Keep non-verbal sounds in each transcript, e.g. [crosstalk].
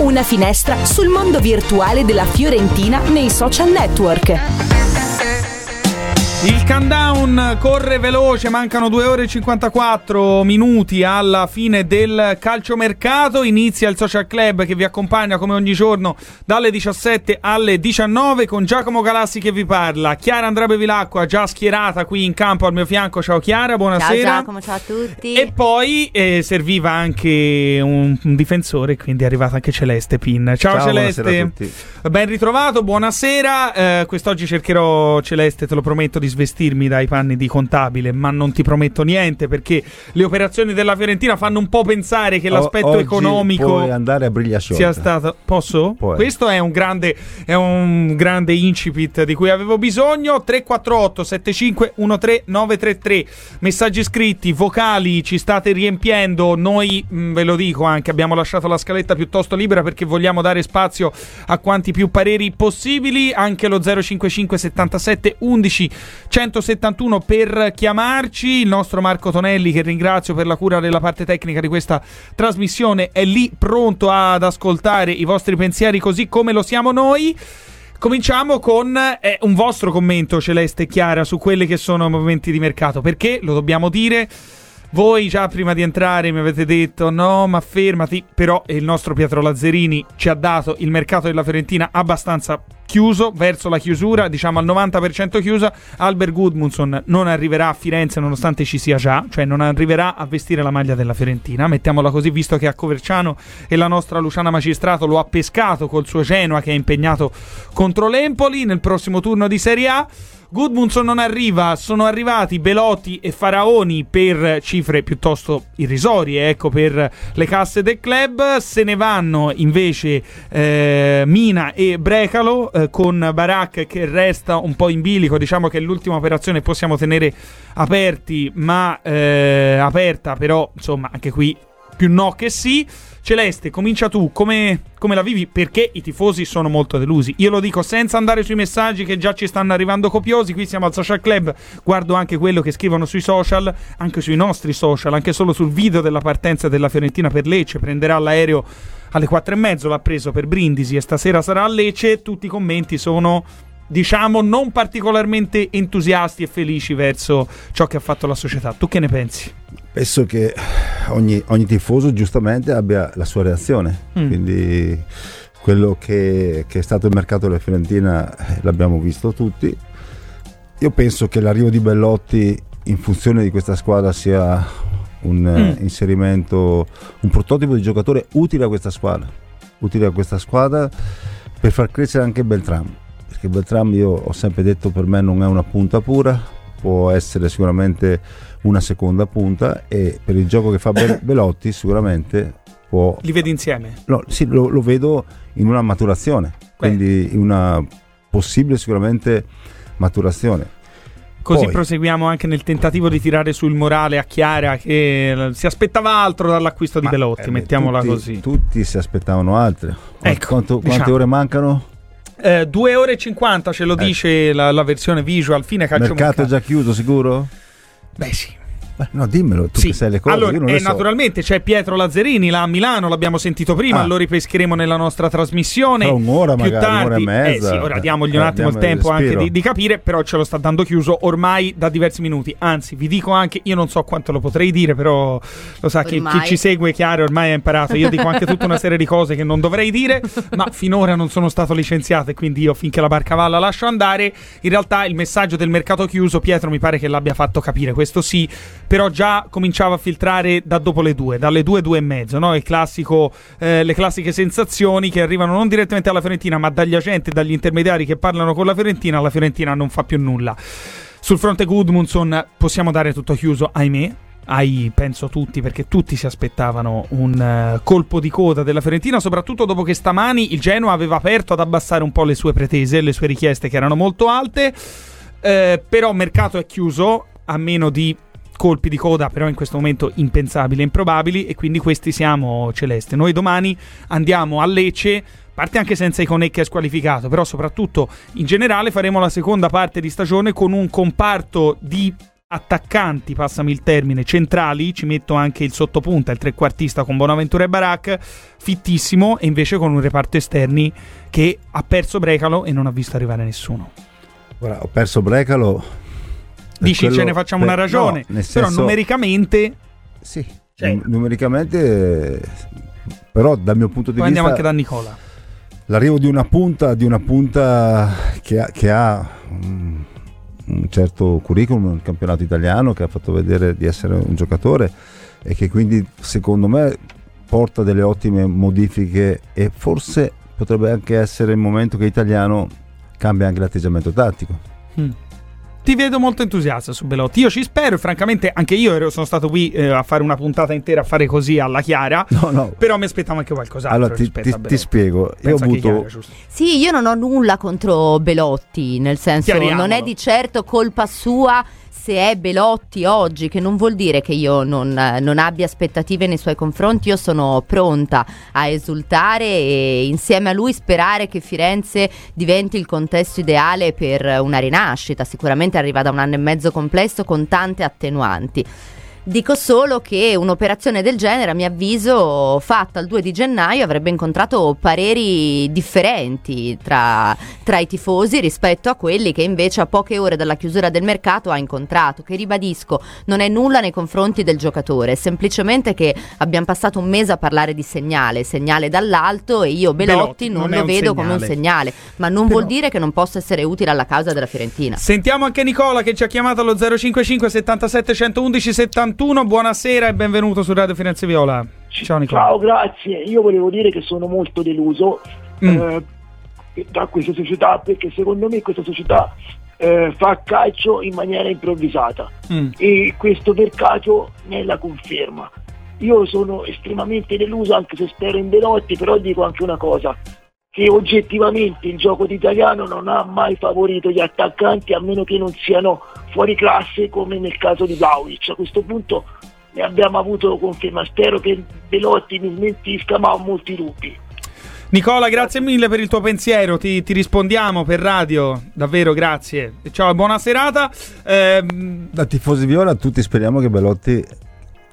Una finestra sul mondo virtuale della Fiorentina nei social network. Il countdown corre veloce, mancano 2 ore e 54 minuti alla fine del calciomercato. Inizia il social club che vi accompagna come ogni giorno dalle 17 alle 19 con Giacomo Galassi che vi parla. Chiara Andrea Bevilacqua già schierata qui in campo al mio fianco. Ciao Chiara, buonasera. Ciao Giacomo, ciao a tutti. E poi eh, serviva anche un, un, difensore, quindi è arrivata anche Celeste Pin. Ciao, ciao Celeste. Ben ritrovato, buonasera. Eh, quest'oggi cercherò Celeste, te lo prometto, di svestirmi dai panni di contabile, ma non ti prometto niente perché le operazioni della Fiorentina fanno un po' pensare che l'aspetto Oggi economico andare a Brigliasciolta. sia stato posso? Puoi. Questo è un grande è un grande incipit di cui avevo bisogno 348 75 13 933 messaggi scritti, vocali, ci state riempiendo, noi mh, ve lo dico anche, abbiamo lasciato la scaletta piuttosto libera perché vogliamo dare spazio a quanti più pareri possibili, anche lo 055 77 11 171 per chiamarci. Il nostro Marco Tonelli, che ringrazio per la cura della parte tecnica di questa trasmissione, è lì pronto ad ascoltare i vostri pensieri così come lo siamo noi. Cominciamo con eh, un vostro commento, Celeste e Chiara, su quelli che sono i movimenti di mercato. Perché, lo dobbiamo dire, voi già prima di entrare mi avete detto no, ma fermati. Però il nostro Pietro Lazzerini ci ha dato il mercato della Fiorentina abbastanza chiuso, verso la chiusura, diciamo al 90% chiusa. Albert Gudmundsson non arriverà a Firenze nonostante ci sia già, cioè non arriverà a vestire la maglia della Fiorentina, mettiamola così, visto che a Coverciano e la nostra Luciana Magistrato lo ha pescato col suo Genoa che è impegnato contro l'Empoli nel prossimo turno di Serie A. Gudmundsson non arriva, sono arrivati Belotti e Faraoni per cifre piuttosto irrisorie, ecco, per le casse del club. Se ne vanno invece eh, Mina e Brecalo eh, con Barak che resta un po' in bilico. Diciamo che è l'ultima operazione possiamo tenere aperti, ma eh, aperta, però insomma anche qui più no che sì. Celeste, comincia tu, come, come, la vivi? Perché i tifosi sono molto delusi. Io lo dico senza andare sui messaggi che già ci stanno arrivando copiosi. Qui siamo al social club. Guardo anche quello che scrivono sui social, anche sui nostri social, anche solo sul video della partenza della Fiorentina per Lecce. Prenderà l'aereo alle 4 e mezzo, l'ha preso per Brindisi e stasera sarà a Lecce. Tutti i commenti sono diciamo non particolarmente entusiasti e felici verso ciò che ha fatto la società. Tu che ne pensi? Penso che ogni, ogni tifoso giustamente abbia la sua reazione, mm. quindi quello che, che, è stato il mercato della Fiorentina eh, l'abbiamo visto tutti. Io penso che l'arrivo di Bellotti in funzione di questa squadra sia un mm. inserimento, un prototipo di giocatore utile a questa squadra, utile a questa squadra per far crescere anche Beltram perché Beltram io ho sempre detto per me non è una punta pura, può essere sicuramente una seconda punta e per il gioco che fa [coughs] Belotti sicuramente può... Li vedi insieme? No, sì, lo, lo vedo in una maturazione, Beh. quindi in una possibile sicuramente maturazione. Così Poi, proseguiamo anche nel tentativo di tirare sul morale a Chiara che si aspettava altro dall'acquisto di Belotti, eh, mettiamola tutti, così. Tutti si aspettavano altro. Ecco, Quanto, diciamo. Quante ore mancano? Eh, 2 ore e 50 ce lo eh. dice la, la, versione visual. Fine calcio mercato. Mercato già chiuso, sicuro? Beh, sì. Beh, no, dimmelo, tu Sì. che sai le cose. Allora, io non eh, so. naturalmente c'è Pietro Lazzarini là a Milano, l'abbiamo sentito prima, Ah. lo ripescheremo nella nostra trasmissione. Tra un'ora più magari, tardi. un'ora e mezza. Eh sì, ora diamogli Eh, un attimo il diamo il tempo anche di, di capire, però ce lo sta dando chiuso ormai da diversi minuti. Anzi, vi dico anche, io non so quanto lo potrei dire, però lo sa chi, Ormai. chi ci segue, chiaro, ormai ha imparato. Io dico anche tutta una serie di cose che non dovrei dire, ma finora non sono stato licenziato e quindi io finché la barca va la lascio andare. In realtà il messaggio del mercato chiuso, Pietro mi pare che l'abbia fatto capire, questo sì, però già cominciava a filtrare da dopo le due, dalle due, due e mezzo, no? Classico, eh, le classiche sensazioni che arrivano non direttamente alla Fiorentina, ma dagli agenti e dagli intermediari che parlano con la Fiorentina, la Fiorentina non fa più nulla. Sul fronte Gudmundsson possiamo dare tutto chiuso, ahimè. Ai, penso tutti, perché tutti si aspettavano un eh, colpo di coda della Fiorentina, soprattutto dopo che stamani il Genoa aveva aperto ad abbassare un po' le sue pretese, le sue richieste che erano molto alte. Eh, però mercato è chiuso, a meno di colpi di coda, però in questo momento impensabili e improbabili, e quindi questi siamo celeste. Noi domani andiamo a Lecce. Parte anche senza Iconè che è squalificato, però soprattutto in generale faremo la seconda parte di stagione con un comparto di attaccanti, passami il termine, centrali, ci metto anche il sottopunta, il trequartista con Bonaventura e Barak, fittissimo, e invece con un reparto esterni che ha perso Brecalo e non ha visto arrivare nessuno. Ora, ho perso Brecalo. Dici quello- ce ne facciamo per- una ragione, no, nel però senso- numericamente Sì, Cioè- num- numericamente, però dal mio punto di poi vista, andiamo anche da Nicola. l'arrivo di una punta, di una punta che ha, che ha un, un certo curriculum nel campionato italiano, che ha fatto vedere di essere un giocatore e che quindi secondo me porta delle ottime modifiche e forse potrebbe anche essere il momento che l'italiano cambia anche l'atteggiamento tattico. Mm. Ti vedo molto entusiasta su Belotti. Io ci spero e francamente anche io ero- sono stato qui eh, a fare una puntata intera a fare così alla Chiara. No, no. Però mi aspettavo anche qualcos'altro. Allora ti, ti- ti spiego, io ho Penso avuto Chiara? Sì, io non ho nulla contro Belotti, nel senso non è di certo colpa sua se è Belotti oggi, che non vuol dire che io non, non abbia aspettative nei suoi confronti, io sono pronta a esultare e insieme a lui sperare che Firenze diventi il contesto ideale per una rinascita, sicuramente arriva da un anno e mezzo complesso con tante attenuanti. Dico solo che un'operazione del genere, a mio avviso, fatta il 2 di gennaio, avrebbe incontrato pareri differenti tra, tra i tifosi rispetto a quelli che invece a poche ore dalla chiusura del mercato ha incontrato. Che ribadisco, non è nulla nei confronti del giocatore, è semplicemente che abbiamo passato un mese a parlare di segnale, segnale dall'alto e io Belotti, Belotti non, non lo vedo come un segnale. segnale, ma non Però- vuol dire che non possa essere utile alla causa della Fiorentina. Sentiamo anche Nicola che ci ha chiamato allo 055 77 111 71. Buonasera e benvenuto su Radio Firenze Viola. Ciao Nicola. Ciao, grazie. Io volevo dire che sono molto deluso Mm. eh, da questa società perché secondo me questa società eh, fa calcio in maniera improvvisata Mm. e questo mercato ne la conferma. Io sono estremamente deluso anche se spero in Belotti, però dico anche una cosa, che oggettivamente il gioco d'italiano non ha mai favorito gli attaccanti a meno che non siano fuori classe come nel caso di Vlaovic. A questo punto ne abbiamo avuto conferma, spero che Belotti mi smentisca ma ho molti dubbi. Nicola, grazie mille per il tuo pensiero. Ti, ti rispondiamo per radio. Davvero, grazie. Ciao, e buona serata. Ehm, Da tifosi viola tutti speriamo che Belotti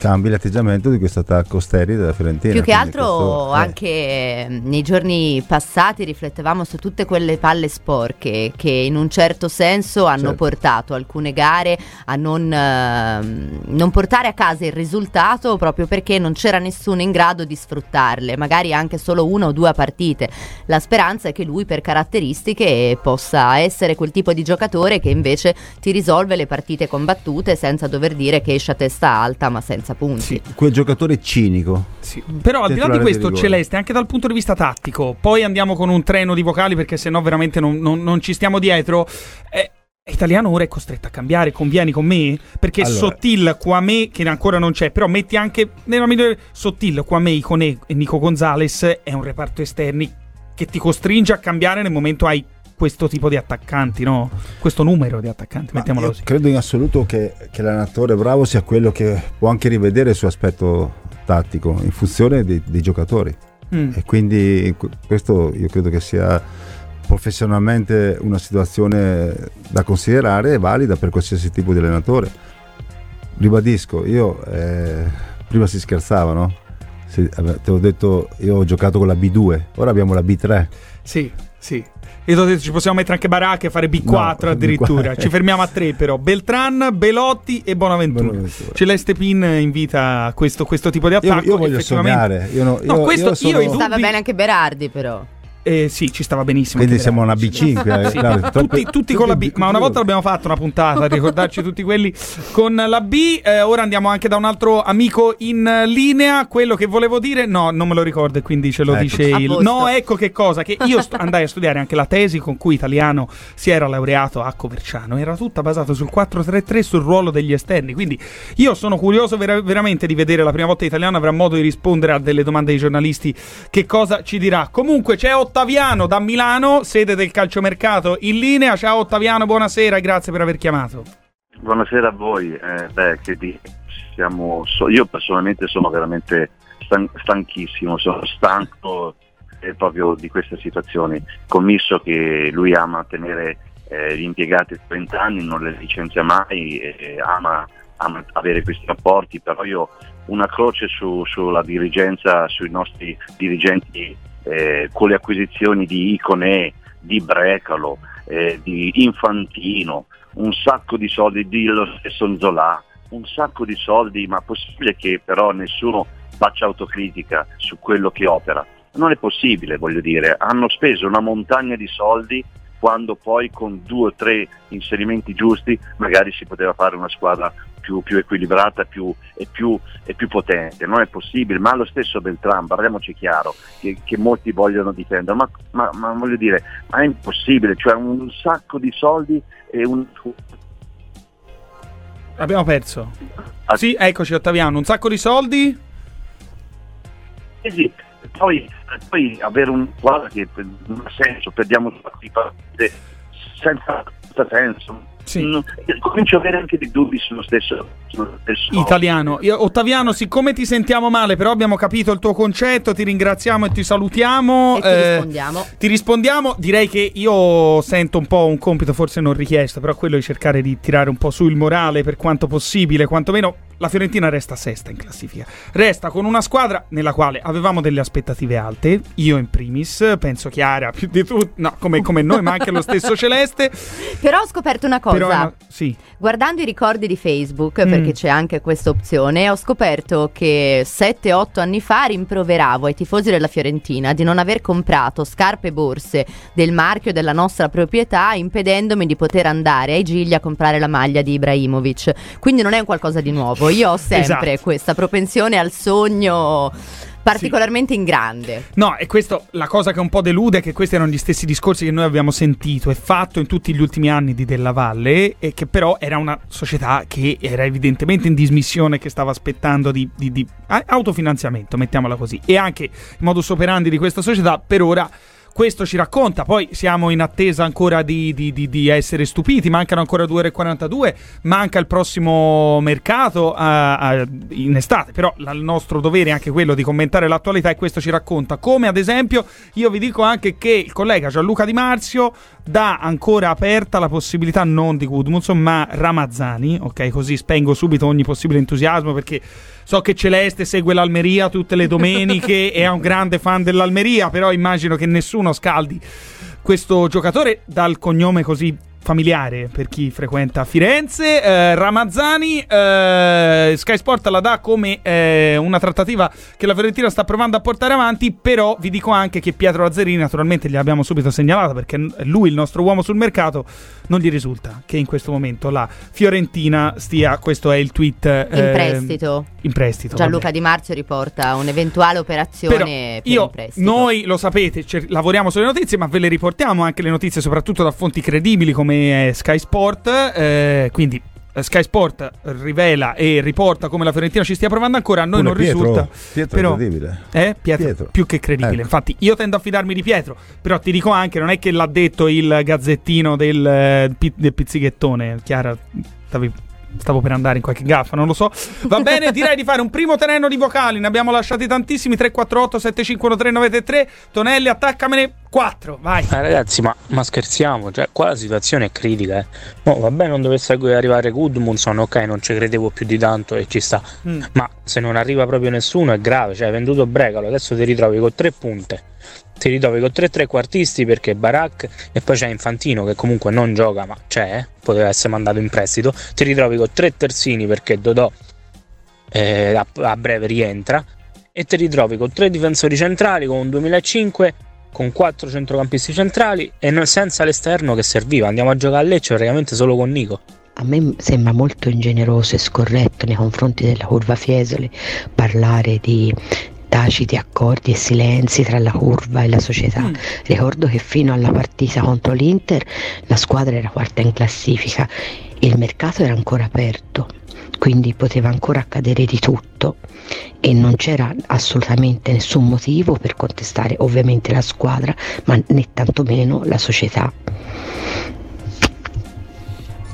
cambi l'atteggiamento di questo attacco sterile della Fiorentina. Più che altro questo, eh, anche mm, nei giorni passati riflettevamo su tutte quelle palle sporche che in un certo senso hanno Certo. portato alcune gare a non, ehm, non portare a casa il risultato proprio perché non c'era nessuno in grado di sfruttarle, magari anche solo una o due partite. La speranza è che lui per caratteristiche possa essere quel tipo di giocatore che invece ti risolve le partite combattute senza dover dire che esce a testa alta ma senza punti. Sì. Quel giocatore cinico. sì. Però al di là di di questo, rigore. Celeste, anche dal punto di vista tattico, poi andiamo con un treno di vocali perché sennò veramente non, non- non ci stiamo dietro. Eh, Italiano ora è costretto a cambiare, convieni con me? Perché Allora- Sottil, Quame, che ancora non c'è, però metti anche nella migliore Sottil, Quame, Iconè e Nico Gonzalez è un reparto esterni che ti costringe a cambiare nel momento hai questo tipo di attaccanti, no? Questo numero di attaccanti, mettiamolo così. credo in assoluto che, che l'allenatore bravo sia quello che può anche rivedere il suo aspetto tattico in funzione dei, dei giocatori. Mm. E quindi que- questo io credo che sia professionalmente una situazione da considerare e valida per qualsiasi tipo di allenatore. ribadisco, io eh, prima si scherzava, no? Si- te l'ho detto, io ho giocato con la B2, ora abbiamo la B3. Sì, sì. Io ti ho detto ci possiamo mettere anche Baracca e fare B4 No, [laughs] addirittura. B4. Ci fermiamo a tre però. Beltran, Belotti e Bonaventura. Bonaventura. Celeste Pin invita a questo, questo tipo di Io, attacco. io voglio effettivamente- sognare. Io, no- No, io- questo- io sono- io dubbi- Stava bene anche Berardi, però. Eh, sì, ci stava benissimo. Quindi siamo una Verratti. B5. eh, Sì, Claudio, tutti, troppe- tutti con la B, tutti ma una B2. volta l'abbiamo fatto una puntata ricordarci tutti quelli con la B. Eh, ora andiamo anche da un altro amico in linea. Quello che volevo dire, no, non me lo ricordo, e quindi ce lo Ecco. dice il. No, ecco che cosa. Che io sto- [laughs] andai a studiare anche la tesi con cui Italiano si era laureato a Coverciano. Era tutta basata sul 4-3-3 sul ruolo degli esterni. Quindi io sono curioso vera- veramente di vedere la prima volta Italiano avrà modo di rispondere a delle domande dei giornalisti. Che cosa ci dirà? Comunque c'è Ottaviano da Milano, sede del calciomercato in linea. Ciao Ottaviano, buonasera e grazie per aver chiamato. Buonasera a voi, eh, beh, che di- siamo, io personalmente sono veramente stan- stanchissimo, sono stanco eh, proprio di queste situazioni, commisso che lui ama tenere eh, gli impiegati 30 anni, non le licenzia mai, ama, ama avere questi rapporti, però io una croce su- sulla dirigenza, sui nostri dirigenti eh, con le acquisizioni di Iconè, di Brecalo, eh, di Infantino, un sacco di soldi di lo stesso Nzola, un sacco di soldi, ma possibile che però nessuno faccia autocritica su quello che opera? Non è possibile, voglio dire, hanno speso una montagna di soldi quando poi con due o tre inserimenti giusti magari si poteva fare una squadra più, più equilibrata più, e, più, e più potente. Non è possibile, ma lo stesso Beltran, parliamoci chiaro, che, che molti vogliono difendere, ma, ma- ma voglio dire, ma è impossibile, cioè un sacco di soldi e un... Abbiamo perso. Ah. Sì, eccoci Ottaviano, un sacco di soldi. Sì, poi, poi avere un quadro che non ha senso, perdiamo di partite senza, senza senso. Sì. Mm, Comincio ad avere anche dei dubbi sullo stesso, sullo stesso Italiano. Io- Ottaviano, siccome ti sentiamo male, però abbiamo capito il tuo concetto, ti ringraziamo e ti salutiamo. E ti Eh, rispondiamo. Ti rispondiamo, direi che io sento un po' un compito forse non richiesto, però quello di cercare di tirare un po' su il morale per quanto possibile, quantomeno la Fiorentina resta sesta in classifica. Resta con una squadra nella quale avevamo delle aspettative alte, io in primis, penso Chiara più di tutti, no, come, come noi, ma anche lo stesso Celeste. Però ho scoperto una cosa. Però sì. Guardando i ricordi di Facebook, Mm. perché c'è anche questa opzione, ho scoperto che 7-8 anni fa rimproveravo ai tifosi della Fiorentina di non aver comprato scarpe e borse del marchio della nostra proprietà, impedendomi di poter andare ai Gigli a comprare la maglia di Ibrahimovic. Quindi non è un qualcosa di nuovo. Io ho sempre Esatto. questa propensione al sogno particolarmente in grande. No, e questo la cosa che un po' delude è che questi erano gli stessi discorsi che noi abbiamo sentito e fatto in tutti gli ultimi anni di Della Valle, e che però era una società che era evidentemente in dismissione, che stava aspettando di, di- di- autofinanziamento, mettiamola così. E anche il modus operandi di questa società per ora. Questo ci racconta, poi siamo in attesa ancora di, di- di- di essere stupiti, mancano ancora 2 ore e 42, manca il prossimo mercato a- a- in estate, però la- il nostro dovere è anche quello di commentare l'attualità e questo ci racconta. Come ad esempio io vi dico anche che il collega Gianluca Di Marzio dà ancora aperta la possibilità non di Gudmundsson ma Ramazzani, ok? Così spengo subito ogni possibile entusiasmo perché So che Celeste segue l'Almeria tutte le domeniche [laughs] e è un grande fan dell'Almeria, però immagino che nessuno scaldi questo giocatore dal cognome così familiare per chi frequenta Firenze. Eh, Ramazzani, eh, Sky Sport la dà come eh, una trattativa che la Fiorentina sta provando a portare avanti, però vi dico anche che Pietro Azzerini, naturalmente gliel'abbiamo subito segnalato perché lui il nostro uomo sul mercato, non gli risulta che in questo momento la Fiorentina stia, questo è il tweet... eh, In prestito. In prestito. Gianluca vabbè. Di Marzio riporta un'eventuale operazione Però per io, in prestito. noi lo sapete, cer- lavoriamo sulle notizie, ma ve le riportiamo anche le notizie soprattutto da fonti credibili come Sky Sport. eh, quindi eh, Sky Sport rivela e riporta come la Fiorentina ci stia provando ancora. A noi Pure non Pietro, risulta. Pietro però, è incredibile. eh, Pietro, Pietro. più che credibile. Ecco. Infatti, io tendo a fidarmi di Pietro. Però ti dico anche: non è che l'ha detto il gazzettino del, eh, del pizzighettone. Chiara, stavi Stavo per andare in qualche gaffa, non lo so. Va [laughs] bene, direi di fare un primo terreno di vocali. Ne abbiamo lasciati tantissimi. 348 7513 933. Tonelli, attaccamene 4. Vai. Eh, ragazzi, ma, ma, scherziamo. Cioè, qua la situazione è critica. Eh. No, vabbè, non dovesse arrivare Goodmunson. Ok, non ci credevo più di tanto e ci sta. Mm. Ma se non arriva proprio nessuno è grave. Cioè, hai venduto Bregalo. Adesso ti ritrovi con tre punte ti ritrovi con tre trequartisti perché Barak e poi c'è Infantino che comunque non gioca ma c'è, poteva essere mandato in prestito, ti ritrovi con tre terzini perché Dodò eh, a, a, breve rientra e ti ritrovi con tre difensori centrali con un 2005 con quattro centrocampisti centrali e non senza l'esterno che serviva, andiamo a giocare a Lecce praticamente solo con Nico. A me sembra molto ingeneroso e scorretto nei confronti della curva Fiesole parlare di taciti accordi e silenzi tra la curva e la società. Mm. Ricordo che fino alla partita contro l'Inter la squadra era quarta in classifica, il mercato era ancora aperto, quindi poteva ancora accadere di tutto e non c'era assolutamente nessun motivo per contestare ovviamente la squadra, ma né tantomeno la società.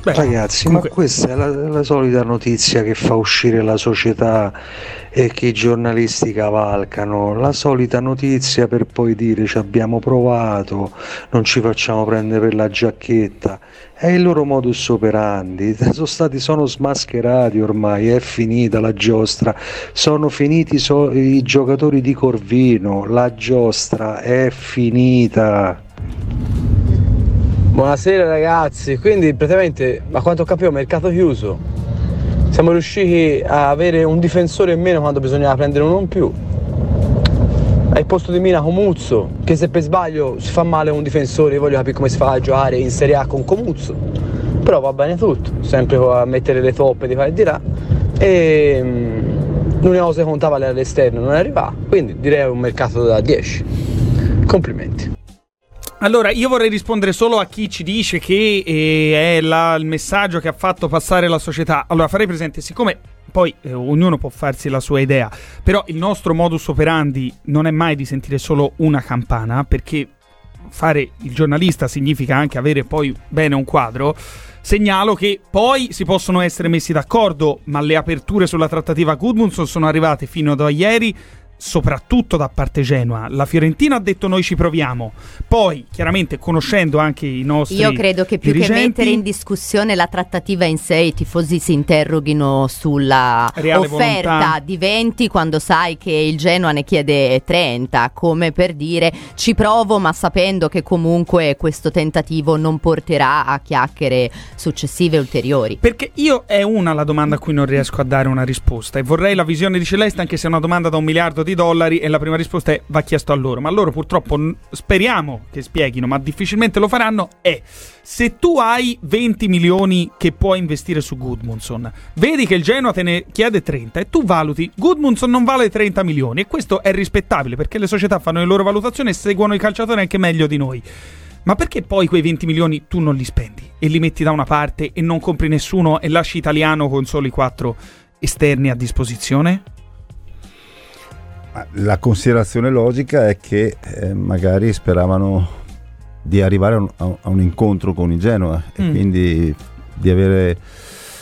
Beh, Ragazzi, comunque... ma questa è la, la, solita notizia che fa uscire la società e che i giornalisti cavalcano, la solita notizia per poi dire ci abbiamo provato, non ci facciamo prendere per la giacchetta. È il loro modus operandi, [laughs] sono stati sono smascherati ormai, è finita la giostra, sono finiti so, i giocatori di Corvino, la giostra è finita. Buonasera ragazzi, quindi praticamente a quanto ho capito mercato chiuso, siamo riusciti a avere un difensore in meno quando bisognava prendere uno in più. Al posto di Mina Comuzzo, che se per sbaglio si fa male un difensore, io voglio capire come si fa a giocare in Serie A con Comuzzo. Però va bene tutto, sempre a mettere le toppe di qua e di là. E mm, l'unica cosa che contava era l'esterno, non arrivava, quindi direi un mercato da 10. Complimenti. Allora, io vorrei rispondere solo a chi ci dice che eh, è la, il messaggio che ha fatto passare la società. Allora, farei presente, siccome poi eh, ognuno può farsi la sua idea, però il nostro modus operandi non è mai di sentire solo una campana, perché fare il giornalista significa anche avere poi bene un quadro. Segnalo che poi si possono essere messi d'accordo, ma le aperture sulla trattativa Goodmunson sono arrivate fino a ieri soprattutto da parte Genoa. La Fiorentina ha detto noi ci proviamo. Poi, chiaramente, conoscendo anche i nostri Io credo che più dirigenti, che mettere in discussione la trattativa in sé, i tifosi si interroghino sulla Reale offerta volontà. di 20 quando sai che il Genoa ne chiede 30, come per dire ci provo, ma sapendo che comunque questo tentativo non porterà a chiacchiere successive ulteriori. Perché io è una la domanda a cui non riesco a dare una risposta e vorrei la visione di Celeste anche se è una domanda da un miliardo di dollari e la prima risposta è va chiesto a loro. Ma loro purtroppo n- speriamo che spieghino, ma difficilmente lo faranno. È se tu hai 20 milioni che puoi investire su Goodmunson, vedi che il Genoa te ne chiede 30 e tu valuti Goodmunson non vale 30 milioni e questo è rispettabile perché le società fanno le loro valutazioni e seguono i calciatori anche meglio di noi. Ma perché poi quei 20 milioni tu non li spendi e li metti da una parte e non compri nessuno e lasci italiano con solo i 4 esterni a disposizione? La considerazione logica è che eh, magari speravano di arrivare a un, a un, incontro con il Genoa e mm. quindi di avere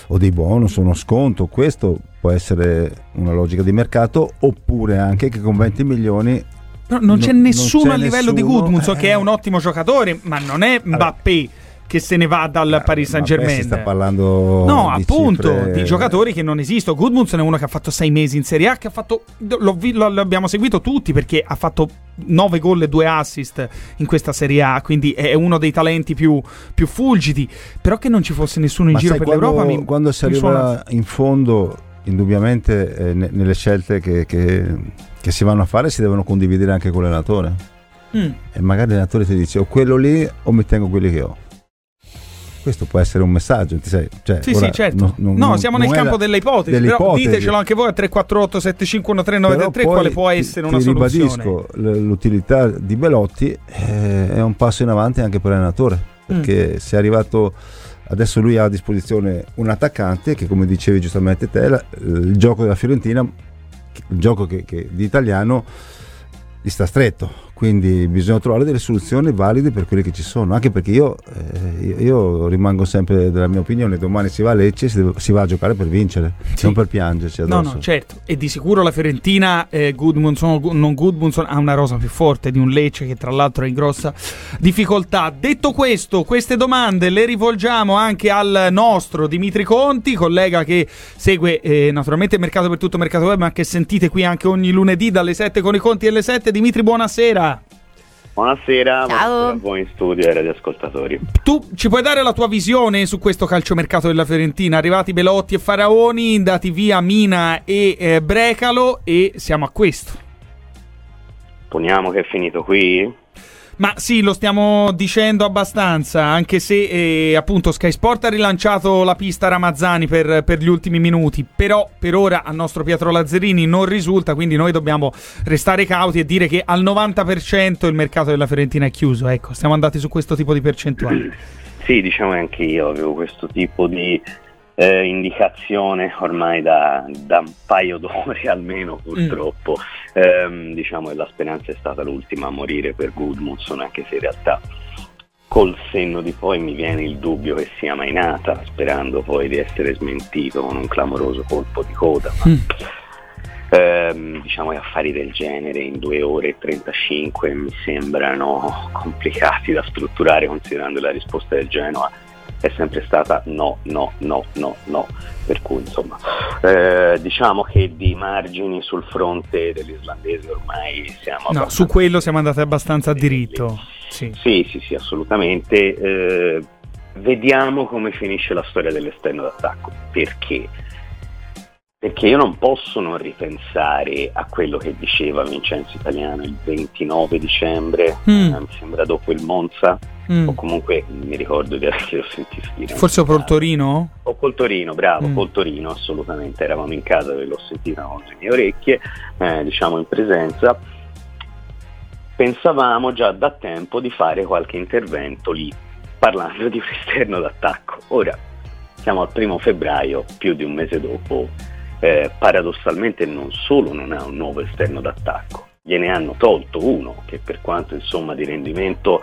o dei bonus o uno sconto. Questo può essere una logica di mercato oppure anche che con 20 milioni No, non, c'è nessuno a livello nessuno, di Gudmundsson eh, che è un ottimo giocatore, ma non è Mbappé. Allora, che se ne va dal Paris Saint Germain. Si sta parlando no, di appunto, cifre... di giocatori che non esistono. Goodmunson è uno che ha fatto sei mesi in Serie A, che ha fatto l'abbiamo seguito tutti perché ha fatto 9 gol e 2 assist in questa Serie A, quindi è uno dei talenti più, più fulgidi. Però che non ci fosse nessuno in Ma giro per quando, l'Europa mi, quando si arriva suona... in fondo, indubbiamente eh, ne, nelle scelte che, che, che, si vanno a fare si devono condividere anche con l'allenatore. Mm. E magari l'allenatore ti dice o quello lì o mi tengo quelli che ho questo può essere un messaggio. Sei, cioè, sì, sì, certo. Non, non, no, siamo nel campo la, delle ipotesi. Delle però ipotesi. ditecelo anche voi a 348 7513 quale può essere ti, una ti soluzione. ribadisco, l'utilità di Belotti eh, è un passo in avanti anche per l'allenatore, perché mm. se è arrivato adesso lui ha a disposizione un attaccante che come dicevi giustamente te, la, il gioco della Fiorentina, il gioco che, che, di italiano gli sta stretto quindi bisogna trovare delle soluzioni valide per quelle che ci sono, anche perché io, eh, io, rimango sempre della mia opinione, domani si va a Lecce, si, si va a giocare per vincere, sì. non per piangerci addosso. No, no, certo, e di sicuro la Fiorentina, eh, Goodmunson, non Goodmunson, ha una rosa più forte di un Lecce che tra l'altro è in grossa difficoltà. Detto questo, queste domande le rivolgiamo anche al nostro Dimitri Conti, collega che segue eh, naturalmente mercato per tutto il mercato web, ma che sentite qui anche ogni lunedì dalle 7 con i conti e le 7. Dimitri, buonasera. Buonasera, buonasera a voi in studio e ai radioascoltatori. Tu ci puoi dare la tua visione su questo calciomercato della Fiorentina? Arrivati Belotti e Faraoni, dati via Mina e eh, Brecalo e siamo a questo. Poniamo che è finito qui? Ma sì, lo stiamo dicendo abbastanza, anche se eh, appunto Sky Sport ha rilanciato la pista Ramazzani per, per, gli ultimi minuti, però per ora al nostro Pietro Lazzarini non risulta, quindi noi dobbiamo restare cauti e dire che al 90% il mercato della Fiorentina è chiuso, ecco, siamo andati su questo tipo di percentuale. Sì, diciamo che anche io avevo questo tipo di eh, indicazione ormai da, da, un paio d'ore [laughs] almeno purtroppo. Mm. Eh, diciamo che la speranza è stata l'ultima a morire per Goodmundson, anche se in realtà col senno di poi mi viene il dubbio che sia mai nata, sperando poi di essere smentito con un clamoroso colpo di coda. Ma, mm. ehm, diciamo che affari del genere in 2 ore e 35 mi sembrano complicati da strutturare considerando la risposta del Genoa è sempre stata no, no, no, no, no. Per cui insomma eh, diciamo che di margini sul fronte dell'islandese ormai siamo... No, su quello siamo andati abbastanza a diritto. Sì, sì, sì, sì assolutamente. Eh, vediamo come finisce la storia dell'esterno d'attacco. Perché? Perché io non posso non ripensare a quello che diceva Vincenzo Italiano il 29 dicembre, mm. eh, mi sembra dopo il Monza, mm. o comunque mi ricordo di averlo sentito dire. Forse col Torino? O col Torino, bravo, mm. col Torino assolutamente, eravamo in casa e l'ho sentita con le mie orecchie, eh, diciamo in presenza. Pensavamo già da tempo di fare qualche intervento lì, parlando di un esterno d'attacco. Ora, siamo al primo febbraio, più di un mese dopo, eh, paradossalmente non solo non ha un nuovo esterno d'attacco, gliene hanno tolto uno che per quanto insomma di rendimento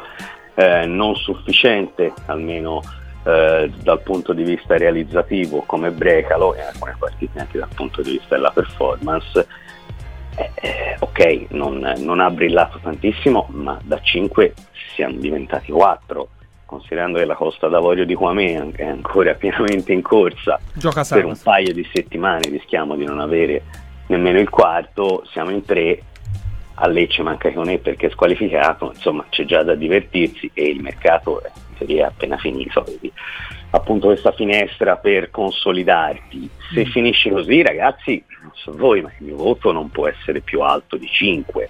eh, non sufficiente, almeno eh, dal punto di vista realizzativo come Brecalo e alcune partite anche dal punto di vista della performance, eh, eh ok, non, non, ha brillato tantissimo, ma da 5 siamo diventati 4 considerando che la Costa d'Avorio di Quame è ancora [laughs] pienamente in corsa per un paio di settimane rischiamo di non avere nemmeno il quarto, siamo in tre, a Lecce manca Ionè perché è squalificato, insomma c'è già da divertirsi e il mercato è, è appena finito, quindi appunto questa finestra per consolidarti. Se mm. finisce così ragazzi, non so voi, ma il mio voto non può essere più alto di 5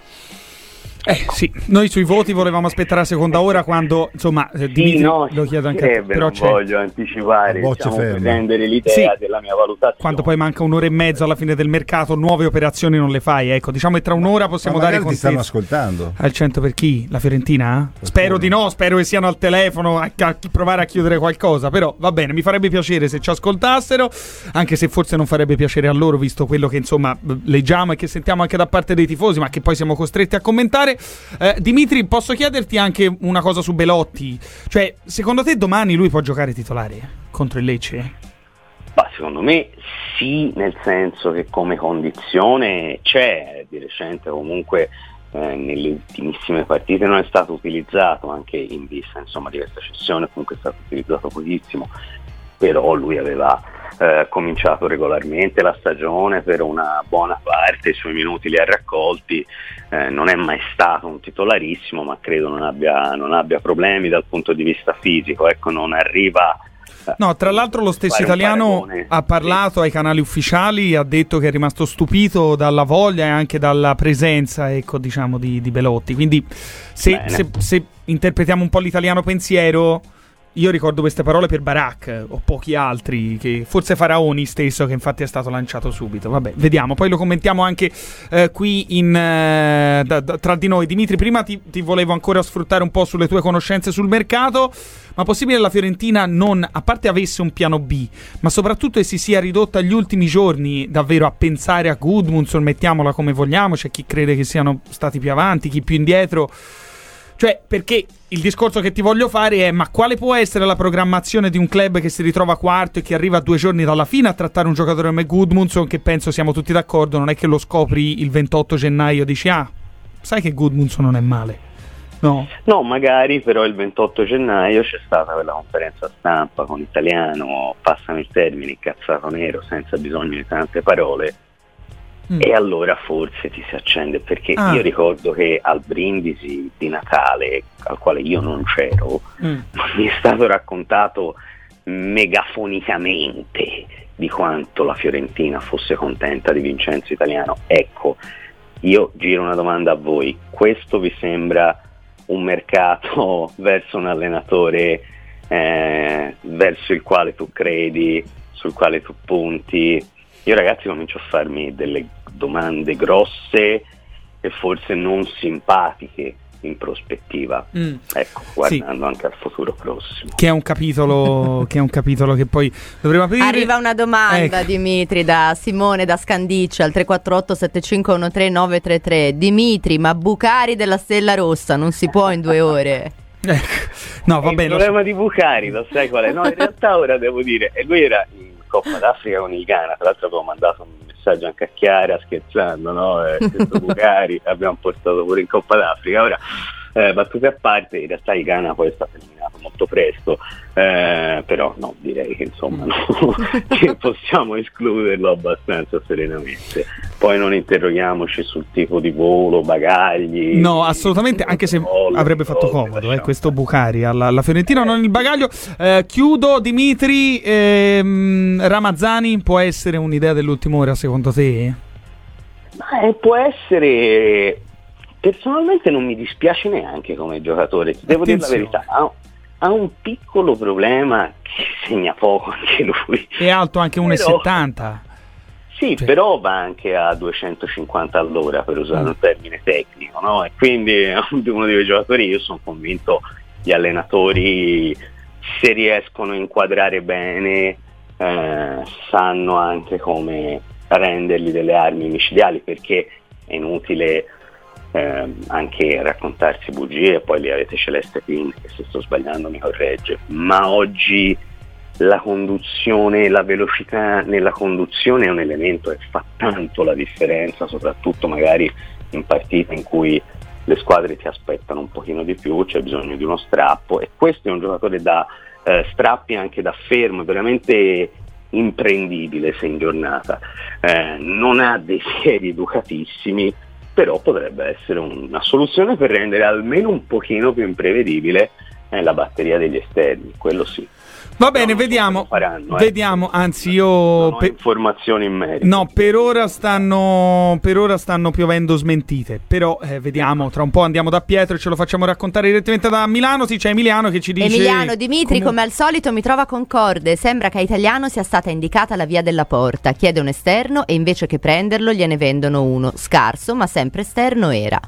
eh sì, noi sui voti volevamo aspettare la seconda ora quando, insomma, eh, sì, no, lo chiedo anche a te, però c'è... voglio anticipare, diciamo, per rendere l'idea sì, della mia valutazione. Quando poi manca un'ora e mezzo alla fine del mercato, nuove operazioni non le fai, ecco, diciamo che tra un'ora possiamo dare contesto. stanno ascoltando. Al 100 per chi? La Fiorentina? Spero di no, spero che siano al telefono a, a provare a chiudere qualcosa, però va bene, mi farebbe piacere se ci ascoltassero, anche se forse non farebbe piacere a loro visto quello che insomma leggiamo e che sentiamo anche da parte dei tifosi, ma che poi siamo costretti a commentare. Eh, Dimitri, posso chiederti anche una cosa su Belotti? Cioè, secondo te domani lui può giocare titolare contro il Lecce? Bah, secondo me sì, nel senso che come condizione c'è, di recente comunque eh, nelle ultimissime partite non è stato utilizzato, anche in vista insomma, di questa cessione comunque è stato utilizzato pochissimo, però lui aveva eh, cominciato regolarmente la stagione per una buona parte, i suoi minuti li ha raccolti, eh, non è mai stato un titolarissimo, ma credo non abbia, non abbia problemi dal punto di vista fisico, ecco, non arriva... Eh, no, tra l'altro lo stesso italiano ha parlato ai canali ufficiali, ha detto che è rimasto stupito dalla voglia e anche dalla presenza ecco, diciamo, di, di Belotti. Quindi se, se, se interpretiamo un po' l'italiano pensiero, io ricordo queste parole per Barak o pochi altri, che forse Faraoni stesso, che infatti è stato lanciato subito. Vabbè, vediamo, poi lo commentiamo anche eh, qui in, eh, da, da, tra di noi. Dimitri, prima ti, ti, volevo ancora sfruttare un po' sulle tue conoscenze sul mercato, ma possibile la Fiorentina non, a parte avesse un piano B, ma soprattutto si sia ridotta agli ultimi giorni davvero a pensare a Goodmunson, mettiamola come vogliamo, c'è chi crede che siano stati più avanti, chi più indietro. Cioè, perché il discorso che ti voglio fare è: ma quale può essere la programmazione di un club che si ritrova quarto e che arriva due giorni dalla fine a trattare un giocatore come Goodmunson? Che penso siamo tutti d'accordo, non è che lo scopri il 28 gennaio e dici: ah, sai che Goodmunson non è male. No. no, magari però il 28 gennaio c'è stata quella conferenza stampa con italiano, passami il termine, incazzato nero, senza bisogno di tante parole, Mm. E allora forse ti si accende perché ah. io ricordo che al brindisi di Natale, al quale io non c'ero, mm. [laughs] mi è stato raccontato megafonicamente di quanto la Fiorentina fosse contenta di Vincenzo Italiano. Ecco, io giro una domanda a voi, questo vi sembra un mercato [laughs] verso un allenatore eh, verso il quale tu credi, sul quale tu punti? Io ragazzi comincio a farmi delle domande grosse e forse non simpatiche in prospettiva, mm. ecco, guardando sì. anche al futuro prossimo. Che è un capitolo, [laughs] che, è un capitolo che poi dovremo aprire. Arriva una domanda, ecco. Dimitri, da Simone da Scandicci al 348 7513 933. Dimitri, ma Bucari della Stella Rossa non si può in due ore? [laughs] Ecco. No, va il bene. Il problema so. di Bucari, lo sai qual è? No, in [laughs] realtà ora devo dire, e lui era in Coppa d'Africa con il Ghana, tra l'altro avevo mandato un messaggio anche a Chiara scherzando, no? Eh, [laughs] Bucari abbiamo portato pure in Coppa d'Africa. Ora, eh, battute a parte, in realtà il Ghana poi è stato eliminato molto presto, eh, però no, direi che insomma no, [laughs] che possiamo escluderlo abbastanza serenamente. Poi non interroghiamoci sul tipo di volo, bagagli. No, assolutamente, anche se volo, avrebbe fatto comodo eh, questo Bucari alla, alla Fiorentina, non il bagaglio. Eh, chiudo, Dimitri, ehm, Ramazzani può essere un'idea dell'ultima ora secondo te? Ma, eh, può essere personalmente non mi dispiace neanche come giocatore, devo Attenzione. dire la verità. Ha, ha, un piccolo problema che [laughs] segna poco anche lui. È alto anche 1,70. Sì, sì, però va anche a 250 all'ora per usare mm. un termine tecnico, no? E quindi è [laughs] uno di quei giocatori, io sono convinto gli allenatori se riescono a inquadrare bene eh, sanno anche come rendergli delle armi micidiali perché è inutile eh, anche raccontarsi bugie, poi lì avete Celeste Pin che se sto sbagliando mi corregge, ma oggi la conduzione, la velocità nella conduzione è un elemento che fa tanto la differenza, soprattutto magari in partite in cui le squadre ti aspettano un pochino di più, c'è bisogno di uno strappo e questo è un giocatore da eh, strappi anche da fermo, veramente imprendibile se in giornata, eh, non ha dei sieri educatissimi, però potrebbe essere una soluzione per rendere almeno un pochino più imprevedibile eh, la batteria degli esterni, quello sì. Va bene, no, vediamo. Faranno, eh. Vediamo, anzi io... Non pe- informazioni in merito. No, per ora stanno, per ora stanno piovendo smentite, però eh, vediamo, tra un po' andiamo da Pietro e ce lo facciamo raccontare direttamente da Milano, sì c'è Emiliano che ci dice... Emiliano, Dimitri come, come al solito mi trova concorde, sembra che a Italiano sia stata indicata la via della porta, chiede un esterno e invece che prenderlo gliene vendono uno, scarso ma sempre esterno era.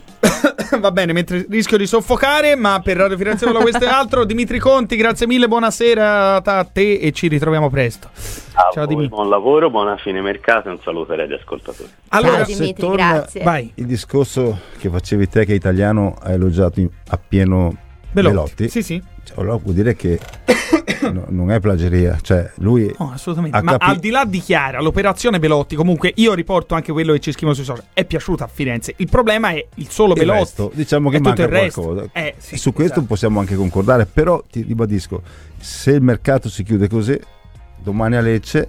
[coughs] Va bene, mentre rischio di soffocare, ma per Radio Firenze questo e [laughs] altro, Dimitri Conti, grazie mille, buonasera a te e ci ritroviamo presto. A Ciao Dimitri. Buon lavoro, buona fine mercato e un saluto ai radioascoltatori. Allora, Ciao Dimitri, grazie. Vai. Il discorso che facevi te che italiano ha elogiato appieno Belotti. Belotti. Sì, sì. Cioè, allora vuol dire che [coughs] no, non è plageria, cioè lui no, assolutamente. Ma capi- al di là di Chiara, l'operazione Belotti, comunque io riporto anche quello che ci scrivono sui social, è piaciuta a Firenze. Il problema è il solo il Belotti. Resto, diciamo che manca qualcosa. Eh, sì, Su questo esatto. possiamo anche concordare, però ti ribadisco, se il mercato si chiude così, domani a Lecce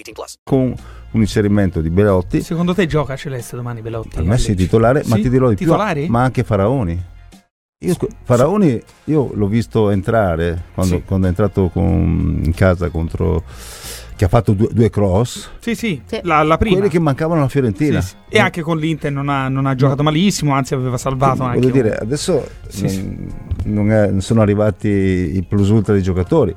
18 plus. Con un inserimento di Belotti. Secondo te gioca Celeste domani Belotti? Per me sei titolare, ma Sì? ti dirò di Titolare? più. Ma anche Faraoni. Io, Faraoni io l'ho visto entrare quando, Sì. quando è entrato con- in casa contro che ha fatto due, due cross. Sì, sì, La, la prima. Quelli che mancavano alla Fiorentina. Sì, sì. E anche con l'Inter non ha, non ha giocato malissimo, anzi aveva salvato anche. Voglio dire, adesso Sì, non, sì. non è- non sono arrivati i plus ultra dei giocatori,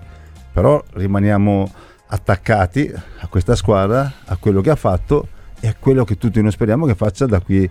però rimaniamo attaccati a questa squadra, a quello che ha fatto e a quello che tutti noi speriamo che faccia da qui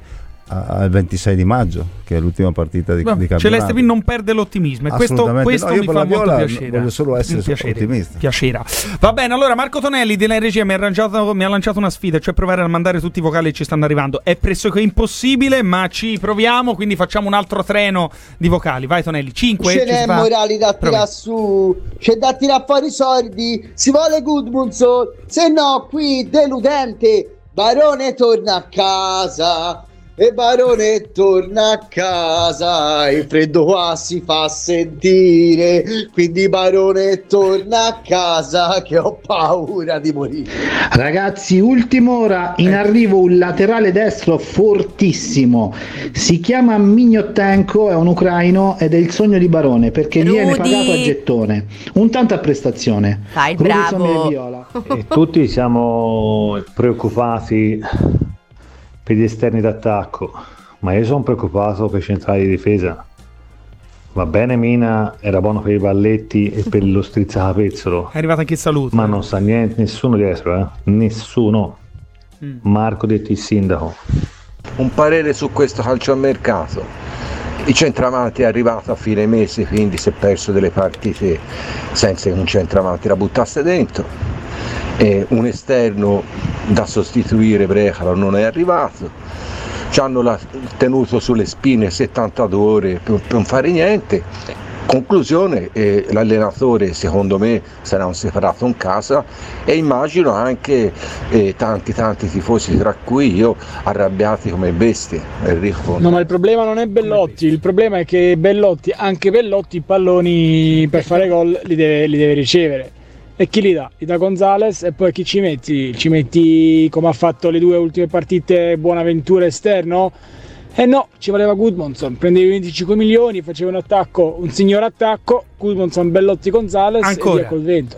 al 26 di maggio, che è l'ultima partita di, Vabbè, di campionato. Celeste non perde l'ottimismo e questo, questo no, mi fa molto Viola piacere. voglio solo essere piacere, ottimista. piacerà. Va bene, allora Marco Tonelli della regia mi ha, arrangiato- mi ha lanciato una sfida, cioè provare a mandare tutti i vocali che ci stanno arrivando. È pressoché impossibile, ma ci proviamo, quindi facciamo un altro treno di vocali. Vai Tonelli, 5 Ce n'è morali da tirare su, c'è da tirare fuori i soldi, si vuole Goodmunson, se no qui deludente, Barone torna a casa. E Barone torna a casa, il freddo qua si fa sentire, quindi Barone torna a casa che ho paura di morire. Ragazzi, ultima ora in arrivo un laterale destro fortissimo. Si chiama Mignotenko, è un ucraino ed è il sogno di Barone perché viene Rudy. pagato a gettone, un tanto a prestazione. Fai bravo. E tutti siamo preoccupati per gli esterni d'attacco, ma io sono preoccupato per i centrali di difesa. Va bene Mina, era buono per i balletti e per lo strizzacapezzolo, È arrivato anche il saluto. ma non sta niente, nessuno dietro, eh? Nessuno. Mm. Marco detti il sindaco. Un parere su questo calciomercato. Il centravanti è arrivato a fine mese, quindi si è perso delle partite senza che un centravanti la buttasse dentro. E un esterno da sostituire Brecalo non è arrivato. Ci hanno la- tenuto sulle spine 72 ore per, per non fare niente. Conclusione, eh, l'allenatore secondo me sarà un separato in casa e immagino anche eh, tanti tanti tifosi, tra cui io, arrabbiati come bestie. Enrico. No, ma il problema non è Bellotti, il problema è che Bellotti, anche Bellotti, i palloni per fare gol li deve, li deve ricevere. E chi li dà? Li dà Gonzales e poi chi ci metti? Ci metti come ha fatto le due ultime partite Buonaventura esterno? Eh no, ci voleva Goodmanson, prendevi 25 milioni, faceva un attacco, un signor attacco, Goodmanson, Bellotti, Gonzales Ancora. e via col vento.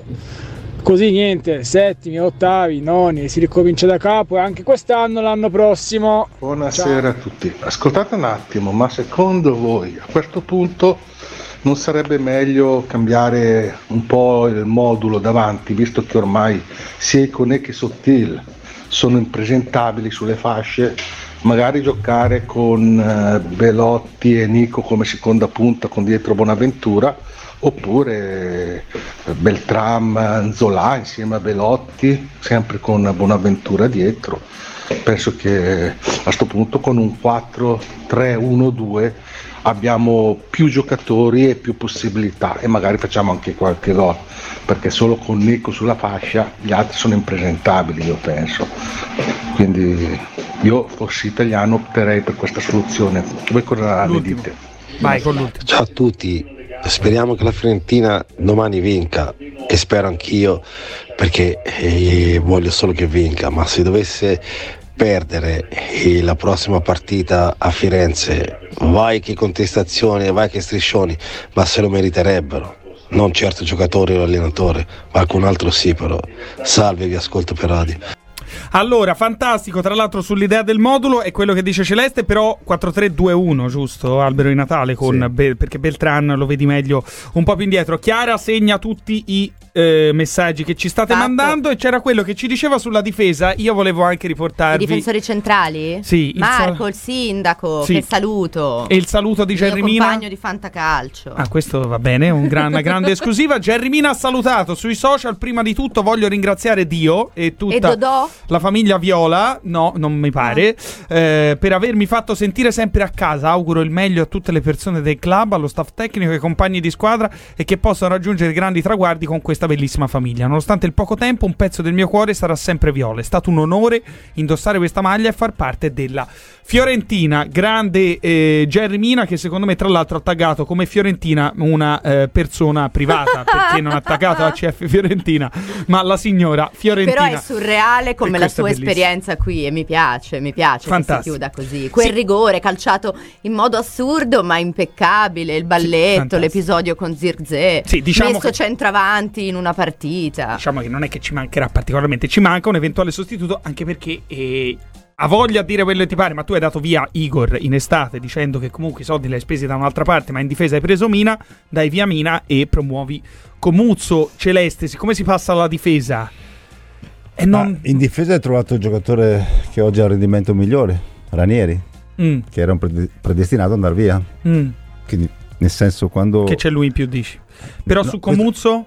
Così niente, settimi, ottavi, noni, si ricomincia da capo e anche quest'anno, l'anno prossimo. Buonasera a tutti. Ascoltate un attimo, ma secondo voi a questo punto non sarebbe meglio cambiare un po' il modulo davanti, visto che ormai sia Icone che Sottil sono impresentabili sulle fasce, magari giocare con eh, Belotti e Nico come seconda punta con dietro Bonaventura oppure eh, Beltram, Zola insieme a Belotti, sempre con Bonaventura dietro. Penso che a questo punto con un 4-3-1-2 abbiamo più giocatori e più possibilità e magari facciamo anche qualche gol perché solo con Nico sulla fascia gli altri sono impresentabili io penso quindi io fossi italiano opterei per questa soluzione voi cosa ne dite? Vai con l'ultimo. Ciao a tutti, speriamo che la Fiorentina domani vinca, che spero anch'io perché eh, voglio solo che vinca, ma se dovesse perdere la prossima partita a Firenze, vai che contestazioni, vai che striscioni, ma se lo meriterebbero. Non certo il giocatore o l'allenatore, qualcun altro sì però. Salve, vi ascolto per radio. Allora, fantastico, tra l'altro sull'idea del modulo è quello che dice Celeste, però 4-3-2-1, giusto? Albero di Natale, con Be- perché Beltran lo vedi meglio un po' più indietro. Chiara segna tutti i eh, messaggi che ci state Esatto. mandando e c'era quello che ci diceva sulla difesa. Io volevo anche I riportarvi difensori centrali? Sì, il Marco, sa- il sindaco, Sì. che saluto. e il saluto di Il Jerry Mina. compagno di Fantacalcio. Ah, questo va bene, un gran- una grande [laughs] esclusiva. Jerry Mina ha salutato sui social. Prima di tutto voglio ringraziare Dio e tutta E la famiglia Viola, no, non mi pare, eh, per avermi fatto sentire sempre a casa. Auguro il meglio a tutte le persone del club, allo staff tecnico, ai compagni di squadra e che possano raggiungere grandi traguardi con questa bellissima famiglia. Nonostante il poco tempo, un pezzo del mio cuore sarà sempre Viola. È stato un onore indossare questa maglia e far parte della Fiorentina. Grande eh, Jerry Mina che secondo me tra l'altro ha taggato come Fiorentina una eh, persona privata [laughs] perché non ha taggato la CF Fiorentina, ma la signora Fiorentina. Però è surreale come E la sua esperienza qui e mi piace, mi piace che si Fantastico. chiuda così. Quel Sì. rigore calciato in modo assurdo ma impeccabile, il balletto, fantastico. l'episodio con Zirze, Sì, diciamo messo che- centravanti in una partita. Diciamo che non è che ci mancherà particolarmente, ci manca un eventuale sostituto anche perché eh, ha voglia a dire quello che ti pare, ma tu hai dato via Igor in estate dicendo che comunque i soldi li hai spesi da un'altra parte, ma in difesa hai preso Mina, dai via Mina e promuovi Comuzzo Celeste. Siccome si passa alla difesa e non... In difesa hai trovato il giocatore che oggi ha un rendimento migliore, Ranieri, Mm, che era un prede- predestinato ad andare via. mm, Quindi, nel senso, quando. che c'è lui in più, dici. Però No, su questo- Comuzzo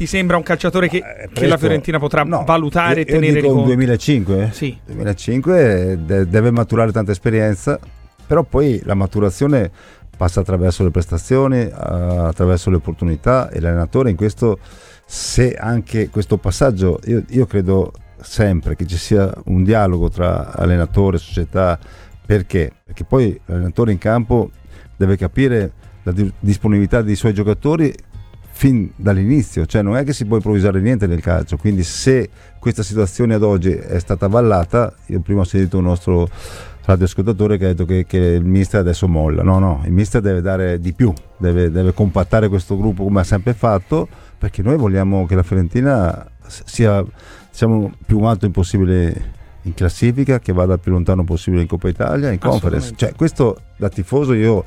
ti sembra un calciatore che, che presto. la Fiorentina potrà No, valutare e tenere dico un conto? 2005, eh. Sì. 2005 de- deve maturare tanta esperienza, però poi la maturazione passa attraverso le prestazioni, eh, attraverso le opportunità e l'allenatore in questo, se anche questo passaggio, io, io credo sempre che ci sia un dialogo tra allenatore e società, perché? Perché poi l'allenatore in campo deve capire la di- disponibilità dei suoi giocatori fin dall'inizio, cioè non è che si può improvvisare niente nel calcio, quindi se questa situazione ad oggi è stata avvallata, io prima ho sentito un nostro radioascoltatore che ha detto che, che il mister adesso molla, no no, il mister deve dare di più, deve, deve compattare questo gruppo come ha sempre fatto, perché noi vogliamo che la Fiorentina sia diciamo, più alto impossibile in classifica, che vada più lontano possibile in Coppa Italia, in conference, cioè questo da tifoso io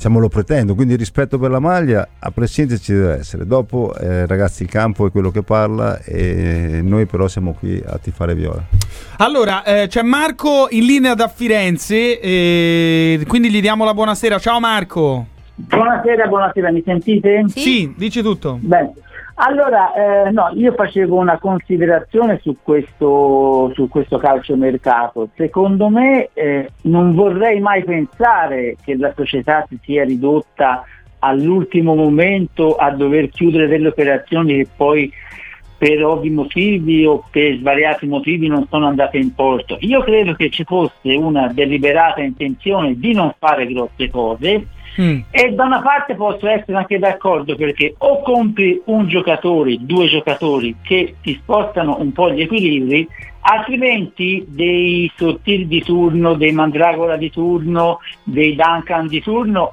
diciamo, lo pretendo, quindi rispetto per la maglia a prescindere ci deve essere. Dopo eh, ragazzi il campo è quello che parla e noi però siamo qui a tifare viola. Allora, eh, c'è Marco in linea da Firenze, eh, quindi gli diamo la buonasera. Ciao Marco. Buonasera, buonasera, mi sentite? Sì, dici tutto. Bene. Allora, eh, no, io facevo una considerazione su questo, su questo calciomercato. Secondo me eh, non vorrei mai pensare che la società si sia ridotta all'ultimo momento a dover chiudere delle operazioni che poi per ovvi motivi o per svariati motivi non sono andate in porto. Io credo che ci fosse una deliberata intenzione di non fare grosse cose e da una parte posso essere anche d'accordo perché o compri un giocatore, due giocatori che ti spostano un po' gli equilibri, altrimenti dei sottili di turno, dei mandragola di turno, dei Duncan di turno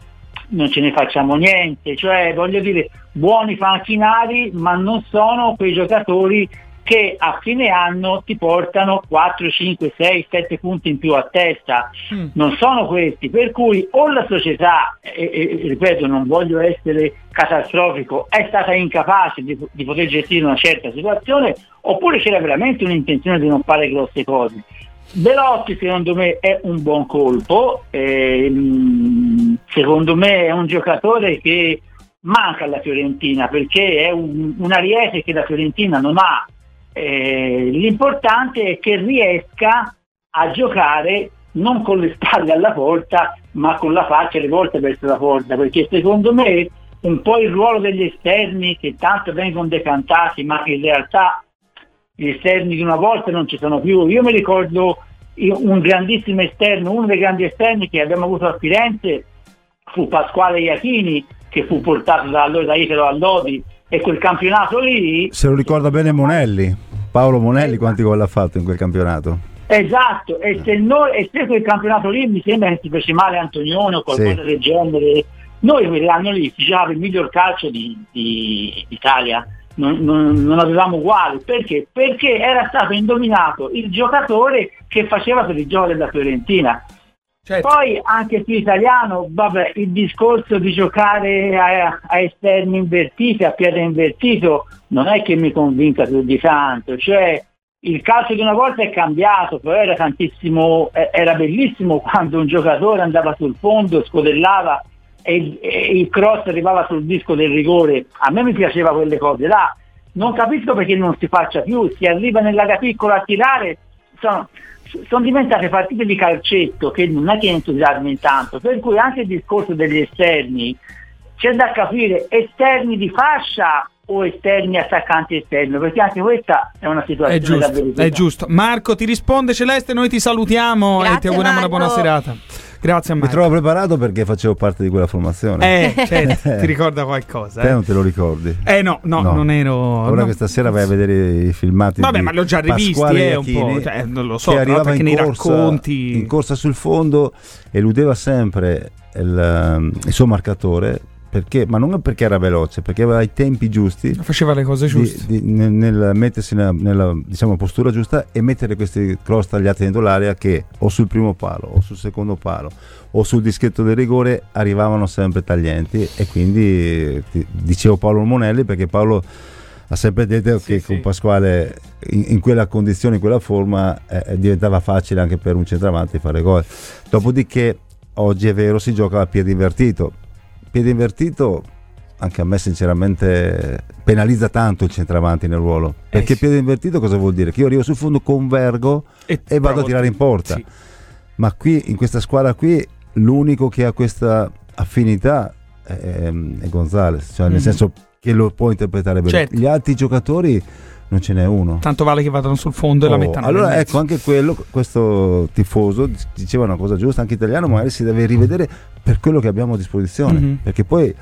non ce ne facciamo niente, cioè voglio dire buoni panchinari ma non sono quei giocatori che a fine anno ti portano 4, 5, 6, 7 punti in più a testa, non sono questi, per cui o la società, e, e- ripeto non voglio essere catastrofico, è stata incapace di, di poter gestire una certa situazione, oppure c'era veramente un'intenzione di non fare grosse cose. Belotti secondo me è un buon colpo, ehm, secondo me è un giocatore che manca alla Fiorentina perché è un, un ariete che la Fiorentina non ha. Eh, l'importante è che riesca a giocare non con le spalle alla porta ma con la faccia rivolta verso la porta perché secondo me un po' il ruolo degli esterni che tanto vengono decantati ma in realtà gli esterni di una volta non ci sono più. Io mi ricordo un grandissimo esterno, uno dei grandi esterni che abbiamo avuto a Firenze fu Pasquale Iachini che fu portato da, allora da Italo a Lodi e quel campionato lì Se lo ricorda bene Monelli, Paolo Monelli quanti gol ha fatto in quel campionato? Esatto, e se, noi, e se quel campionato lì mi sembra che si fece male Antonione o qualcosa Sì. del genere, noi quell'anno lì si giocava il miglior calcio di, di- d'Italia, non, non- non avevamo uguali, perché? Perché era stato indominato il giocatore che faceva per il gioco della Fiorentina. Certo. Poi anche qui italiano, vabbè, il discorso di giocare a, a esterni invertiti, a piede invertito, non è che mi convinca più di tanto. Cioè, il calcio di una volta è cambiato, però era tantissimo, eh, era bellissimo [laughs] quando un giocatore andava sul fondo, scodellava e, e il cross arrivava sul disco del rigore. A me mi piaceva quelle cose là. Non capisco perché non si faccia più, si arriva nell'area piccola a tirare, sono, sono diventate partite di calcetto che non è che entusiasmi tanto, per cui anche il discorso degli esterni c'è da capire esterni di fascia o esterni attaccanti esterni, perché anche questa è una situazione È giusto, da verificare. è giusto. Marco ti risponde Celeste, noi ti salutiamo e Grazie, ti auguriamo una buona Marco. serata. Grazie a Mi Marco. trovo preparato perché facevo parte di quella formazione. Eh, [laughs] certo, ti ricorda qualcosa? Te Eh, non te lo ricordi? Eh, no, no, non ero... Ora no. questa sera vai a vedere i filmati. Vabbè, ma li ho già rivisti, eh, un po', cioè, non lo so, che arrivava in nei corsa, racconti- in corsa sul fondo, eludeva sempre il, ehm, il suo marcatore. Perché, ma non perché era veloce, perché aveva i tempi giusti. Faceva le cose di- giuste. di- nel, nel mettersi nella, nella, diciamo, postura giusta e mettere questi cross tagliati dentro l'area che o sul primo palo o sul secondo palo o sul dischetto del rigore arrivavano sempre taglienti e quindi eh, ti- dicevo Paolo Monelli perché Paolo ha sempre detto che con Pasquale in, in quella condizione, in quella forma eh, diventava facile anche per un centravanti fare gol. Dopodiché oggi è vero si gioca a piede invertito. Piede invertito anche a me sinceramente penalizza tanto il centravanti nel ruolo. Perché piede invertito cosa vuol dire? Che io arrivo sul fondo, convergo e, vado provo a tirare in porta. sì. Ma qui in questa squadra qui l'unico che ha questa affinità è, è Gonzales, cioè nel Mhm. senso che lo può interpretare bene. Certo. Gli altri giocatori non ce n'è uno. Tanto vale che vadano sul fondo e la Oh, mettano allora ecco anche quello questo tifoso diceva una cosa giusta anche italiano magari si deve rivedere per quello che abbiamo a disposizione Mhm. perché poi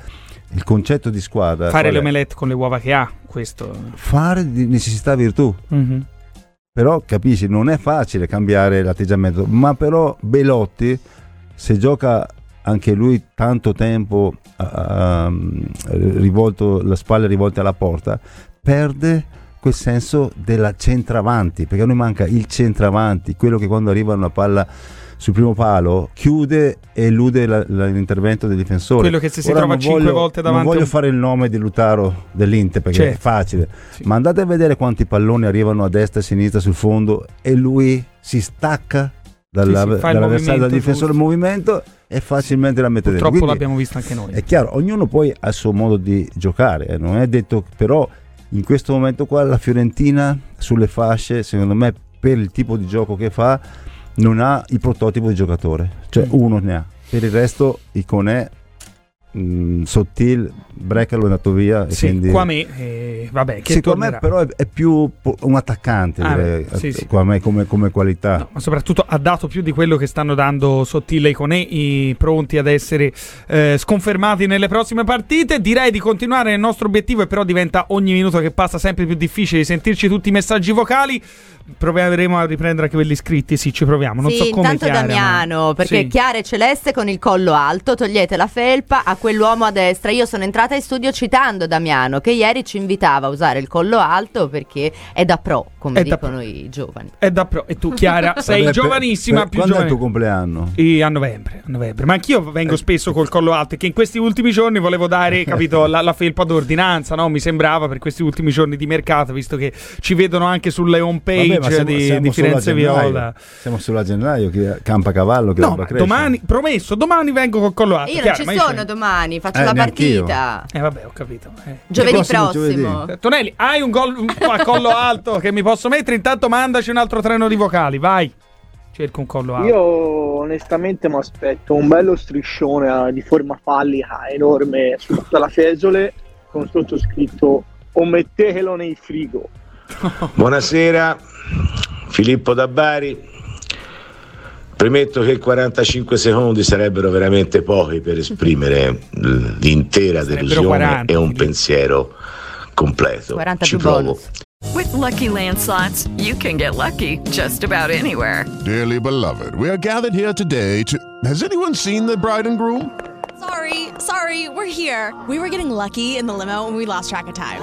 il concetto di squadra Fare qual le è? omelette con le uova che ha, questo... fare di necessità virtù Mhm. però capisci non è facile cambiare l'atteggiamento ma però Belotti se gioca anche lui tanto tempo ah, rivolto le spalle rivolte alla porta perde quel senso della centravanti perché a noi manca il centravanti quello che quando arriva una palla sul primo palo chiude e elude la- la- l'intervento del difensore Quello che se si Ora trova non cinque voglio- volte davanti non voglio un- fare il nome di Lutaro dell'Inter perché Certo. è facile ma andate a vedere quanti palloni arrivano a destra e a sinistra sul fondo e lui si stacca dalla, Sì, sì, dall'avversario, dal difensore il movimento e facilmente la mette dentro. Purtroppo l'abbiamo visto anche noi. È chiaro, ognuno poi ha il suo modo di giocare, eh, non è detto però in questo momento qua la Fiorentina sulle fasce, secondo me per il tipo di gioco che fa non ha il prototipo di giocatore, cioè Mm. uno ne ha. Per il resto Iconè mh, Sottil, Brecalo è andato via Sì, quindi qua me, eh, vabbè, che sì, qua me tornerà. però è, è più un attaccante Ah, direi, sì, sì. qua me come, come qualità. ma soprattutto ha dato più di quello che stanno dando Sottile e Conei, pronti ad essere eh, sconfermati nelle prossime partite. Direi di continuare nel nostro obiettivo, e però diventa ogni minuto che passa sempre più difficile di sentirci tutti i messaggi vocali. Proveremo a riprendere anche quelli iscritti. Sì, ci proviamo. Non sì, so come intanto Chiara, ma- Damiano, perché Sì. Chiara e Celeste con il collo alto, togliete la felpa a quell'uomo a destra. Io sono entrata in studio citando Damiano, che ieri ci invitava a usare il collo alto perché è da pro, come È dicono i giovani. È da pro. E tu, Chiara, [laughs] sei Vabbè, per- giovanissima, per- più quando è il giovane. tuo compleanno? E a novembre, a novembre. Ma anch'io vengo Eh, spesso col collo alto e che in questi ultimi giorni volevo dare, [laughs] capito, la, la felpa d'ordinanza, no? Mi sembrava per questi ultimi giorni di mercato, visto che ci vedono anche sulle home page Vabbè, ma siamo- di, siamo di Firenze gennaio. Viola. Siamo solo a gennaio, che campa cavallo, che No, domani, promesso, domani vengo col collo alto. Io non Chiara, ci sono domani, faccio Eh, la partita. Eh vabbè, ho capito. eh. Giovedì prossimo prossimo. Eh, Tonelli, hai un, gol, a collo alto che mi posso mettere? Intanto mandaci un altro treno di vocali, vai. Cerco un collo alto. Io onestamente mi aspetto un bello striscione eh, di forma fallica enorme su tutta la Fiesole con sottoscritto o mettetelo nei frigo. Buonasera, Filippo da Bari. Premetto che 45 secondi sarebbero veramente pochi per esprimere l'intera delusione 40, e un pensiero completo. 40 Ci provo. With Lucky Land slots, you can get lucky just about anywhere. Dearly beloved, we are gathered here today to. Has anyone seen the bride and groom? Sorry, sorry, we're here. We were getting lucky in the limo and we lost track of time.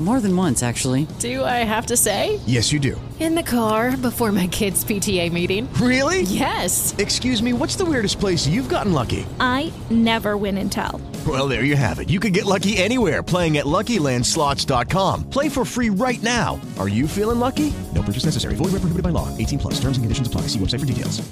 More than once, actually. Do I have to say? Yes, you do. In the car before my kids' PTA meeting. Really? Yes. Excuse me, what's the weirdest place you've gotten lucky? I never win and tell. Well, there you have it. You can get lucky anywhere playing at LuckyLandSlots.com. Play for free right now. Are you feeling lucky? No purchase necessary. Void where prohibited by law. 18 plus. Terms and conditions apply. See website for details.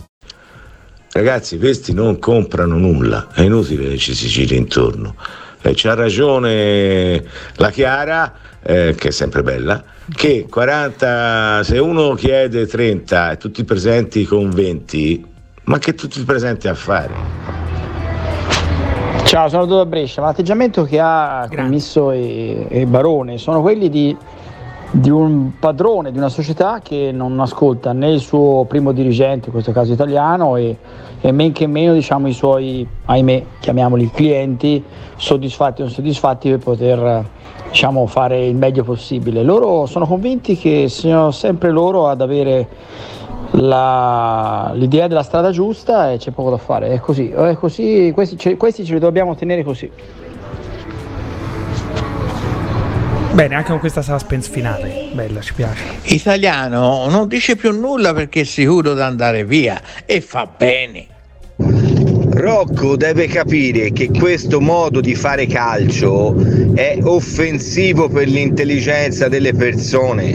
Ragazzi, questi non comprano nulla, è inutile che ci si giri intorno. Eh, c'ha ragione la Chiara, eh, che è sempre bella, che 40, se uno chiede 30 e tutti presenti con 20, ma che tutti presenti a fare? Ciao, sono Dodo Brescia, ma l'atteggiamento che ha commesso e, e Barone sono quelli di, di un padrone di una società che non ascolta né il suo primo dirigente, in questo caso italiano, e, e men che meno diciamo, i suoi, ahimè, chiamiamoli clienti, soddisfatti o non soddisfatti per poter diciamo, fare il meglio possibile. Loro sono convinti che siano sempre loro ad avere la- l'idea della strada giusta e c'è poco da fare, è così, è così questi, ce, questi ce li dobbiamo tenere così. Bene, anche con questa suspense finale. Bella, ci piace. Italiano non dice più nulla perché è sicuro di andare via e fa bene. Rocco deve capire che questo modo di fare calcio è offensivo per l'intelligenza delle persone.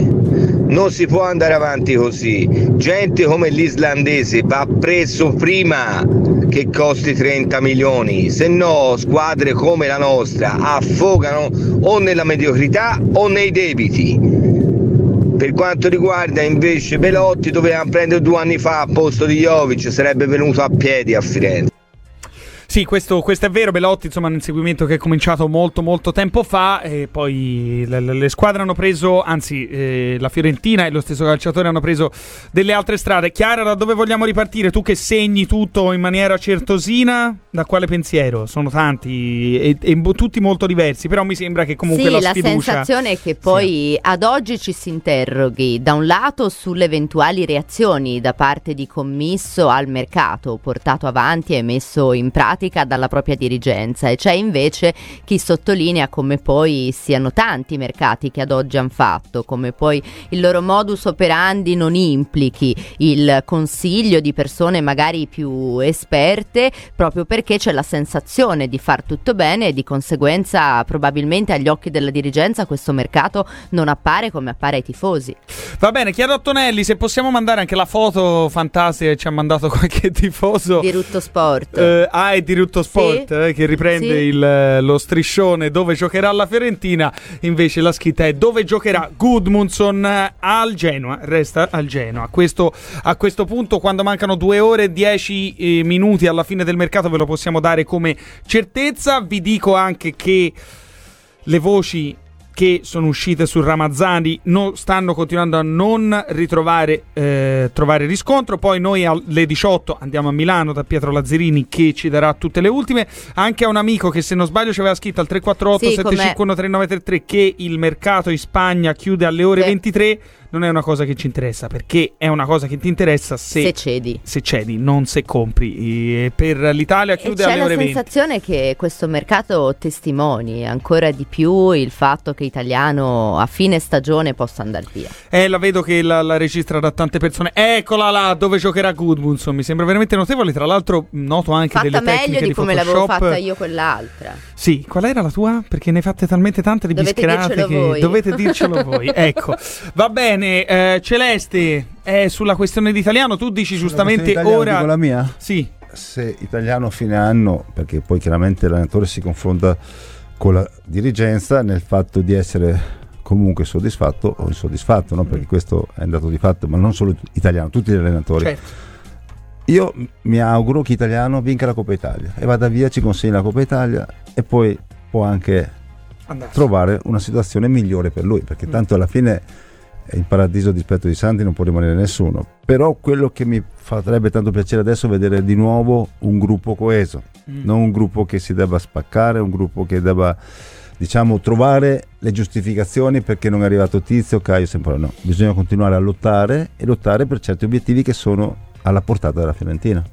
Non si può andare avanti così. Gente come l'islandese va preso prima che costi 30 milioni, se no squadre come la nostra affogano o nella mediocrità o nei debiti. Per quanto riguarda invece Belotti, dovevamo prendere due anni fa a posto di Jovic, sarebbe venuto a piedi a Firenze. Sì, questo, questo è vero. Belotti, insomma, è un inseguimento che è cominciato molto, molto tempo fa. E poi le, le- squadre hanno preso, anzi, eh, la Fiorentina e lo stesso calciatore hanno preso delle altre strade. Chiara, da dove vogliamo ripartire? Tu che segni tutto in maniera certosina, da quale pensiero? Sono tanti e, e tutti molto diversi, però mi sembra che comunque sì, la la sfiducia. sensazione è che poi ad oggi ci si interroghi da un lato sulle eventuali reazioni da parte di commisso al mercato portato avanti e messo in pratica dalla propria dirigenza e c'è invece chi sottolinea come poi siano tanti i mercati che ad oggi hanno fatto, come poi il loro modus operandi non implichi il consiglio di persone magari più esperte proprio perché c'è la sensazione di far tutto bene e di conseguenza probabilmente agli occhi della dirigenza questo mercato non appare come appare ai tifosi. Va bene, chiedo a Tonelli se possiamo mandare anche la foto fantastica che ci ha mandato [laughs] qualche tifoso. Di Rutto Sport. Eh, è di Rutto Sport eh, che riprende Sì. il- lo striscione dove giocherà la Fiorentina. Invece la scritta è dove giocherà Gudmundsson eh, al Genoa. Resta al Genoa. A questo, a questo punto, quando mancano 2 ore e 10 eh, minuti alla fine del mercato, ve lo possiamo dare come certezza. Vi dico anche che le voci che sono uscite su Ramazzani non stanno continuando a non ritrovare eh, trovare riscontro. Poi noi alle 18 andiamo a Milano da Pietro Lazzarini che ci darà tutte le ultime. Anche a un amico che se non sbaglio ci aveva scritto al 348 Sì, 751 3933 che il mercato in Spagna chiude alle ore Sì. 23. Non è una cosa che ci interessa perché è una cosa che ti interessa se, Se cedi. se cedi, non se compri. E per l'Italia E chiude c'è alle la ore 20. sensazione che questo mercato testimoni ancora di più il fatto che Italiano a fine stagione possa andare via. Eh, la vedo che la, la registra da tante persone. Eccola là, dove giocherà Goodmunson. Mi sembra veramente notevole. Tra l'altro, noto anche Fatta delle tecniche meglio di di come l'avevo Photoshop. fatta io quell'altra. Sì, qual era la tua? Perché ne hai fatte talmente tante di Dovete bischerate che voi. dovete dircelo [laughs] voi. Ecco, va bene. Eh, Celeste, eh, sulla questione di italiano, tu dici giustamente Italiano, ora. dico la mia? Sì. Se italiano a fine anno, perché poi chiaramente l'allenatore si confronta con la dirigenza nel fatto di essere comunque soddisfatto o insoddisfatto, no? perché questo è un dato di fatto, ma non solo italiano, tutti gli allenatori. Certo. Io mi auguro che Italiano vinca la Coppa Italia e vada via, ci consegni la Coppa Italia e poi può anche Andarsene. trovare una situazione migliore per lui, perché tanto alla fine il paradiso dispetto di santi non può rimanere nessuno. Però quello che mi farebbe tanto piacere adesso è vedere di nuovo un gruppo coeso, Mm. non un gruppo che si debba spaccare, un gruppo che debba diciamo trovare le giustificazioni perché non è arrivato Tizio, Caio, sempre no. Bisogna continuare a lottare e lottare per certi obiettivi che sono alla portata della Fiorentina.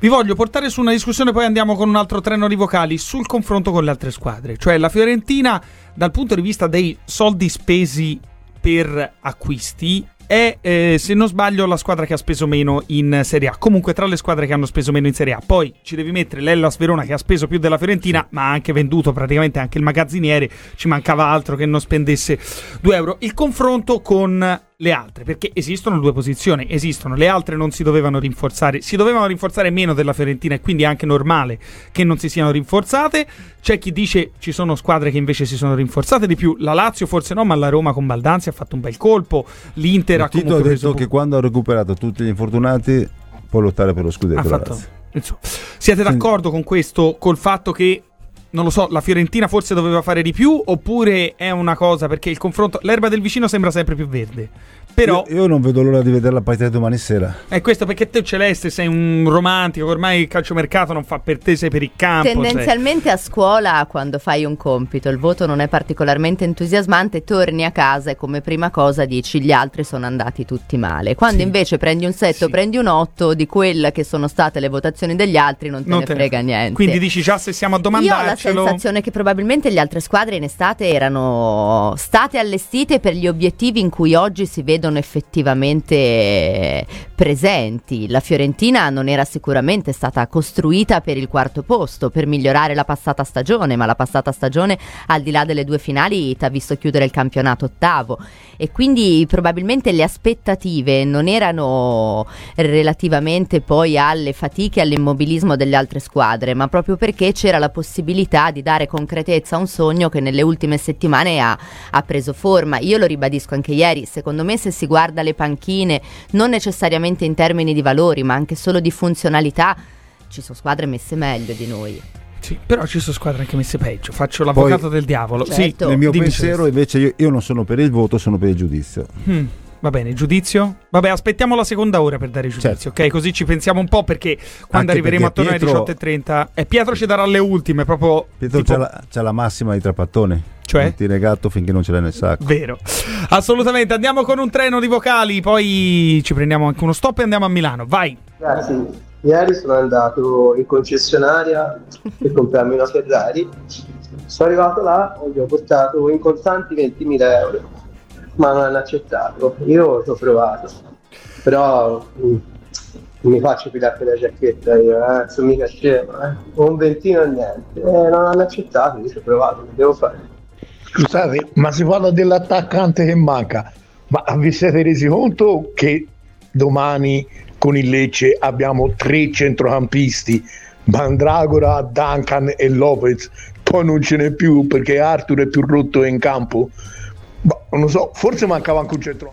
Vi voglio portare su una discussione, poi andiamo con un altro treno di vocali sul confronto con le altre squadre. Cioè la Fiorentina, dal punto di vista dei soldi spesi per acquisti, è, eh, se non sbaglio, la squadra che ha speso meno in Serie A. Comunque, tra le squadre che hanno speso meno in Serie A. Poi ci devi mettere l'Ellas Verona che ha speso più della Fiorentina, ma ha anche venduto praticamente anche il magazziniere. Ci mancava altro che non spendesse 2 euro. Il confronto con le altre, perché esistono due posizioni, esistono, le altre non si dovevano rinforzare, si dovevano rinforzare meno della Fiorentina e quindi è anche normale che non si siano rinforzate. C'è chi dice ci sono squadre che invece si sono rinforzate di più, la Lazio forse no, ma la Roma con Baldanzi ha fatto un bel colpo, l'Inter ha Tito ha comunque detto che quando ha recuperato tutti gli infortunati può lottare per lo scudetto. Siete d'accordo con questo, col fatto che non lo so, la Fiorentina forse doveva fare di più oppure è una cosa perché il confronto l'erba del vicino sembra sempre più verde. Però Io, io non vedo l'ora di vedere la partita di domani sera. È questo perché te Celeste sei un romantico, ormai il calciomercato non fa per te, sei per il campo. cioè- Tendenzialmente a scuola, quando fai un compito, il voto non è particolarmente entusiasmante, torni a casa e come prima cosa dici gli altri sono andati tutti male. Quando Sì. invece prendi un 7 o prendi un 8 di quelle che sono state le votazioni degli altri non te Non ne te ne- frega niente. Quindi dici già se siamo a Io ho la domandarcelo. sensazione che probabilmente le altre squadre in estate erano state allestite per gli obiettivi in cui oggi si vedono effettivamente presenti. La Fiorentina non era sicuramente stata costruita per il quarto posto, per migliorare la passata stagione, ma la passata stagione al di là delle due finali ti ha visto chiudere il campionato ottavo e quindi probabilmente le aspettative non erano relativamente poi alle fatiche all'immobilismo delle altre squadre, ma proprio perché c'era la possibilità di dare concretezza a un sogno che nelle ultime settimane ha, ha preso forma. Io lo ribadisco anche ieri, secondo me se si guarda le panchine, non necessariamente in termini di valori, ma anche solo di funzionalità, ci sono squadre messe meglio di noi. Sì, però ci sono squadre anche messe peggio. Faccio l'avvocato del diavolo. Certo. Nel mio dimmi, pensiero invece io, io non sono per il voto, sono per il giudizio. Mm, va bene, giudizio? Vabbè, aspettiamo la seconda ora per dare giudizio, ok? Così ci pensiamo un po' perché quando Anche arriveremo perché attorno Pietro- alle 18.30 e Pietro ci darà le ultime, proprio Pietro tipo- c'ha, la, c'ha la massima di trapattoni. Cioè? Non ti negato finché non ce l'hai nel sacco. Vero, assolutamente. Andiamo con un treno di vocali, poi ci prendiamo anche uno stop e andiamo a Milano. Vai. Ragazzi, ieri sono andato in concessionaria per comprarmi una Ferrari. Sono arrivato là e gli ho portato in contanti 20.000 euro, ma non hanno accettato. Io ci ho provato, però mm, non mi faccio pilare per la giacchetta io, eh, sono mica scemo, eh. Un ventino o niente. Eh, non hanno accettato, io ci ho provato, che devo fare? Scusate, ma si parla dell'attaccante che manca. Ma vi siete resi conto che domani con il Lecce abbiamo tre centrocampisti, Mandragora, Duncan e Lopez, poi non ce n'è più perché Arthur è più rotto in campo. Ma non lo so, forse mancava anche un centro.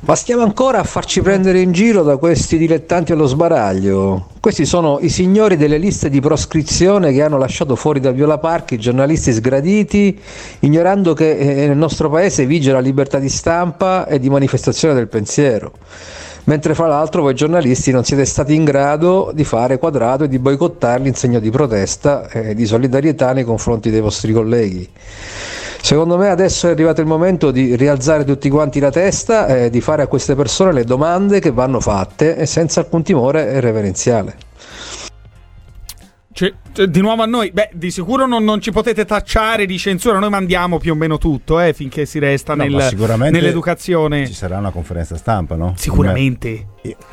Ma stiamo ancora a farci prendere in giro da questi dilettanti allo sbaraglio. Questi sono i signori delle liste di proscrizione che hanno lasciato fuori da Viola Park i giornalisti sgraditi, ignorando che eh, nel nostro paese vige la libertà di stampa e di manifestazione del pensiero. Mentre fra l'altro voi giornalisti non siete stati in grado di fare quadrato e di boicottarli in segno di protesta e di solidarietà nei confronti dei vostri colleghi. Secondo me adesso è arrivato il momento di rialzare tutti quanti la testa e di fare a queste persone le domande che vanno fatte e senza alcun timore reverenziale. Cioè, di nuovo a noi, beh, di sicuro non, non ci potete tacciare di censura, noi mandiamo più o meno tutto, eh, finché si resta No, nel- nell'educazione. Ci sarà una conferenza stampa, no? Sicuramente.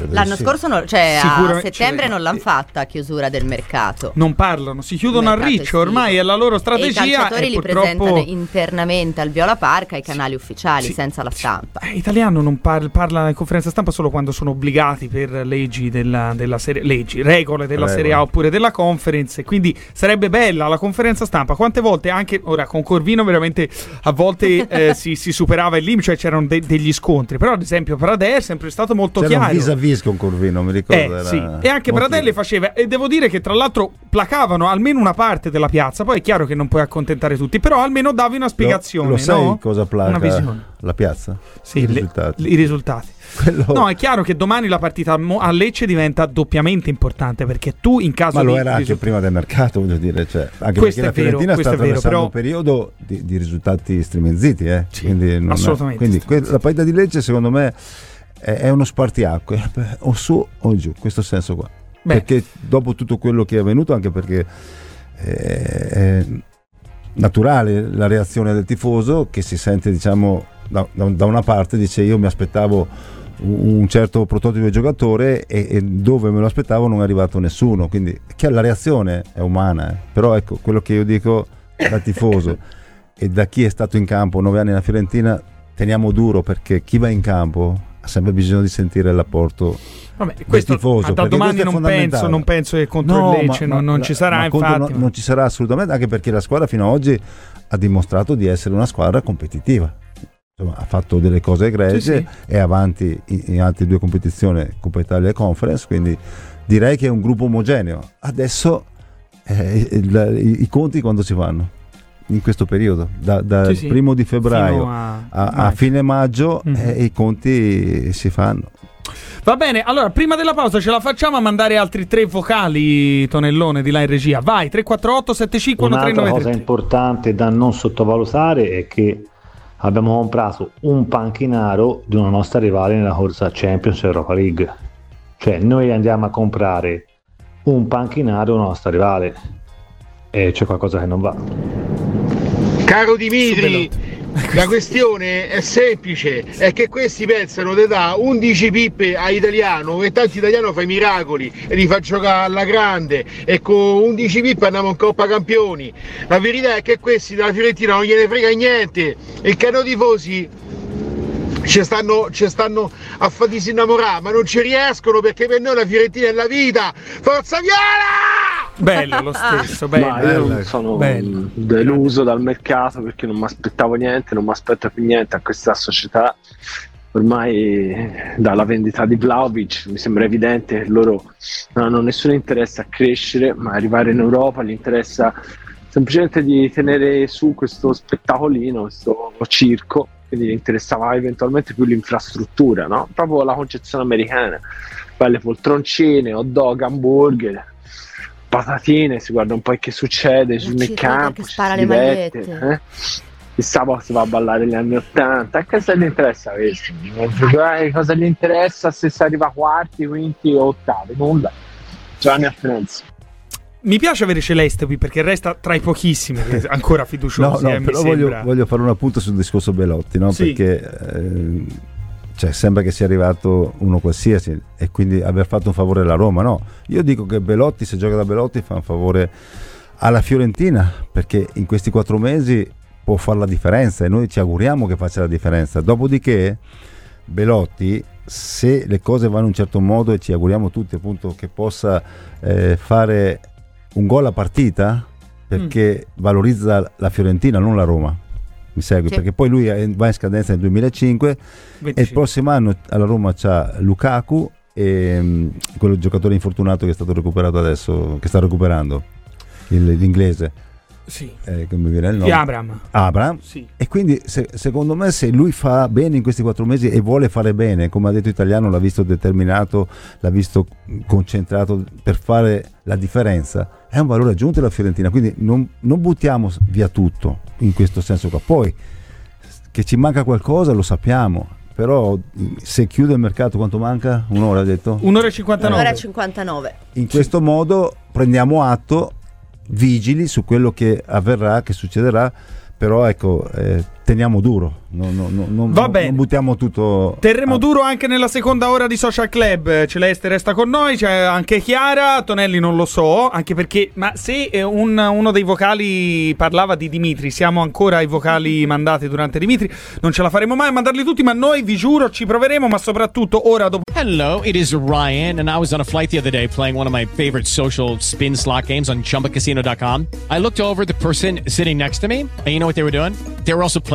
L'anno sì. scorso, no- cioè a settembre non l'hanno fatta a chiusura del mercato. Non parlano, si chiudono a riccio, estivo. ormai è la loro E i strategia calciatori e li purtroppo... presentano internamente al Viola Park ai canali ufficiali, senza la stampa. Eh, italiano non par- parla in conferenza stampa solo quando sono obbligati per leggi della, della serie leggi, regole della Regole. Serie A oppure della conference. Quindi sarebbe bella la conferenza stampa. Quante volte anche ora con Corvino veramente a volte [laughs] eh, si, si superava il limite, cioè c'erano de- degli scontri. Però, ad esempio, Pradè è sempre stato molto C'era un chiaro. vis-a-vis con Corvino, mi ricordo. Eh, era sì. E anche molto- Pradelli faceva, e devo dire che tra l'altro placavano almeno una parte della piazza. Poi è chiaro che non puoi accontentare tutti, però almeno davi una spiegazione. Lo sai no? cosa placa? Una visione. La piazza? Sì, I le- risultati. I risultati. [laughs] Quello- No, è chiaro che domani la partita a Lecce diventa doppiamente importante perché tu in caso Ma lo era anche risultati- prima del mercato, voglio dire. Cioè, anche Questo perché la Fiorentina sta è vero, attraversando però- un periodo di, di risultati striminziti. Eh? quindi non è- assolutamente. quindi que- la partita di Lecce, secondo me, è, è uno spartiacque. [laughs] O su o giù, questo senso qua. Beh. Perché dopo tutto quello che è avvenuto, anche perché eh, è naturale la reazione del tifoso che si sente, diciamo, da, da- da una parte dice io mi aspettavo un certo prototipo di giocatore e, e dove me lo aspettavo non è arrivato nessuno quindi chiaro, la reazione è umana eh. però ecco quello che io dico da tifoso [laughs] e da chi è stato in campo nove anni nella Fiorentina teniamo duro perché chi va in campo ha sempre bisogno di sentire l'apporto Vabbè, del questo tifoso da domani non penso, non penso che contro No, il Lecce ma- non, non ci sarà, infatti. non, non ci sarà assolutamente, anche perché la squadra fino ad oggi ha dimostrato di essere una squadra competitiva. Insomma, ha fatto delle cose egregie, Sì, sì. è avanti in, in altre due competizioni, Coppa Italia e Conference, quindi direi che è un gruppo omogeneo. Adesso eh, il- i, i conti quando si fanno? In questo periodo, da- dal Sì, sì. primo di febbraio a a, a fine maggio Mhm. eh, i conti si fanno. Va bene, allora prima della pausa ce la facciamo a mandare altri tre vocali, Tonellone, di là in regia. Vai, 348 75 Un'altra cosa 1393. importante da non sottovalutare è che abbiamo comprato un panchinaro di una nostra rivale nella corsa Champions Europa League. Cioè noi andiamo a comprare un panchinaro di una nostra rivale e c'è qualcosa che non va. Caro Dimitri, la questione è semplice, è che questi pensano di dare 11 pippe a italiano e tanto italiano fa i miracoli e li fa giocare alla grande e con 11 pippe andiamo in Coppa Campioni. La verità è che questi della Fiorentina non gliene frega niente e il cano tifosi ci stanno, ci stanno a far disinnamorare, ma non ci riescono perché per noi la Fiorentina è la vita. Forza Viola! Bello lo stesso, bello. Ma io sono bello. deluso dal mercato perché non mi aspettavo niente, non mi aspetto più niente a questa società. Ormai dalla vendita di Vlaovic mi sembra evidente che loro non hanno nessun interesse a crescere, ma arrivare in Europa gli interessa semplicemente di tenere su questo spettacolino, questo circo, quindi gli interessava eventualmente più l'infrastruttura, no? proprio la concezione americana, belle poltroncine, hot dog, hamburger, patatine, si guarda un po' che succede sul nel campo, che spara le diverte, magliette. eh? chissà poi si va a ballare gli anni 80 e cosa gli interessa questo? Cosa gli interessa se si arriva a quarti, quinti o ottavi? Nulla Giovanni a Firenze Mi piace avere Celeste qui perché resta tra i pochissimi [laughs] ancora No, fiduciosi. no, eh, mi però voglio, voglio fare un appunto sul discorso Belotti, no? Sì. perché eh, cioè, sembra che sia arrivato uno qualsiasi e quindi aver fatto un favore alla Roma. No, io dico che Belotti, se gioca da Belotti, fa un favore alla Fiorentina perché in questi quattro mesi può fare la differenza e noi ci auguriamo che faccia la differenza. Dopodiché, Belotti, se le cose vanno in un certo modo e ci auguriamo tutti appunto che possa eh, fare un gol a partita perché valorizza la Fiorentina, non la Roma. Mi segui? Sì. Perché poi lui va in scadenza nel 2005 e il 25. prossimo anno alla Roma c'ha Lukaku e mm, quello giocatore infortunato che è stato recuperato adesso, che sta recuperando, il- l'inglese. Sì. Eh, come viene il Di nome? Abraham. Abraham. Sì. E quindi se- secondo me se lui fa bene in questi quattro mesi e vuole fare bene, come ha detto Italiano, l'ha visto determinato, l'ha visto concentrato per fare la differenza, è un valore aggiunto della Fiorentina. Quindi non, non buttiamo via tutto in questo senso qua. Poi che ci manca qualcosa lo sappiamo, però se chiude il mercato quanto manca? Un'ora ha detto? Un'ora e 59. Un'ora e 59. In questo modo prendiamo atto, vigili su quello che avverrà, che succederà, però ecco, eh, teniamo duro, non, non- non- non- Va non bene. buttiamo tutto... Terremo duro anche nella seconda ora di Social Club. Celeste resta con noi, c'è anche Chiara. Tonelli non lo so, anche perché. Ma se eh, un- uno dei vocali parlava di Dimitri, siamo ancora ai vocali mandati durante Dimitri. Non ce la faremo mai a mandarli tutti, ma noi vi giuro ci proveremo. Ma soprattutto ora dopo. Hello, it is Ryan, and I was on a flight the other day playing one of my favorite social spin slot games on chumbacasino.com. I looked over the person sitting next to me, and you know what they were doing? They were also playing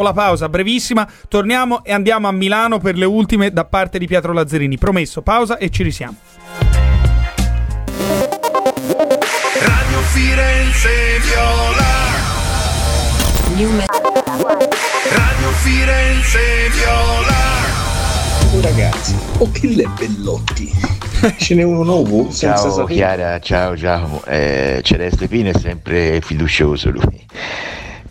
La pausa brevissima, torniamo e andiamo a Milano per le ultime da parte di Pietro Lazzarini. Promesso, pausa e ci risiamo. Radio Firenze Viola. Radio Firenze Viola. Ragazzi, Ochille Bellotti. Ce n'è uno nuovo senza Ciao sapere. Chiara, ciao ciao. Eh, Celeste Pino è sempre fiducioso lui.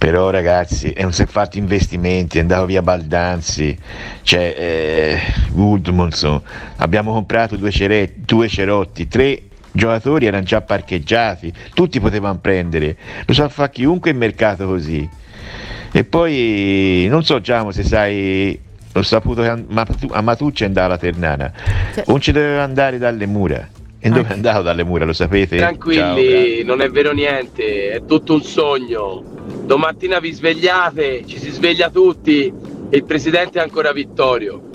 Però ragazzi, non si è fatto investimenti, è andato via Baldanzi, c'è eh, Woodmanson, abbiamo comprato due, cere- due cerotti, tre giocatori erano già parcheggiati, tutti potevano prendere, lo sa fare chiunque in mercato così. E poi non so Giamo se sai, ho saputo che a Matu- a Matucci è andata la Ternana, non ci doveva andare dalle mura. E dove è andato dalle mura, lo sapete? Ciao, Tranquilli, non è vero niente, è tutto un sogno. Domattina vi svegliate, ci si sveglia tutti e il presidente è ancora Vittorio.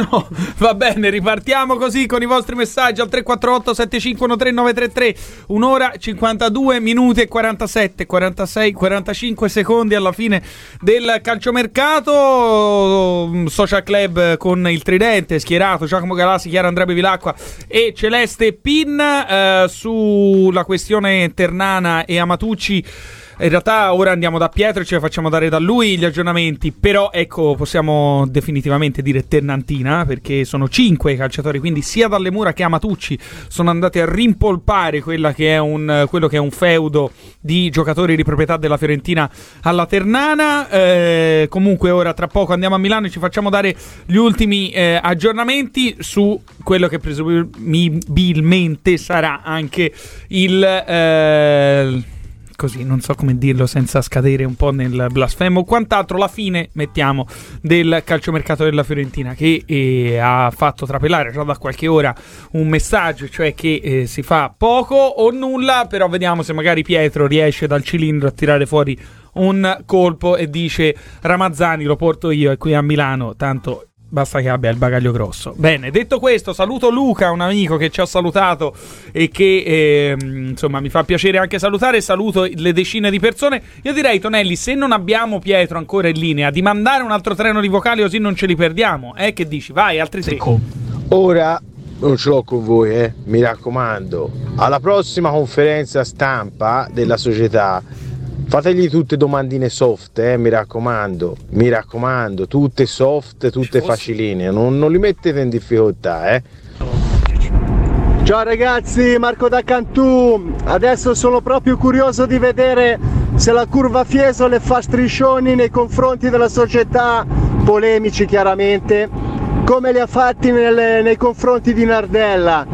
No, [laughs] va bene, ripartiamo così con i vostri messaggi al 348 7513 933. Un'ora 52 minuti e 47, 46, 45 secondi alla fine del calciomercato. Mm, Social Club con il tridente schierato Giacomo Galassi, Chiara Andrea Bevilacqua e Celeste Pin eh, sulla questione Ternana e Amatucci. In realtà ora andiamo da Pietro e le facciamo dare da lui gli aggiornamenti, però ecco possiamo definitivamente dire Ternantina perché sono cinque i calciatori, quindi sia dalle mura che Amatucci sono andati a rimpolpare che un, quello che è un feudo di giocatori di proprietà della Fiorentina alla Ternana. Eh, comunque ora tra poco andiamo a Milano e ci facciamo dare gli ultimi eh, aggiornamenti su quello che presumibilmente sarà anche il... Eh, così, non so come dirlo senza scadere un po' nel blasfemo. Quant'altro, la fine, mettiamo, del calciomercato della Fiorentina che eh, ha fatto trapelare già da qualche ora un messaggio, cioè che eh, si fa poco o nulla, però vediamo se magari Pietro riesce dal cilindro a tirare fuori un colpo e dice Ramazzani lo porto io e qui a Milano, tanto Basta che abbia il bagaglio grosso. Bene, detto questo, saluto Luca, un amico che ci ha salutato e che ehm, insomma mi fa piacere anche salutare. Saluto le decine di persone. Io direi, Tonelli, se non abbiamo Pietro ancora in linea, di mandare un altro treno di vocali così non ce li perdiamo. Eh, che dici? Vai, altri tre. Ora non ce l'ho con voi, eh, mi raccomando. Alla prossima conferenza stampa della società fategli tutte domandine soft, eh, mi raccomando. Mi raccomando, tutte soft, tutte faciline. Non, non li mettete in difficoltà, eh. Ciao ragazzi, Marco da Cantù. Adesso sono proprio curioso di vedere se la curva Fiesole fa striscioni nei confronti della società, polemici chiaramente, come li ha fatti nelle- nei confronti di Nardella.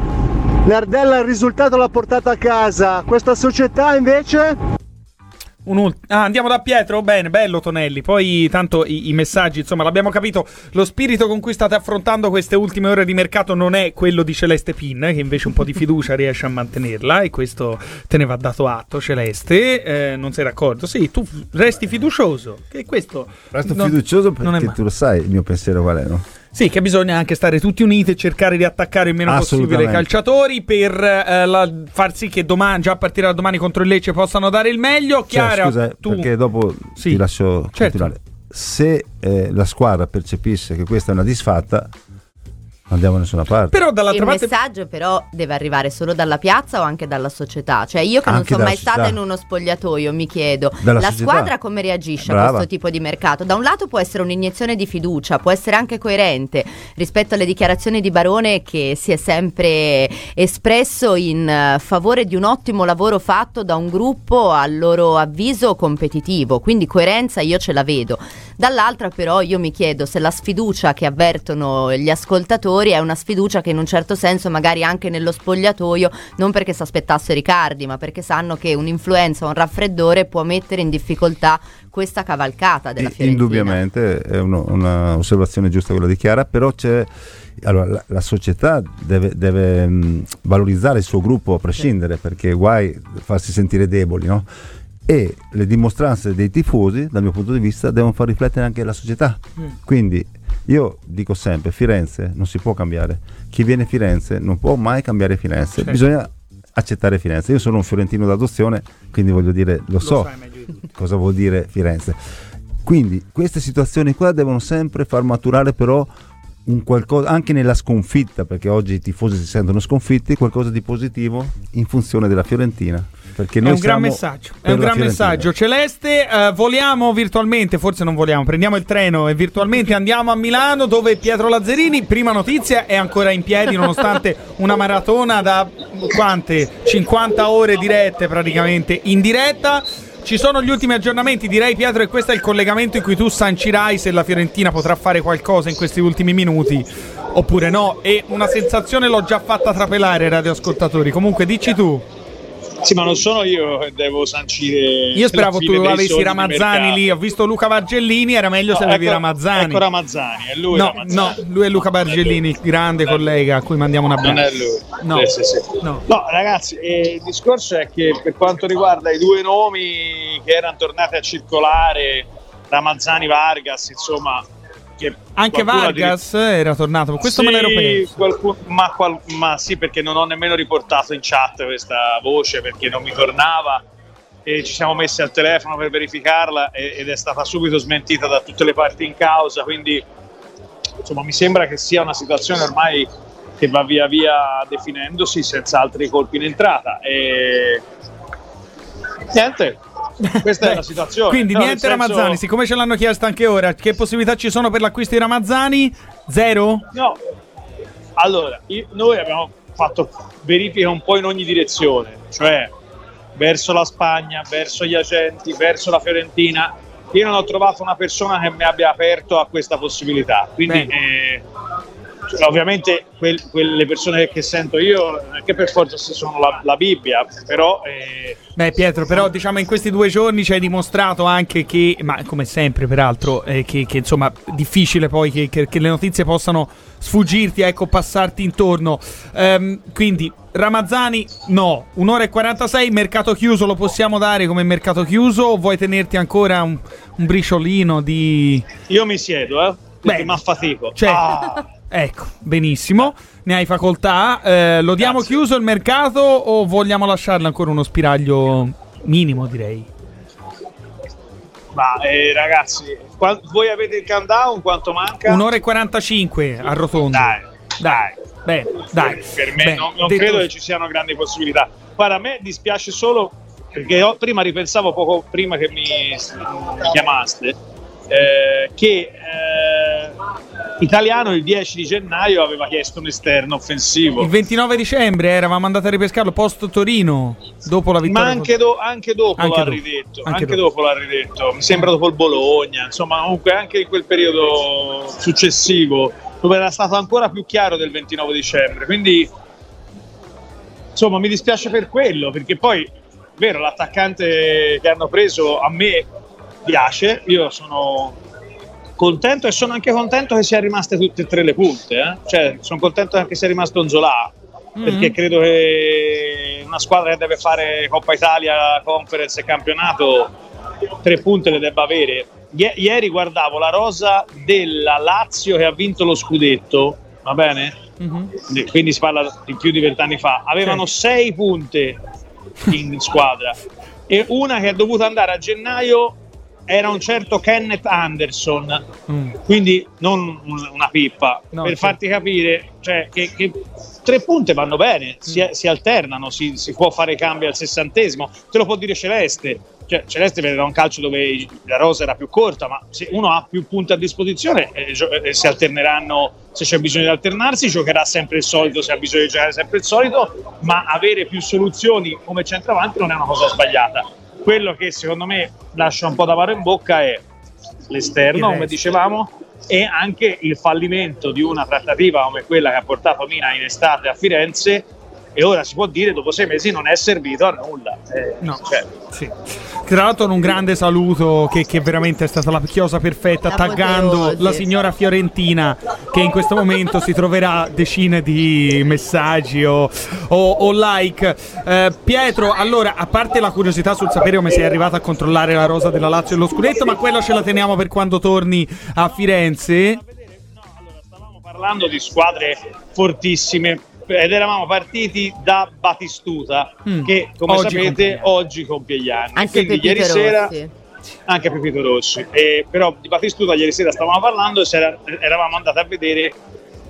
Nardella il risultato l'ha portato a casa, questa società invece... Ult- ah, andiamo da Pietro. Bene, bello Tonelli. Poi, tanto i, i messaggi, insomma, l'abbiamo capito. Lo spirito con cui state affrontando queste ultime ore di mercato non è quello di Celeste Pin, che invece un po' di [laughs] fiducia riesce a mantenerla. E questo te ne va dato atto, Celeste. Eh, non sei d'accordo? Sì, tu resti fiducioso. Che questo. Resto non- fiducioso non perché male. tu lo sai il mio pensiero qual è, no? Sì, che bisogna anche stare tutti uniti e cercare di attaccare il meno possibile i calciatori per eh, la- far sì che domani, già a partire da domani contro il Lecce possano dare il meglio. Cioè, Chiara, scusa, tu perché dopo Sì. ti lascio Certo. continuare. Se eh, la squadra percepisse che questa è una disfatta, andiamo da nessuna parte. Però dall'altra Il parte messaggio però deve arrivare solo dalla piazza o anche dalla società? Cioè io che non Anche sono dalla mai stata società. in uno spogliatoio mi chiedo, Dalla la società. squadra come reagisce a Brava. questo tipo di mercato? Da un lato può essere un'iniezione di fiducia, può essere anche coerente rispetto alle dichiarazioni di Barone che si è sempre espresso in eh, favore di un ottimo lavoro fatto da un gruppo a loro avviso competitivo, quindi coerenza io ce la vedo. Dall'altra però io mi chiedo se la sfiducia che avvertono gli ascoltatori è una sfiducia che in un certo senso magari anche nello spogliatoio, non perché si aspettasse Riccardi, ma perché sanno che un'influenza o un raffreddore può mettere in difficoltà questa cavalcata della Fiorentina. Indubbiamente è uno- un'osservazione giusta quella di Chiara, però c'è allora, la, la società deve, deve, mh, valorizzare il suo gruppo a prescindere, perché guai farsi sentire deboli, no? E le dimostranze dei tifosi, dal mio punto di vista, devono far riflettere anche la società. Quindi io dico sempre, Firenze non si può cambiare. Chi viene a Firenze non può mai cambiare Firenze, Certo. bisogna accettare Firenze. Io sono un fiorentino d'adozione, quindi voglio dire, lo, so di tutti. cosa vuol dire Firenze. Quindi queste situazioni qua devono sempre far maturare però un qualcosa, anche nella sconfitta, perché oggi i tifosi si sentono sconfitti, qualcosa di positivo in funzione della Fiorentina. Perché È noi un gran messaggio, è un gran messaggio. Celeste, eh, voliamo virtualmente, forse non voliamo, prendiamo il treno e virtualmente andiamo a Milano dove Pietro Lazzarini, prima notizia, è ancora in piedi nonostante una maratona da quante? 50 ore dirette praticamente in diretta. Ci sono gli ultimi aggiornamenti, direi Pietro, e questo è il collegamento in cui tu sancirai se la Fiorentina potrà fare qualcosa in questi ultimi minuti oppure no. E una sensazione l'ho già fatta trapelare, radioascoltatori. Comunque, dici tu. Sì, ma non sono io che devo sancire. Io speravo tu avessi Ramazzani lì. Ho visto Luca Bargellini. Era meglio se No, avevi ecco- Ramazzani. Ecco Ramazzani, è lui no, Ramazzani. no, lui è Luca Bargellini, grande collega a cui mandiamo un abbraccio. Non è lui. No. Sì, sì, sì. No. No, ragazzi, eh, il discorso è che per quanto riguarda i due nomi che erano tornati a circolare, Ramazzani Vargas, insomma. Che Anche Vargas era tornato. Questo me Sì, l'ero perso. qualcuno- ma, qual- ma sì, perché non ho nemmeno riportato in chat questa voce perché non mi tornava e ci siamo messi al telefono per verificarla e- ed è stata subito smentita da tutte le parti in causa. Quindi, insomma, mi sembra che sia una situazione ormai che va via via definendosi senza altri colpi in entrata. E niente, [laughs] questa è la situazione. Quindi No, niente senso- Ramazzani, siccome ce l'hanno chiesto anche ora, che possibilità ci sono per l'acquisto di Ramazzani? Zero? No, allora, io- noi abbiamo fatto verifiche un po' in ogni direzione, cioè verso la Spagna, verso gli agenti, verso la Fiorentina. Io non ho trovato una persona che mi abbia aperto a questa possibilità. Quindi, eh, cioè, ovviamente, quel- quelle persone che sento io che per forza si sono la, la Bibbia, però eh, Beh Pietro, però diciamo in questi due giorni ci hai dimostrato anche che, ma come sempre peraltro, eh, che, che, insomma difficile poi che, che- che le notizie possano sfuggirti, ecco, passarti intorno. Ehm, quindi Ramazzani no, un'ora e 46, mercato chiuso lo possiamo dare come mercato chiuso o vuoi tenerti ancora un, un briciolino di... io mi siedo, eh, perché mi affatico. Cioè, Ah. [laughs] ecco, benissimo, ne hai facoltà. Eh, lo diamo chiuso il mercato o vogliamo lasciarlo ancora uno spiraglio minimo, direi? Ma eh, ragazzi, qua- voi avete il countdown? Quanto manca? Un'ora e 45 a rotondo. Dai, dai, bene, dai. per me Beh, non, non detto- credo che ci siano grandi possibilità. Guarda, a me dispiace solo perché io prima ripensavo poco prima che mi chiamaste eh, che eh, Italiano il 10 di gennaio aveva chiesto un esterno offensivo. Il 29 dicembre eravamo andati a ripescarlo post Torino, dopo la Ma vittoria. anche, do- anche dopo Anche l'ha dopo. ridetto, Anche anche, dopo. dopo. l'ha ridetto, mi sembra dopo il Bologna, insomma comunque anche in quel periodo successivo, dove era stato ancora più chiaro del 29 dicembre, quindi insomma mi dispiace per quello, perché poi, vero, l'attaccante che hanno preso a me piace, io sono contento e sono anche contento che sia rimaste tutte e tre le punte, eh. cioè sono contento anche che sia rimasto Onzola, perché Mhm. credo che una squadra che deve fare Coppa Italia, Conference e campionato tre punte le debba avere. Ie- ieri guardavo la rosa della Lazio che ha vinto lo scudetto, va bene? Mhm. Quindi si parla di più di vent'anni fa. Avevano sei punte in squadra e una che è dovuta andare a gennaio era un certo Kenneth Anderson, Mm. quindi non un- una pippa, No, per certo. farti capire cioè, che, che tre punte vanno bene, si, Mm. si alternano, si, si può fare cambi al sessantesimo, te lo può dire Celeste. Cioè, Celeste vedeva un calcio dove la rosa era più corta, ma se uno ha più punti a disposizione eh, gio- eh, si alterneranno se c'è bisogno di alternarsi, giocherà sempre il solito se ha bisogno di giocare sempre il solito, ma avere più soluzioni come centravanti non è una cosa sbagliata. Quello che secondo me lascia un po' d'amaro in bocca è l'esterno, come dicevamo, e anche il fallimento di una trattativa come quella che ha portato Mina in estate a Firenze e ora si può dire dopo sei mesi non è servito a nulla. Eh, No. cioè, Sì. Tra l'altro un grande saluto che, che veramente è stata la chiosa perfetta, taggando la signora Fiorentina che in questo momento si troverà decine di messaggi o, o- o like. Eh, Pietro, allora, a parte la curiosità sul sapere come sei arrivato a controllare la rosa della Lazio e lo scudetto, ma quella ce la teniamo per quando torni a Firenze. parlando di squadre fortissime ed eravamo partiti da Batistuta Mm. che come Oggi compie sapete gli oggi compie gli anni Anche quindi Pepito ieri sera Rossi. anche Pepito Rossi E però di Batistuta ieri sera stavamo parlando e eravamo andati a vedere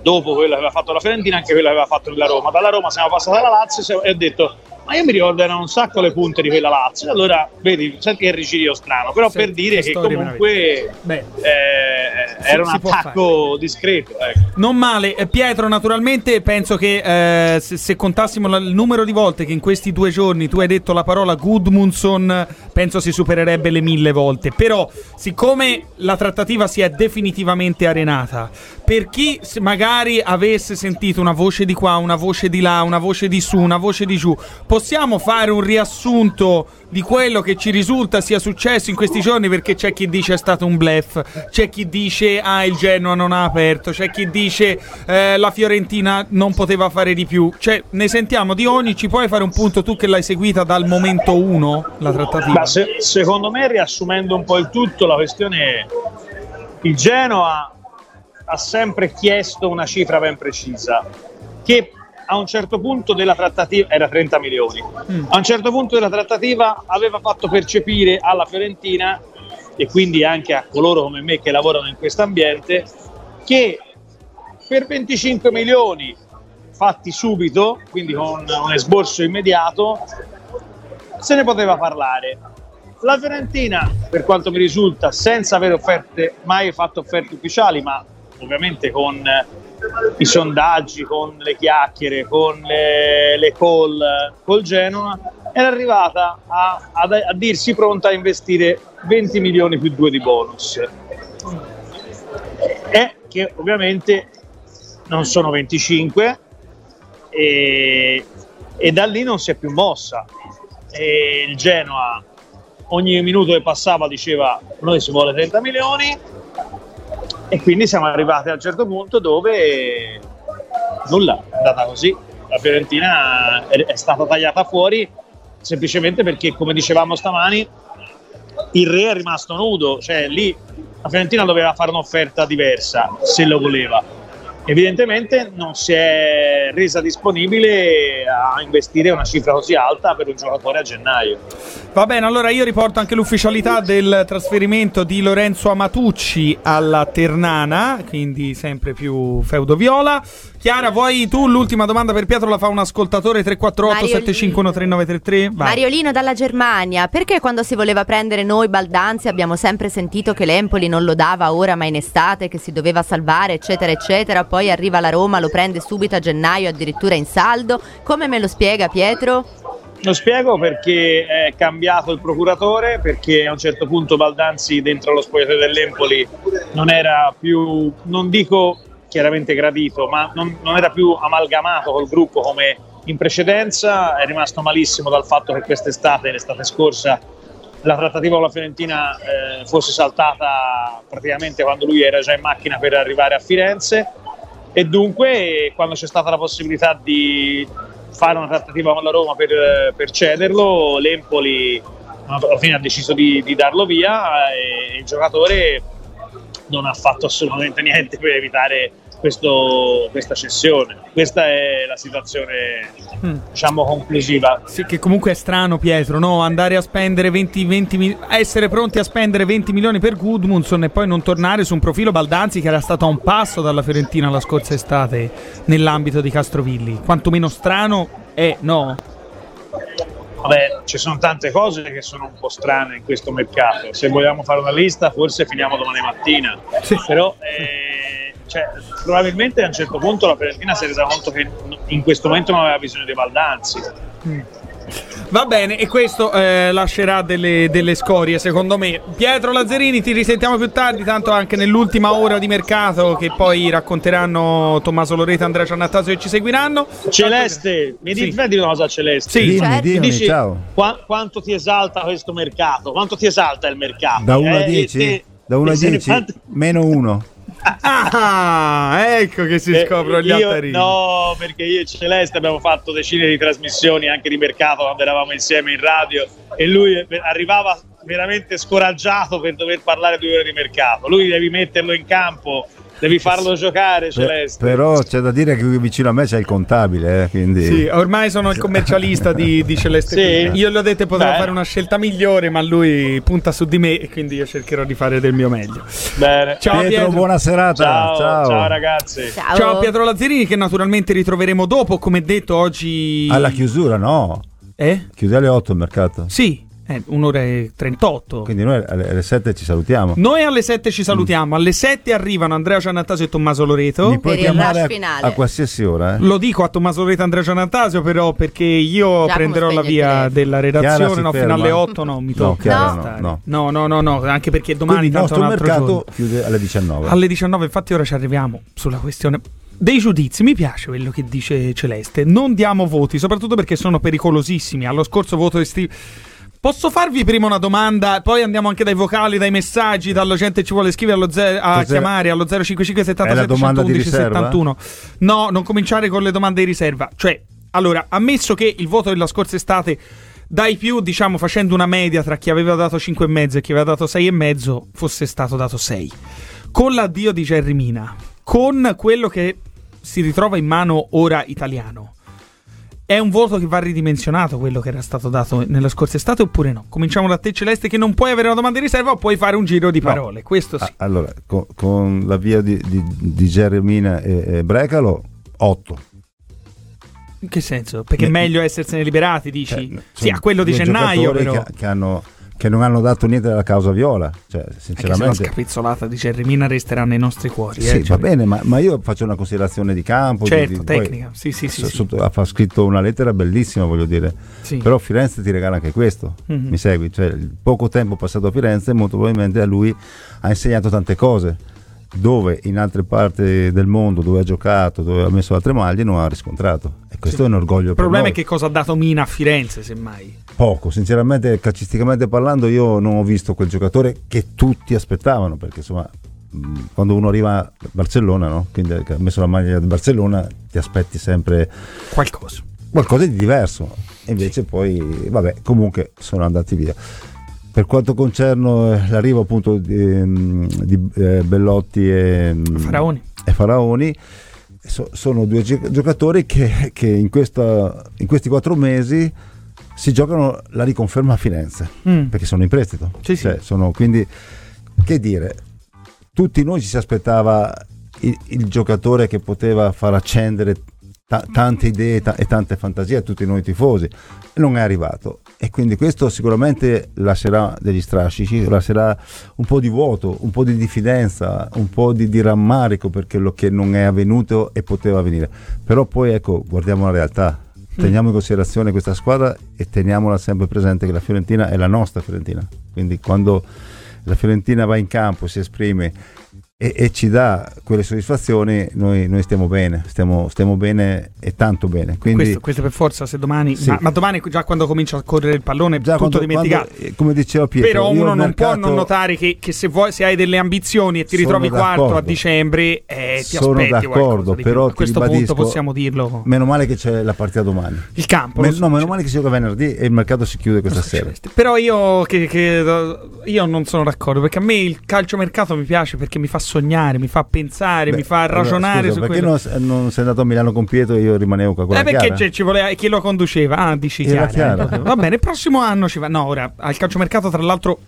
dopo quello che aveva fatto la Fiorentina anche quello che aveva fatto la Roma dalla Roma siamo passati alla Lazio e ho detto ma io mi ricordo erano un sacco le punte di quella Lazio allora vedi senti che rigidio strano però Sì, per dire che comunque eh, Si- era un attacco discreto ecco. Non male, Eh, Pietro. Naturalmente penso che eh, se, se contassimo la- il numero di volte che in questi due giorni tu hai detto la parola Gudmundsson, penso si supererebbe le mille volte. Però, siccome la trattativa si è definitivamente arenata, per chi magari avesse sentito una voce di qua, una voce di là, una voce di su, una voce di giù, possiamo fare un riassunto di quello che ci risulta sia successo in questi giorni? Perché c'è chi dice è stato un blef, c'è chi dice ah il Genoa non ha aperto, c'è chi dice eh, la Fiorentina non poteva fare di più. Cioè, ne sentiamo di ogni, ci puoi fare un punto tu che l'hai seguita dal momento 1 la trattativa? Se- secondo me, riassumendo un po' il tutto, la questione è il Genoa ha sempre chiesto una cifra ben precisa, che a un certo punto della trattativa era 30 milioni. A un certo punto della trattativa aveva fatto percepire alla Fiorentina e quindi anche a coloro come me che lavorano in questo ambiente che per 25 milioni fatti subito, quindi con un esborso immediato, se ne poteva parlare. La Fiorentina, per quanto mi risulta, senza avere offerte, mai fatto offerte ufficiali, ma ovviamente con i sondaggi, con le chiacchiere, con le, le call col Genoa, era arrivata a, a- a dirsi pronta a investire 20 milioni più 2 di bonus. E che ovviamente non sono 25 e, e da lì non si è più mossa. E il Genoa ogni minuto che passava diceva noi si vuole 30 milioni e quindi siamo arrivati a un certo punto dove nulla, è andata così. La Fiorentina è, è stata tagliata fuori semplicemente perché, come dicevamo stamani, il re è rimasto nudo, cioè lì la Fiorentina doveva fare un'offerta diversa se lo voleva. Evidentemente non si è resa disponibile a investire una cifra così alta per un giocatore a gennaio. Va bene, allora io riporto anche l'ufficialità del trasferimento di Lorenzo Amatucci alla Ternana, quindi sempre più feudo viola. Chiara, vuoi tu l'ultima domanda per Pietro? La fa un ascoltatore 348 Mariolino. 751 3933. Vai. Mariolino dalla Germania, perché quando si voleva prendere noi Baldanzi abbiamo sempre sentito che l'Empoli non lo dava ora ma in estate, che si doveva salvare eccetera eccetera, poi arriva la Roma, lo prende subito a gennaio addirittura in saldo, come me lo spiega Pietro? Lo spiego perché è cambiato il procuratore, perché a un certo punto Baldanzi dentro lo spogliatoio dell'Empoli non era più, non dico chiaramente gradito, ma non, non era più amalgamato col gruppo come in precedenza, è rimasto malissimo dal fatto che quest'estate, l'estate scorsa, la trattativa con la Fiorentina eh, fosse saltata praticamente quando lui era già in macchina per arrivare a Firenze. E dunque quando c'è stata la possibilità di fare una trattativa con la Roma per, per cederlo, l'Empoli alla fine ha deciso di, di darlo via e il giocatore non ha fatto assolutamente [laughs] niente per evitare, questo- questa cessione. Questa è la situazione, diciamo, conclusiva. Sì, che comunque è strano, Pietro, no? Andare a spendere 20, 20 mi- essere pronti a spendere 20 milioni per Gudmundsson e poi non tornare su un profilo Baldanzi che era stato a un passo dalla Fiorentina la scorsa estate nell'ambito di Castrovilli. Quantomeno strano è, no? Vabbè, ci sono tante cose che sono un po' strane in questo mercato. Se vogliamo fare una lista, forse finiamo domani mattina. Però eh, cioè, probabilmente a un certo punto la Fiorentina si è resa conto che in questo momento non aveva bisogno di Baldanzi. Va bene, e questo eh, lascerà delle, delle scorie, secondo me. Pietro Lazzarini, ti risentiamo più tardi, tanto anche nell'ultima ora di mercato che poi racconteranno Tommaso Loreto e Andrea Giannattasio che ci seguiranno. Celeste, mi Sì. dici una cosa a Celeste? Sì. Dimmi, Certo. dimmi, Dici ciao. qua- quanto ti esalta questo mercato? Quanto ti esalta il mercato? Da 1 a Eh, 10? te- Da 1 a te se ne 10? fate- Meno 1. [laughs] Ah, ecco che si Eh, scoprono gli io- altarini. No, perché io e Celeste abbiamo fatto decine di trasmissioni anche di mercato quando eravamo insieme in radio e lui arrivava veramente scoraggiato per dover parlare due ore di mercato. Lui devi metterlo in campo, devi farlo giocare, Per- Celeste. però c'è da dire che qui vicino a me c'è il contabile, eh, quindi... Sì, ormai sono il commercialista di, di Celeste. Sì? Io gli ho detto Beh. fare una scelta migliore, ma lui punta su di me e quindi io cercherò di fare del mio meglio. Bene. Ciao Pietro, Pietro. buona serata. Ciao, Ciao. ciao ragazzi. Ciao. Pietro Lazzarini che naturalmente ritroveremo dopo, come detto oggi... Alla chiusura, no? Eh? Chiude alle 8 il mercato. Sì, eh, un'ora e 38. Quindi noi alle, alle 7 ci salutiamo. Noi alle 7 ci salutiamo, alle 7 arrivano Andrea Giannattasio e Tommaso Loreto. Mi puoi chiamare a, a qualsiasi ora, eh? Lo dico a Tommaso Loreto e Andrea Giannattasio però perché io Giacomo prenderò la via della redazione, no, fino alle 8 no, mi No, tocca. No, no. no, no, no, no, anche perché domani Quindi il nostro mercato giorno. chiude alle 19. Alle 19, infatti ora ci arriviamo sulla questione dei giudizi. Mi piace quello che dice Celeste. Non diamo voti, soprattutto perché sono pericolosissimi. Allo scorso voto estivo Posso farvi prima una domanda, poi andiamo anche dai vocali, dai messaggi, dalla gente che ci vuole scrivere allo ze- a Cos'è? chiamare allo 055 È la 77 domanda di 111 riserva? 71. No, non cominciare con le domande di riserva. Cioè, allora, ammesso che il voto della scorsa estate dai più, diciamo, facendo una media tra chi aveva dato 5,5 e chi aveva dato 6,5, fosse stato dato 6. Con l'addio di Jerry Mina, con quello che si ritrova in mano ora italiano, è un voto che va ridimensionato quello che era stato dato nella scorsa estate oppure no? Cominciamo da te Celeste che non puoi avere una domanda di riserva o puoi fare un giro di No. parole. Questo sì. Allora, co- con, la via di, di, di Geremina e, e Brecalo, 8. In che senso? Perché è meglio essersene liberati, dici? sì, a quello di gennaio però. Che, che hanno- che non hanno dato niente della causa viola. Cioè, Anche se la sinceramente... scapezzolata di Jerry Mina resterà nei nostri cuori. Sì, eh, va cioè- bene, ma, ma io faccio una considerazione di campo. di- Certo, di- poi- tecnica. Sì, sì, sì, sì. sotto- ha scritto una lettera bellissima, voglio dire. Sì. Però Firenze ti regala anche questo. Mhm. Mi segui? Cioè, il poco tempo passato a Firenze, molto probabilmente a lui ha insegnato tante cose. Dove in altre parti del mondo, dove ha giocato, dove ha messo altre maglie, non ha riscontrato. E questo è un orgoglio Il per problema noi. è che cosa ha dato Mina a Firenze, semmai. Poco, sinceramente, calcisticamente parlando, io non ho visto quel giocatore che tutti aspettavano, perché insomma, mh, quando uno arriva a Barcellona, no? Quindi ha messo la maglia del Barcellona, ti aspetti sempre qualcosa. Qualcosa di diverso. E invece poi, vabbè, comunque sono andati via. Per quanto concerne l'arrivo appunto di, mh, di, eh, Bellotti e mh, Faraoni. e Faraoni, so- sono due gio- giocatori che, che in, questa- in questi quattro mesi si giocano la riconferma a Firenze Mm. perché sono in prestito. Sì, sì. Cioè, sono, quindi, che dire, tutti noi ci si aspettava il, il giocatore che poteva far accendere ta- tante idee ta- e tante fantasie a tutti noi tifosi. E non è arrivato. E quindi questo sicuramente lascerà degli strascici, lascerà un po' di vuoto, un po' di diffidenza, un po' di, di rammarico per quello che non è avvenuto e poteva avvenire. Però poi ecco, guardiamo la realtà, teniamo in considerazione questa squadra e teniamola sempre presente che la Fiorentina è la nostra Fiorentina. Quindi quando la Fiorentina va in campo, si esprime e, e ci dà quelle soddisfazioni, noi, noi stiamo bene, stiamo, stiamo bene e tanto bene. Quindi, questo, questo per forza, se domani. Sì. Ma, ma domani, già quando comincia a correre il pallone, Già tutto quando- dimenticato. quando- eh, come diceva Pietro, Però uno non può mercato- non notare che, che se, vuoi, se hai delle ambizioni e ti ritrovi quarto a dicembre, eh, ti sono d'accordo, però a questo punto possiamo dirlo. Meno male che c'è la partita domani. Il campo, Me- no, meno male che si gioca venerdì e il mercato si chiude questa sera. Però io, che, che- io non sono d'accordo perché a me il calciomercato mi piace perché mi fa sognare, mi fa pensare, mi fa Allora, ragionare scusa, su perché quello. non, non sei andato a Milano con Pietro e io rimanevo qua con Eh perché c'è- ci voleva, chi lo conduceva? Ah, dici Chiara. Chiara. eh. Va bene, il prossimo anno ci va. No, ora al calciomercato, tra l'altro,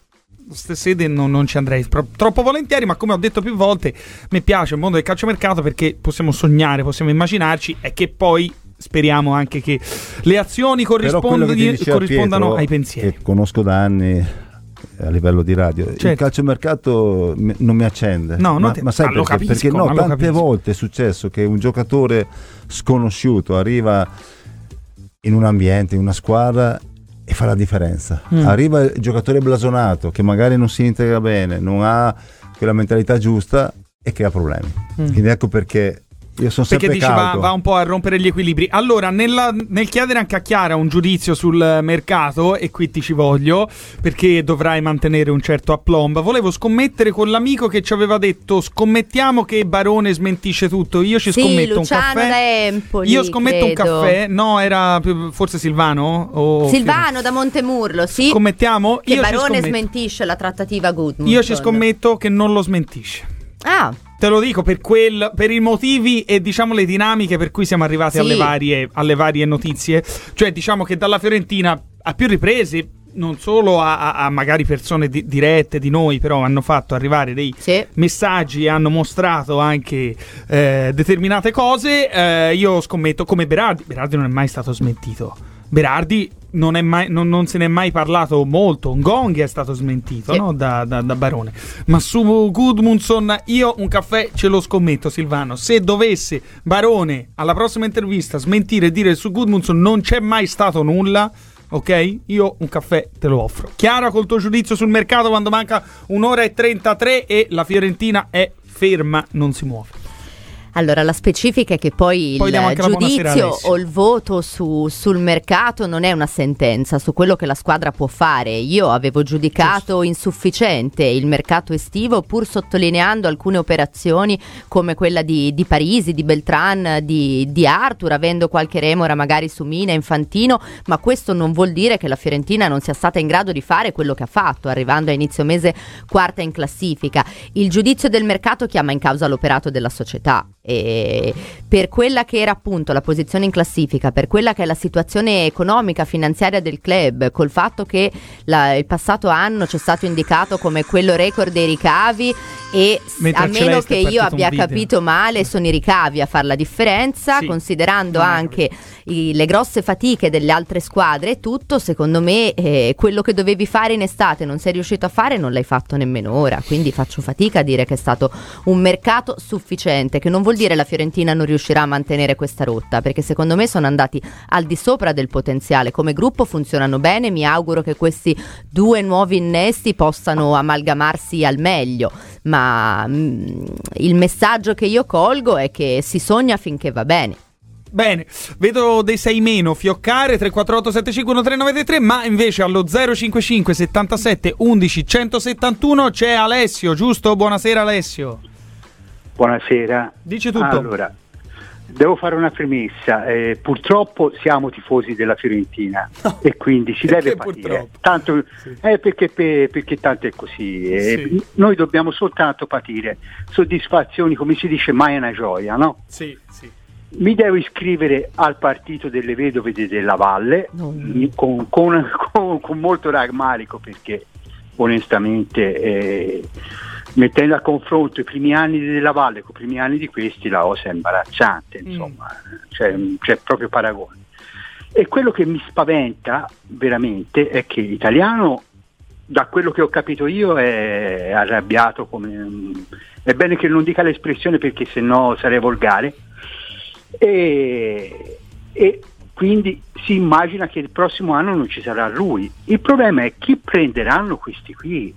queste sede non, non ci andrei tro- troppo volentieri, ma come ho detto più volte, mi piace il mondo del calciomercato perché possiamo sognare, possiamo immaginarci e che poi speriamo anche che le azioni corrispondi- che corrispondano Pietro, ai pensieri. Che conosco da anni a livello di radio. Il Certo. calciomercato mi- non mi accende. No, non ma, ti- ma sai ma perché? capisco, perché no, tante capisco. volte è successo che un giocatore sconosciuto arriva in un ambiente, in una squadra e fa la differenza. Mm. Arriva il giocatore blasonato che magari non si integra bene, non ha quella mentalità giusta e crea problemi. Mm. Quindi ecco perché io sono Perché dici va, va un po' a rompere gli equilibri. Allora, nella- nel chiedere anche a Chiara un giudizio sul mercato, e qui ti ci voglio, perché dovrai mantenere un certo aplomb, volevo scommettere con l'amico che ci aveva detto scommettiamo che Barone smentisce tutto. Io ci Sì, scommetto Luciano un caffè. da Empoli, Io scommetto un credo. caffè. No, era forse Silvano? O Silvano da Montemurlo, sì. Scommettiamo? Che Io Barone smentisce la trattativa Goodman. Io ci scommetto che non lo smentisce. Ah, Te lo dico per, quel, per i motivi e diciamo le dinamiche per cui siamo arrivati Sì. alle, varie, alle varie notizie. Cioè, diciamo che dalla Fiorentina a più riprese, non solo a, a- magari persone di- dirette di noi, però hanno fatto arrivare dei messaggi e hanno mostrato anche eh, determinate cose. Eh, io scommetto come Berardi. Berardi non è mai stato smentito. Berardi non, è mai- non- non se ne è mai parlato molto. Ngonghi è stato smentito Sì. no? da, da- da Barone. Ma su Gudmundsson io un caffè ce lo scommetto, Silvano. Se dovesse Barone alla prossima intervista smentire e dire su Gudmundsson non c'è mai stato nulla. Ok? Io un caffè te lo offro. Chiara col tuo giudizio sul mercato quando manca un'ora e 33 e la Fiorentina è ferma, non si muove. Allora, la specifica è che poi, Poi il giudizio o il voto su- sul mercato non è una sentenza su quello che la squadra può fare. Io avevo giudicato insufficiente il mercato estivo, pur sottolineando alcune operazioni come quella di, di Parisi, di Beltran, di, di Arthur, avendo qualche remora magari su Mina, Infantino, ma questo non vuol dire che la Fiorentina non sia stata in grado di fare quello che ha fatto, arrivando a inizio mese quarta in classifica. Il giudizio del mercato chiama in causa l'operato della società. E per quella che era appunto la posizione in classifica, per quella che è la situazione economica, finanziaria del club, col fatto che la- il passato anno ci è stato indicato come quello record dei ricavi e Mentre a meno che io abbia capito male, sono i ricavi a fare la differenza, Sì. considerando anche i- le grosse fatiche delle altre squadre e tutto, secondo me eh, quello che dovevi fare in estate non sei riuscito a fare non l'hai fatto nemmeno ora, quindi faccio fatica a dire che è stato un mercato sufficiente, che non vuol dire la Fiorentina non riuscirà a mantenere questa rotta, perché secondo me sono andati al di sopra del potenziale, come gruppo funzionano bene, mi auguro che questi due nuovi innesti possano amalgamarsi al meglio, ma mm, il messaggio che io colgo è che si sogna finché va bene. Bene, vedo dei 6 meno fioccare 348 75 1393, ma invece allo 055 77 11 171 c'è Alessio, giusto? Buonasera Alessio. Buonasera. Dici tutto. Allora, devo fare una premessa. eh, purtroppo siamo tifosi della Fiorentina [laughs] e quindi si deve patire. Tanto, eh, perché, pe- perché tanto è così. eh, Sì. Noi dobbiamo soltanto patire soddisfazioni, come si dice, mai è una gioia, no? Sì, sì. Mi devo iscrivere al partito delle vedove de- della Valle mi- con, con- con- con molto rammarico perché onestamente eh, mettendo a confronto i primi anni della Valle con i primi anni di questi la cosa è imbarazzante, insomma, c'è, c'è proprio paragone. E quello che mi spaventa veramente è che l'italiano, da quello che ho capito io, è arrabbiato come... È bene che non dica l'espressione perché sennò sarei volgare. E, e quindi si immagina che il prossimo anno non ci sarà lui. Il problema è chi prenderanno questi qui,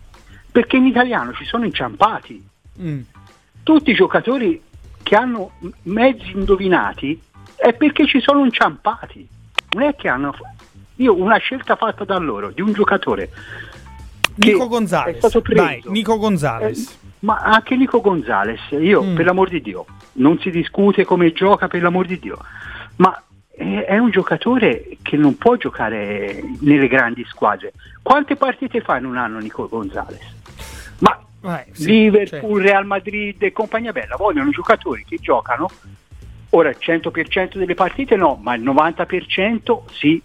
perché in italiano ci sono inciampati. Tutti i giocatori che hanno mezzi indovinati è perché ci sono inciampati. Non è che hanno... Io una scelta fatta da loro, di un giocatore Nico è Gonzalez. stato preso. Vai, Nico Gonzalez. Eh, ma anche Nico Gonzalez, io Mm. per l'amor di Dio, non si discute come gioca per l'amor di Dio, ma è, un giocatore che non può giocare nelle grandi squadre. Quante partite fa in un anno Nico Gonzalez? Ma Eh, sì, Liverpool, Real Madrid e compagnia bella vogliono giocatori che giocano. Ora il 100% delle partite no, ma il 90% sì.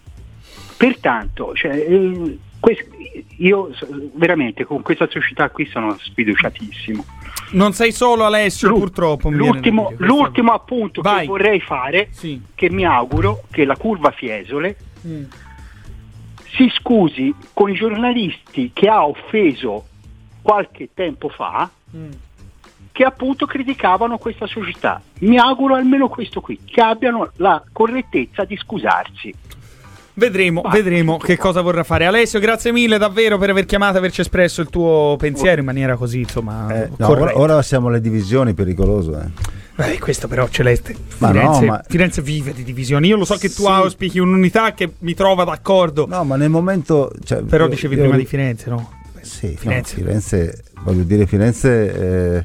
Pertanto, cioè, eh, io veramente con questa società qui sono sfiduciatissimo. Non sei solo Alessio, purtroppo. viene da L'ultimo, questo- l'ultimo appunto Vai. che vorrei fare, Sì. che mi auguro che la curva Fiesole Mm. si scusi con i giornalisti che ha offeso qualche tempo fa, Mm. che appunto criticavano questa società. Mi auguro almeno questo qui, che abbiano la correttezza di scusarsi. Vedremo, vedremo che cosa vorrà fare. Alessio, grazie mille davvero per aver chiamato e averci espresso il tuo pensiero in maniera così, insomma, Eh, no, ora, ora siamo alle divisioni, pericoloso. Eh. Eh, questo però Celeste Ma no, Firenze, ma- Firenze vive di divisioni. Io lo so che tu Sì. auspichi un'unità che mi trova d'accordo. No, ma nel momento. cioè, Però io- dicevi io- prima di Firenze, no? Sì, Firenze. no, Firenze, voglio dire, Firenze eh,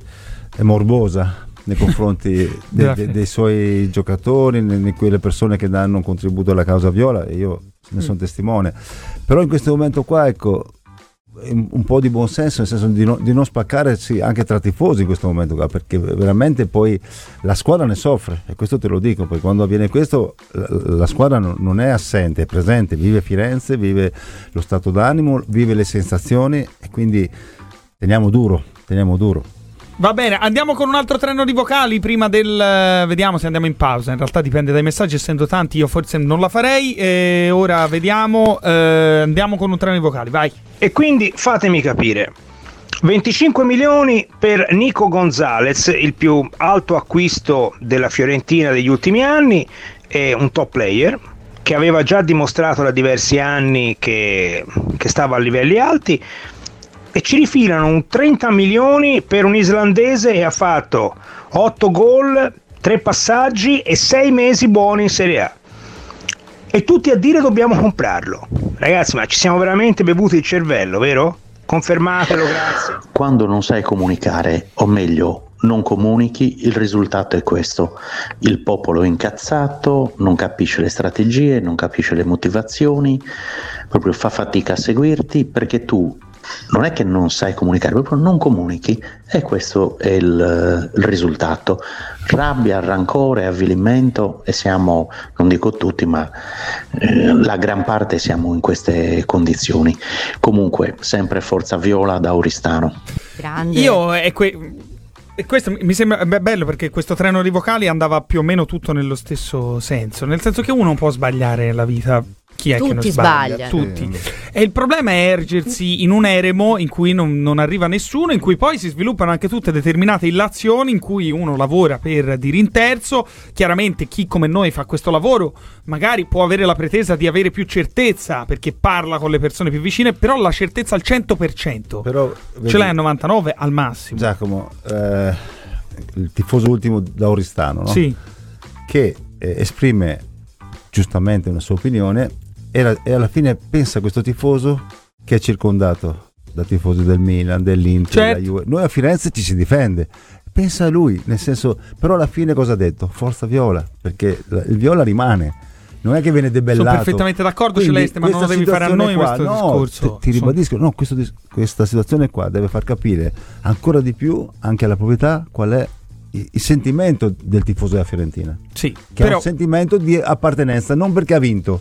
è morbosa nei confronti [laughs] de- de- dei suoi giocatori, di quelle persone che danno un contributo alla causa viola e io ne sono Mm. testimone. Però in questo momento qua, ecco, un po' di buonsenso, nel senso di, no- di non spaccare sì, anche tra tifosi in questo momento qua, perché veramente poi la squadra ne soffre e questo te lo dico, poi quando avviene questo la, la squadra non, non è assente, è presente, vive Firenze, vive lo stato d'animo, vive le sensazioni e quindi teniamo duro, teniamo duro. Va bene, andiamo con un altro treno di vocali prima del... eh, vediamo se andiamo in pausa. In realtà dipende dai messaggi, essendo tanti io forse non la farei. E ora vediamo, eh, andiamo con un treno di vocali, vai. E quindi fatemi capire. 25 milioni per Nico Gonzalez, il più alto acquisto della Fiorentina degli ultimi anni, è un top player che aveva già dimostrato da diversi anni che, che stava a livelli alti e ci rifilano un 30 milioni per un islandese che ha fatto 8 gol, 3 passaggi e 6 mesi buoni in Serie A. E tutti a dire dobbiamo comprarlo. Ragazzi, ma ci siamo veramente bevuti il cervello, vero? Confermatelo, grazie. Quando non sai comunicare, o meglio, non comunichi, il risultato è questo. Il popolo è incazzato, non capisce le strategie, non capisce le motivazioni, proprio fa fatica a seguirti perché tu non è che non sai comunicare, proprio non comunichi e questo è il, il risultato. Rabbia, rancore, avvilimento e siamo, non dico tutti, ma eh, la gran parte siamo in queste condizioni. Comunque, sempre forza viola da Oristano. Grande. Io e, que- e questo mi sembra bello perché questo treno di vocali andava più o meno tutto nello stesso senso, nel senso che uno può sbagliare nella vita. Chi è che non Tutti sbaglia? sbagliano. Tutti. E il problema è ergersi in un eremo in cui non, non arriva nessuno, in cui poi si sviluppano anche tutte determinate illazioni, in cui uno lavora per dire in terzo. Chiaramente chi come noi fa questo lavoro magari può avere la pretesa di avere più certezza perché parla con le persone più vicine, però la certezza al 100%. Però, Ce l'hai al 99 al massimo. Giacomo, eh, il tifoso ultimo da Oristano, no? Sì. che eh, esprime giustamente una sua opinione e, e alla fine pensa a questo tifoso che è circondato da tifosi del Milan, dell'Inter, Certo. della Juve. Noi a Firenze ci si difende. Pensa a lui, nel senso, però alla fine cosa ha detto? Forza Viola, perché il Viola rimane. Non è che viene debellato. Sono perfettamente d'accordo, Quindi Celeste, ma non lo devi fare a noi qua- questo no, discorso. Ti, ti ribadisco, no, questo questa situazione qua deve far capire ancora di più anche alla proprietà qual è il, sentimento del tifoso della Fiorentina. Sì, che però- un sentimento di appartenenza, non perché ha vinto.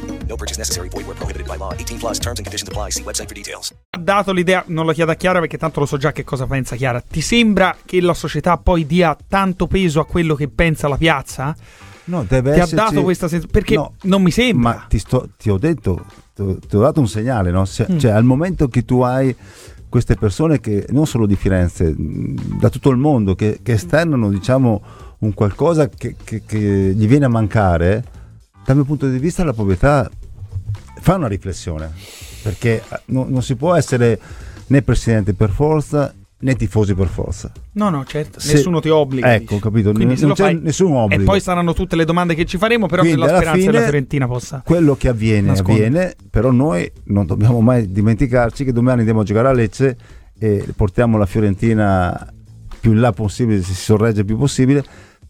No purchase necessary. Void where prohibited by law. 18 plus terms and conditions apply. See website for details. ha dato l'idea, non lo chiedo a Chiara perché tanto lo so già che cosa pensa Chiara. Ti sembra che la società poi dia tanto peso a quello che pensa la piazza? No, deve Ti ha esserci- dato questa sensazione? Perché No, non mi sembra. Ma ti, sto- ti ho detto, ti ho, ti ho dato un segnale, no? Se- Mm. Cioè, al momento che tu hai queste persone che non solo di Firenze, mh, da tutto il mondo, che, che esternano, diciamo, un qualcosa che, che- che gli viene a mancare, dal mio punto di vista la proprietà fa una riflessione, perché eh, no- non si può essere né presidente per forza né tifosi per forza. No, no, certo, Se- nessuno ti obbliga. Ecco, dici. capito? Quindi Non- c'è fai- nessun obbligo. E poi saranno tutte le domande che ci faremo, però Quindi, nella speranza che fine, la Fiorentina possa. Quello che avviene, nascondere. avviene, però noi non dobbiamo mai dimenticarci che domani andiamo a giocare a Lecce e portiamo la Fiorentina più in là possibile, se si sorregge più possibile,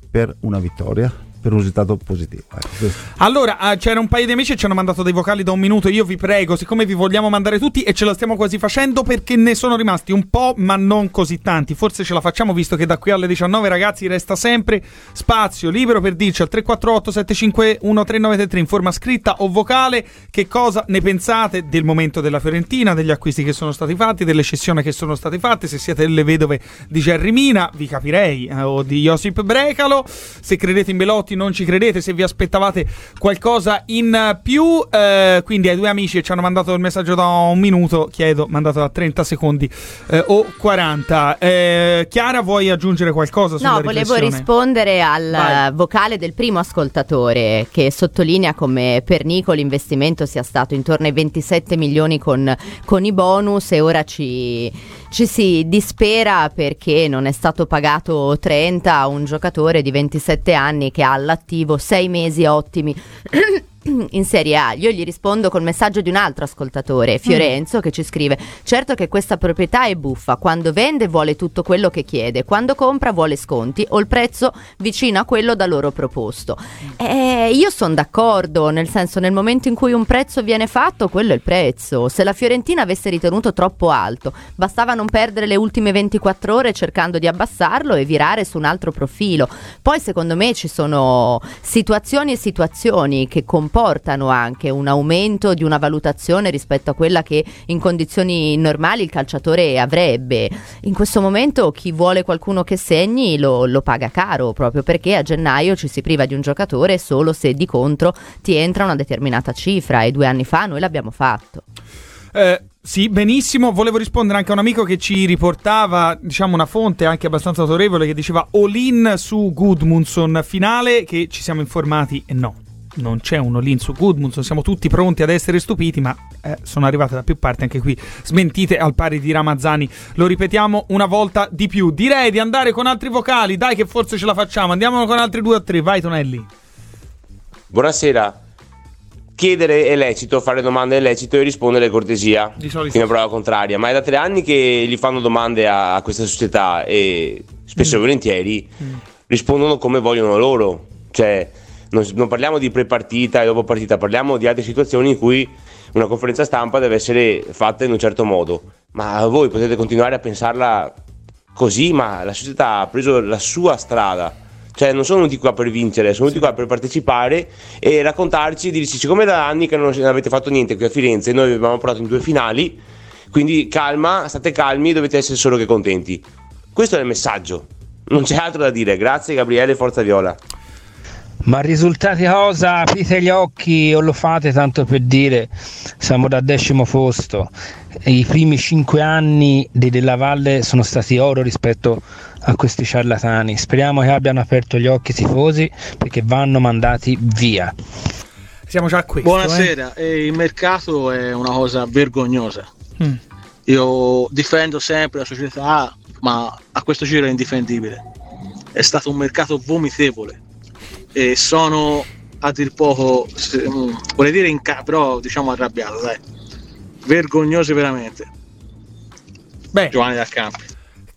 per una vittoria, per un risultato positivo. Ecco, questo. Allora, c'era un paio di amici che ci hanno mandato dei vocali da un minuto. Io vi prego, siccome vi vogliamo mandare tutti e ce la stiamo quasi facendo perché ne sono rimasti un po', ma non così tanti. Forse ce la facciamo visto che da qui alle 19, ragazzi, resta sempre spazio libero per dirci al 348 751 3933 in forma scritta o vocale che cosa ne pensate del momento della Fiorentina, degli acquisti che sono stati fatti, delle cessioni che sono state fatte. Se siete delle vedove di Jerry Mina, vi capirei, eh, o di Josip Brecalo. Se credete in Belotti, non ci credete. Se vi aspettavate qualcosa in più, eh, quindi ai due amici che ci hanno mandato il messaggio da un minuto, chiedo, mandato da 30 secondi eh, o 40. Eh, Chiara, vuoi aggiungere qualcosa No, volevo rispondere al Vai. vocale del primo ascoltatore che sottolinea come per Nico l'investimento sia stato intorno ai 27 milioni con, con i bonus e ora ci, ci si dispera perché non è stato pagato 30 a un giocatore di 27 anni che ha all'attivo 6 mesi ottimi. [clears throat] [clears throat] In Serie A, io gli rispondo col messaggio di un altro ascoltatore, Fiorenzo, che ci scrive: Certo che questa proprietà è buffa. Quando vende vuole tutto quello che chiede, quando compra vuole sconti o il prezzo vicino a quello da loro proposto. Eh, io sono d'accordo, nel senso, nel momento in cui un prezzo viene fatto, quello è il prezzo. Se la Fiorentina avesse ritenuto troppo alto, bastava non perdere le ultime 24 ore cercando di abbassarlo e virare su un altro profilo. Poi, secondo me, ci sono situazioni e situazioni che comportano anche un aumento di una valutazione rispetto a quella che in condizioni normali il calciatore avrebbe. In questo momento chi vuole qualcuno che segni lo, lo paga caro proprio perché a gennaio ci si priva di un giocatore solo se di contro ti entra una determinata cifra e due anni fa noi l'abbiamo fatto. Eh, sì, benissimo. Volevo rispondere anche a un amico che ci riportava, diciamo, una fonte anche abbastanza autorevole che diceva all-in su Goodmunson finale, che ci siamo informati e no. Non c'è un all-in su Goodmunson, siamo tutti pronti ad essere stupiti, ma eh, sono arrivate da più parti anche qui smentite al pari di Ramazzani. Lo ripetiamo una volta di più. Direi di andare con altri vocali, dai che forse ce la facciamo. Andiamo con altri due o tre, vai Tonelli. Buonasera. Chiedere è lecito, fare domande è lecito e rispondere è cortesia. Di solito Fino a prova contraria. Ma è da tre anni che gli fanno domande a, a questa società e spesso e Mm. volentieri rispondono come vogliono loro. Cioè, non, non parliamo di pre-partita e dopo partita, parliamo di altre situazioni in cui una conferenza stampa deve essere fatta in un certo modo. Ma voi potete continuare a pensarla così, ma la società ha preso la sua strada. Cioè, non sono venuti qua per vincere, sono venuti qua per partecipare e raccontarci, dirci, siccome da anni che non avete fatto niente qui a Firenze, noi abbiamo portato in due finali, quindi calma, state calmi, dovete essere solo che contenti. Questo è il messaggio, non c'è altro da dire. Grazie Gabriele, Forza Viola. Ma risultati cosa? Aprite gli occhi o lo fate tanto per dire siamo da decimo posto. I primi cinque anni di Della Valle sono stati oro rispetto a questi ciarlatani. Speriamo che abbiano aperto gli occhi i tifosi perché vanno mandati via. Siamo già questo. Buonasera, eh, il mercato è una cosa vergognosa. Mm. Io difendo sempre la società, ma a questo giro è indifendibile. È stato un mercato vomitevole e sono a dir poco, se- mm, vorrei dire in ca- però diciamo arrabbiato, dai. Vergognoso veramente. Beh. Giovanni Dal Campi.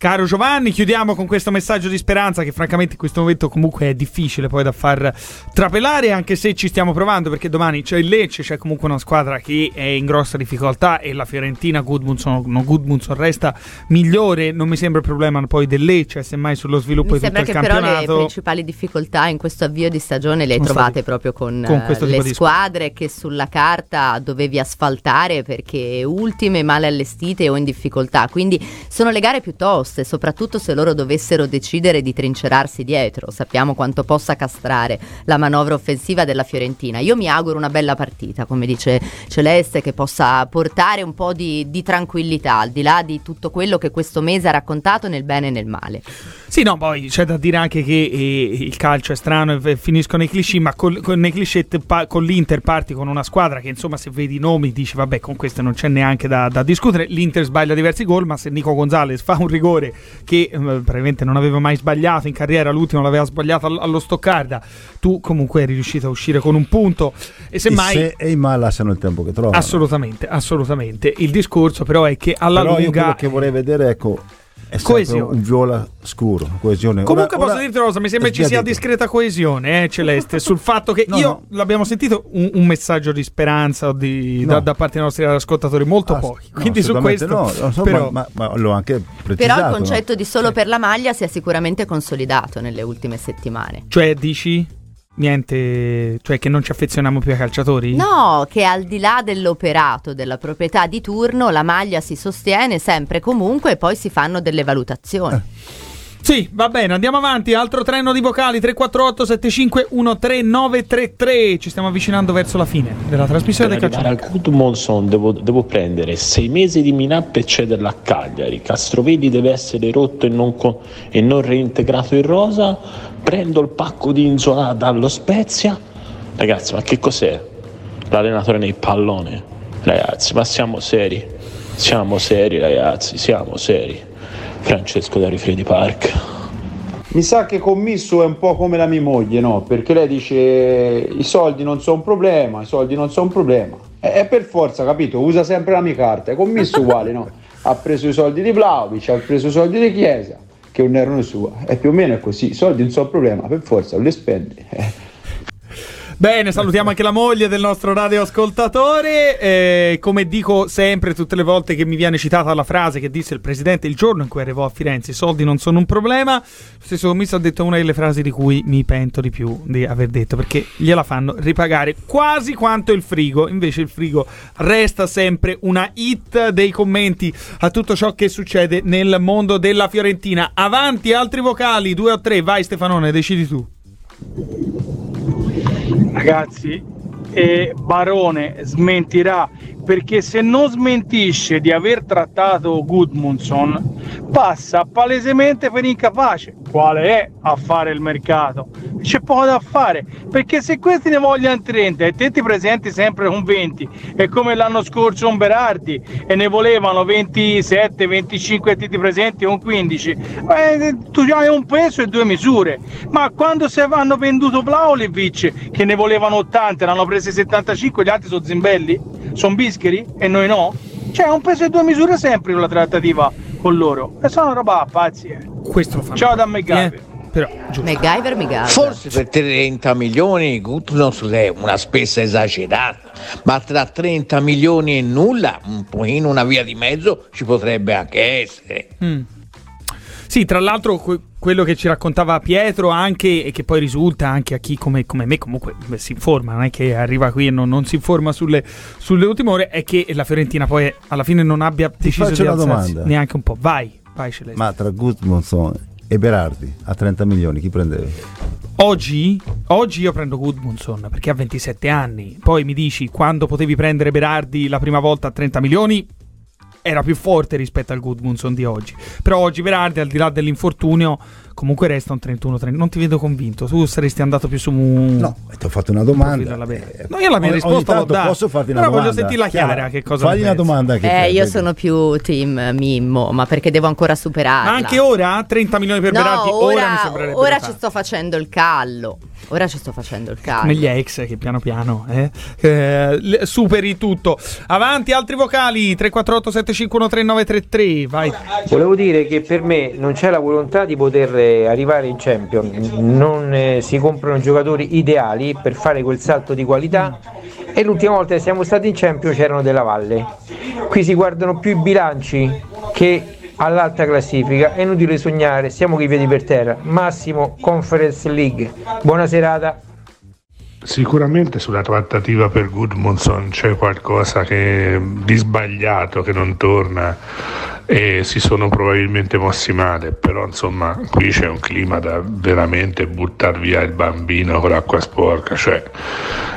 Caro Giovanni, chiudiamo con questo messaggio di speranza che francamente in questo momento comunque è difficile poi da far trapelare anche se ci stiamo provando perché domani c'è il Lecce, c'è comunque una squadra che è in grossa difficoltà e la Fiorentina Goodmunson, no, Goodmunson resta migliore, non mi sembra il problema poi del Lecce, semmai sullo sviluppo Mi di tutto sembra il che però le campionato. principali difficoltà in questo avvio di stagione le Sono trovate proprio con, con eh, le squadre che sulla carta dovevi asfaltare perché ultime, male allestite o in difficoltà. Quindi sono le gare più toste, soprattutto se loro dovessero decidere di trincerarsi dietro. Sappiamo quanto possa castrare la manovra offensiva della Fiorentina. Io mi auguro una bella partita, come dice Celeste, che possa portare un po' di, di tranquillità al di là di tutto quello che questo mese ha raccontato nel bene e nel male. Sì, no, poi c'è da dire anche che eh, il calcio è strano e finiscono i cliché, ma col, con, nei cliché pa- con l'Inter parti con una squadra che insomma se vedi i nomi dici vabbè con queste non c'è neanche da, da discutere, l'Inter sbaglia diversi gol, ma se Nico Gonzalez fa un rigore che eh, probabilmente non aveva mai sbagliato in carriera, l'ultimo l'aveva sbagliato all- allo Stoccarda, tu comunque eri riuscito a uscire con un punto e semmai... Se e i ma lasciano il tempo che trovano. Assolutamente, assolutamente. Il discorso però è che alla Però io lunga... quello che vorrei vedere, ecco, è Coesione. un viola scuro, coesione. Comunque Ora- posso ora- dirti una cosa, mi sembra ci sia discreta coesione, eh, Celeste, [laughs] sul fatto che No, io no. l'abbiamo sentito un, un messaggio di speranza di- da, No. da parte dei nostri ascoltatori, molto Ah, pochi. no, Quindi su questo so, però, ma, ma- ma l'ho anche precisato. Però il no? concetto di solo per la maglia si è sicuramente consolidato nelle ultime settimane. cioè dici niente, cioè che non ci affezioniamo più ai calciatori? No, che al di là dell'operato della proprietà di turno, la maglia si sostiene sempre e comunque e poi si fanno delle valutazioni. Sì, va bene, andiamo avanti. Altro treno di vocali 348 75 13933. Ci stiamo avvicinando verso la fine della trasmissione del calcio. al Good Monson devo, devo prendere sei mesi di Minap e cederla a Cagliari. Castrovelli deve essere rotto e non, co- e non reintegrato in rosa. Prendo il pacco di Inzola dallo Spezia. Ragazzi, ma che cos'è? L'allenatore nei pallone? Ragazzi, ma siamo seri. Siamo seri, ragazzi, siamo seri. Francesco da Rifredi Park. Mi sa che commisso è un po' come la mia moglie, no? Perché lei dice i soldi non sono un problema, i soldi non sono un problema. E per forza, capito? Usa sempre la mia carta. Commisso [laughs] uguale, no? Ha preso i soldi di Vlaovic, ha preso i soldi di Chiesa, che non erano sua. E più o meno è così. I soldi non sono un problema, per forza, li spendi. Bene, salutiamo anche la moglie del nostro radioascoltatore. Eh, come dico sempre, tutte le volte che mi viene citata la frase che disse il presidente il giorno in cui arrivò a Firenze: i soldi non sono un problema. Lo stesso commisso ha detto una delle frasi di cui mi pento di più di aver detto, perché gliela fanno ripagare quasi quanto il frigo. Invece il frigo resta sempre una hit dei commenti a tutto ciò che succede nel mondo della Fiorentina. Avanti, altri vocali, due o tre, vai Stefanone, decidi tu. Ragazzi, e Barone smentirà perché se non smentisce di aver trattato Gudmundsson passa palesemente per incapace. Quale è a fare il mercato? C'è poco da fare perché se questi ne vogliono 30 e te ti presenti sempre con 20 è come l'anno scorso un Berardi e ne volevano 27, 25 e ti ti presenti con 15 eh, tu hai un peso e due misure ma quando se hanno venduto Vlaovic che ne volevano 80 ne hanno presi 75 gli altri sono zimbelli? sono bischeri e noi no? c'è un peso e due misure sempre con la trattativa con loro e sono roba pazzi eh. Questo lo fanno. ciao da McGavin Però, MacGyver mi gasa. Forse per 30 milioni Gutnos è una spesa esagerata, ma tra 30 milioni e nulla, un pochino una via di mezzo ci potrebbe anche essere. Mm. Sì, tra l'altro que- quello che ci raccontava Pietro anche e che poi risulta anche a chi come, come me comunque beh, si informa, non è che arriva qui e non, non si informa sulle, sulle ultime ore, è che la Fiorentina poi alla fine non abbia deciso faccio di alzarsi domanda. neanche un po'. Vai, vai Celeste. Ma tra Gudmundsson e Berardi a 30 milioni chi prendevi? Oggi, oggi io prendo Gudmundsson perché ha 27 anni. Poi mi dici quando potevi prendere Berardi la prima volta a 30 milioni era più forte rispetto al Gudmundsson di oggi. Però oggi Berardi, al di là dell'infortunio, comunque resta un 31-30. Non ti vedo convinto. Tu saresti andato più su un. No, ti ho fatto una domanda. No, io la mia Ogni- risposta ogni l'ho posso farti una Però voglio domanda? sentire la Chiara, Chiara, che cosa fagli una domanda che Eh, te- io sono più team Mimmo, ma perché devo ancora superarla. Ma anche ora 30 milioni per No, Berardi, ora, ora, mi sembrerebbe ora ci sto facendo il callo. Ora ci sto facendo il callo. Come gli ex che piano piano eh, eh, superi tutto. Avanti, altri vocali 348 7513 Vai. Volevo dire che per me non c'è la volontà di poter eh, arrivare in Champions, non eh, si comprano giocatori ideali per fare quel salto di qualità e l'ultima volta che siamo stati in Champions c'erano della Valle. Qui si guardano più i bilanci che all'alta classifica, è inutile sognare, siamo con i piedi per terra. Massimo Conference League. Buona serata. Sicuramente sulla trattativa per Goodmanson c'è qualcosa che, di sbagliato che non torna e si sono probabilmente mossi male, però insomma qui c'è un clima da veramente buttare via il bambino con l'acqua sporca, cioè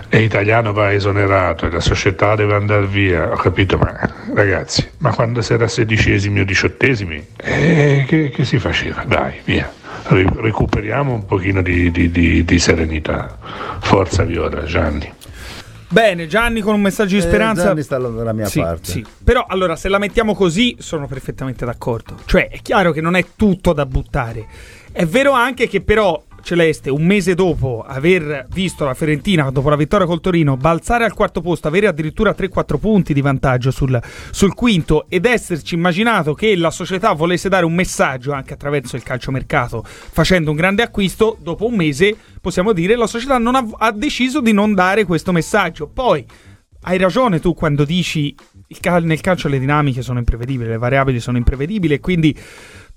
è italiano va esonerato e la società deve andare via, ho capito, ma ragazzi, ma quando si era sedicesimi o diciottesimi, eh, che, che si faceva? Dai, via. ri- recuperiamo un pochino di, di- di- di serenità. Forza Viola, Gianni. Bene, Gianni con un messaggio di Eh, speranza. Gianni sta dalla mia Sì, parte. sì. Però allora, se la mettiamo così, sono perfettamente d'accordo. Cioè, è chiaro che non è tutto da buttare. È vero anche che però Celeste, un mese dopo aver visto la Fiorentina, dopo la vittoria col Torino, balzare al quarto posto, avere addirittura 3-4 punti di vantaggio sul, sul quinto ed esserci immaginato che la società volesse dare un messaggio anche attraverso il calciomercato facendo un grande acquisto, dopo un mese possiamo dire la società ha, ha deciso di non dare questo messaggio. Poi hai ragione tu quando dici cal- nel calcio le dinamiche sono imprevedibili, le variabili sono imprevedibili e quindi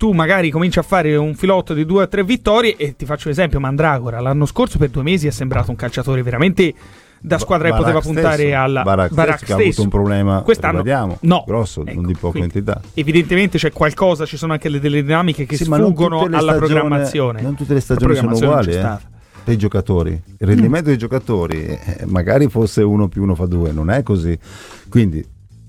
tu magari cominci a fare un filotto di due o tre vittorie e ti faccio un esempio, Mandragora l'anno scorso per due mesi è sembrato un calciatore veramente da squadra che Barak poteva puntare stesso, alla Barak, Barak stesso, che ha avuto stesso. un problema Quest'anno no. grosso, non di poca entità. Evidentemente c'è qualcosa, ci sono anche le- delle dinamiche che Sì, sfuggono alla stagioni- programmazione. Non tutte le stagioni sono uguali eh, stata. per i giocatori. Il rendimento dei giocatori, eh, magari fosse uno più uno fa due, non è così. Quindi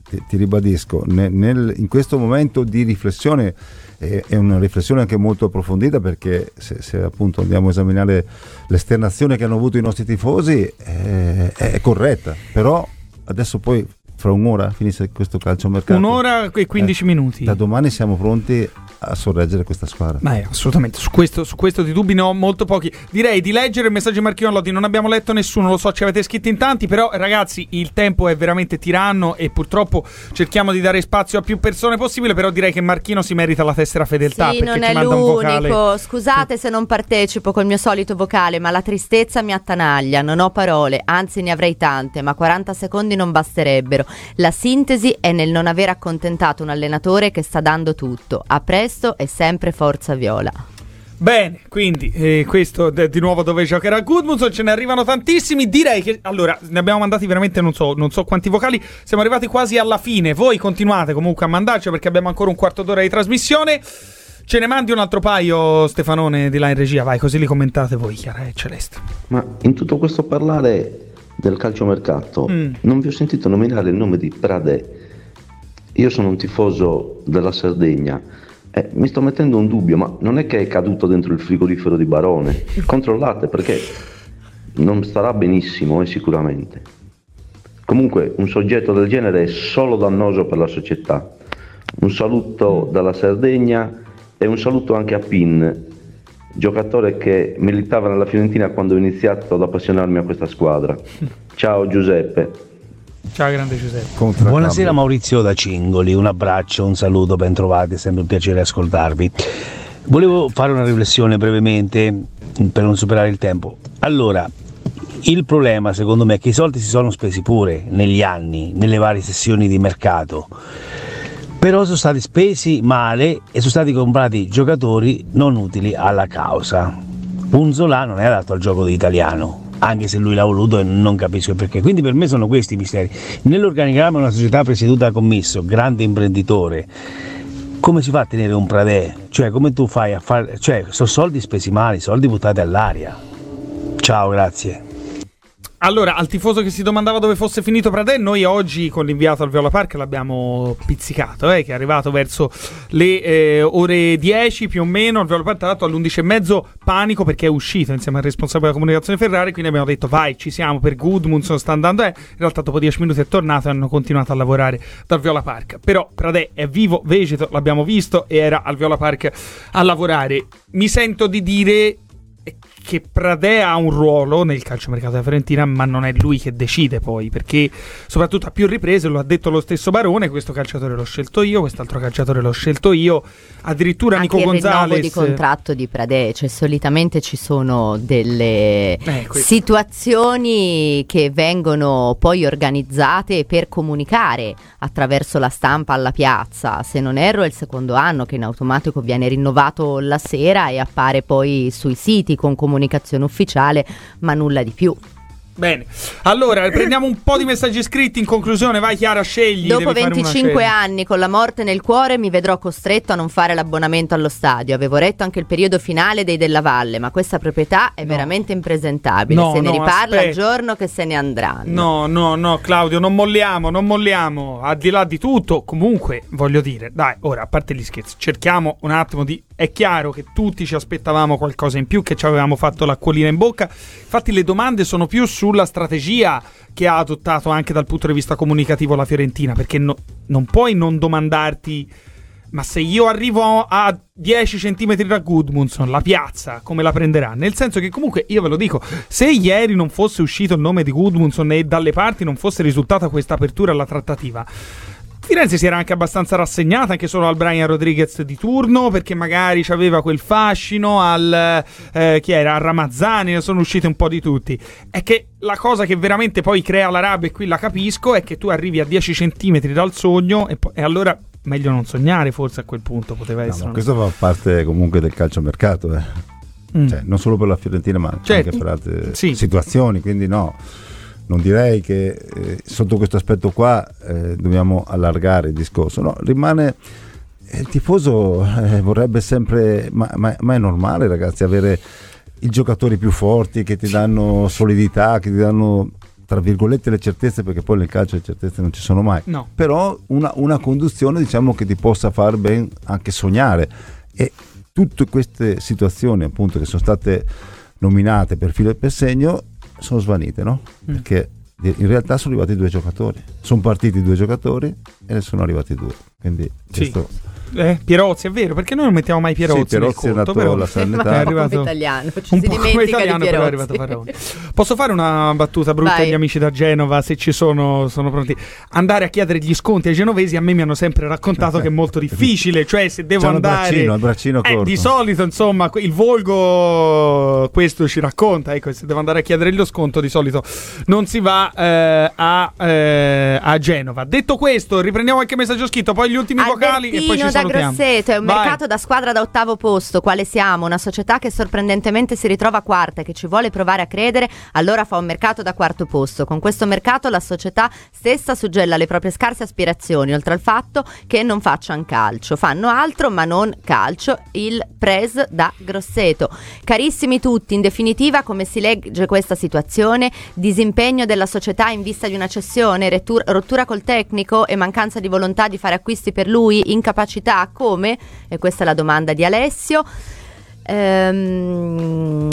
ti, ti ribadisco, ne- nel- in questo momento di riflessione eh, è una riflessione anche molto approfondita perché se, se appunto andiamo a esaminare l'esternazione che hanno avuto i nostri tifosi eh, è corretta, però adesso poi fra un'ora finisce questo calciomercato. Un'ora e 15 minuti. Da domani siamo pronti a sorreggere questa squadra. Ma è assolutamente, su questo, su questo di dubbi ne ho molto pochi. Direi di leggere il messaggio di Marchino Lodi, non abbiamo letto nessuno, lo so, ci avete scritto in tanti, però ragazzi il tempo è veramente tiranno e purtroppo cerchiamo di dare spazio a più persone possibile, però direi che Marchino si merita la tessera fedeltà Sì, perché non ci è manda un vocale. l'unico. Scusate se non partecipo col mio solito vocale, ma la tristezza mi attanaglia. Non ho parole, anzi ne avrei tante, ma 40 secondi non basterebbero. La sintesi è nel non aver accontentato un allenatore che sta dando tutto. A presto e sempre forza viola. Bene, quindi eh, questo de- di nuovo dove giocherà Goodmundson, ce ne arrivano tantissimi. Direi che allora ne abbiamo mandati veramente non so, non so quanti vocali. Siamo arrivati quasi alla fine. Voi continuate comunque a mandarci perché abbiamo ancora un quarto d'ora di trasmissione. Ce ne mandi un altro paio, Stefanone, di là in regia. Vai, così li commentate voi, Chiara e Celeste. Ma in tutto questo parlare del calciomercato, Mm. non vi ho sentito nominare il nome di Pradè. Io sono un tifoso della Sardegna. E mi sto mettendo un dubbio, ma non è che è caduto dentro il frigorifero di Barone? Controllate perché non starà benissimo, eh, sicuramente. Comunque, un soggetto del genere è solo dannoso per la società. Un saluto dalla Sardegna e un saluto anche a Pin, giocatore che militava nella Fiorentina quando ho iniziato ad appassionarmi a questa squadra. Ciao Giuseppe. Ciao, grande Giuseppe. Buonasera Maurizio da Cingoli, un abbraccio, un saluto, ben trovati, è sempre un piacere ascoltarvi. Volevo fare una riflessione brevemente per non superare il tempo. Allora, il problema secondo me è che i soldi si sono spesi pure negli anni, nelle varie sessioni di mercato, però sono stati spesi male e sono stati comprati giocatori non utili alla causa. Punzola non è adatto al gioco d'italiano, anche se lui l'ha voluto e non capisco perché. Quindi per me sono questi i misteri. Nell'organigramma è una società presieduta da commisso, grande imprenditore. Come si fa a tenere un Pradè? Cioè, come tu fai a fare. Cioè, sono soldi spesi male, soldi buttati all'aria. Ciao, grazie. Allora, al tifoso che si domandava dove fosse finito Pradè, noi oggi con l'inviato al Viola Park l'abbiamo pizzicato, eh, che è arrivato verso le eh, ore 10 più o meno. Al Viola Park, tra l'altro, 11.30 panico perché è uscito insieme al responsabile della comunicazione Ferrari. Quindi abbiamo detto, vai, ci siamo per Goodmundson, sta andando. Eh. In realtà, dopo 10 minuti è tornato e hanno continuato a lavorare dal Viola Park. Però Pradè è vivo, vegeto, l'abbiamo visto e era al Viola Park a lavorare. Mi sento di dire che Pradè ha un ruolo nel calciomercato della Fiorentina, ma non è lui che decide poi, perché soprattutto a più riprese, lo ha detto lo stesso Barone, questo calciatore l'ho scelto io, quest'altro calciatore l'ho scelto io, addirittura Anche Nico il rinnovo Gonzalez... di contratto di Pradè, cioè solitamente ci sono delle Eh, situazioni che vengono poi organizzate per comunicare attraverso la stampa alla piazza. Se non erro è il secondo anno che in automatico viene rinnovato la sera e appare poi sui siti con comunicazione ufficiale, ma nulla di più. Bene, allora prendiamo un po' di messaggi scritti in conclusione, vai Chiara, scegli. Dopo devi fare una 25 scelta. anni con la morte nel cuore mi vedrò costretto a non fare l'abbonamento allo stadio. Avevo retto anche il periodo finale dei Della Valle, ma questa proprietà è veramente impresentabile. No, se ne no, riparla il aspetta. giorno che se ne andranno. No, no, no, Claudio, non molliamo, non molliamo. Al di là di tutto, comunque, voglio dire, dai, ora, a parte gli scherzi, cerchiamo un attimo di è chiaro che tutti ci aspettavamo qualcosa in più, che ci avevamo fatto l'acquolina in bocca. Infatti le domande sono più sulla strategia che ha adottato anche dal punto di vista comunicativo la Fiorentina, perché no- non puoi non domandarti ma se io arrivo a 10 cm da Goodmunson, la piazza come la prenderà? Nel senso che comunque io ve lo dico, se ieri non fosse uscito il nome di Goodmunson e dalle parti non fosse risultata questa apertura alla trattativa, Firenze si era anche abbastanza rassegnata anche solo al Brian Rodriguez di turno perché magari aveva quel fascino al eh, chi era? A Ramazzani, ne sono usciti un po' di tutti. È che la cosa che veramente poi crea la rabbia e qui la capisco è che tu arrivi a 10 cm dal sogno e, po- e allora meglio non sognare forse a quel punto poteva No, essere. ma questo fa parte comunque del calciomercato, eh. Mm. Cioè, non solo per la Fiorentina, ma Certo. anche per altre Sì. situazioni. Quindi, no, non direi che eh, sotto questo aspetto qua eh, dobbiamo allargare il discorso. No, rimane eh, il tifoso eh, vorrebbe sempre, ma, ma- ma è normale, ragazzi, avere i giocatori più forti che ti danno solidità, che ti danno tra virgolette le certezze, perché poi nel calcio le certezze non ci sono mai. No. Però una, una conduzione diciamo che ti possa far ben anche sognare. E tutte queste situazioni appunto che sono state nominate per filo e per segno sono svanite, no? Mm. Perché in realtà sono arrivati due giocatori. Sono partiti due giocatori e ne sono arrivati due. Quindi Sì. questo Eh, Pierozzi, è vero, perché noi non mettiamo mai Pierozzi, Sì, Pierozzi nel è conto, nato però alla [laughs] è Salernitana. arrivato come italiano, ci un si po' come dimentica italiano, di però è arrivato Faroni. Posso fare una battuta brutta Vai. agli amici da Genova, se ci sono, sono pronti. Andare a chiedere gli sconti ai genovesi a me mi hanno sempre raccontato che è molto [laughs] difficile, cioè se devo C'hanno il andare braccino, il braccino Eh, corto. di solito, insomma, il volgo questo ci racconta, ecco, se devo andare a chiedere lo sconto di solito non si va eh, a, eh, a Genova. Detto questo, riprendiamo anche il messaggio scritto, poi gli ultimi vocali e poi Albertino ci salutiamo. Grosseto, è un Vai. mercato da squadra da ottavo posto, quale siamo? Una società che sorprendentemente si ritrova quarta e che ci vuole provare a credere, allora fa un mercato da quarto posto. Con questo mercato la società stessa suggella le proprie scarse aspirazioni, oltre al fatto che non facciano calcio. Fanno altro ma non calcio, il Pres da Grosseto. Carissimi tutti, in definitiva come si legge questa situazione? Disimpegno della società in vista di una cessione, rottura col tecnico e mancanza di volontà di fare acquisti per lui, incapacità come? E questa è la domanda di Alessio. Ehm,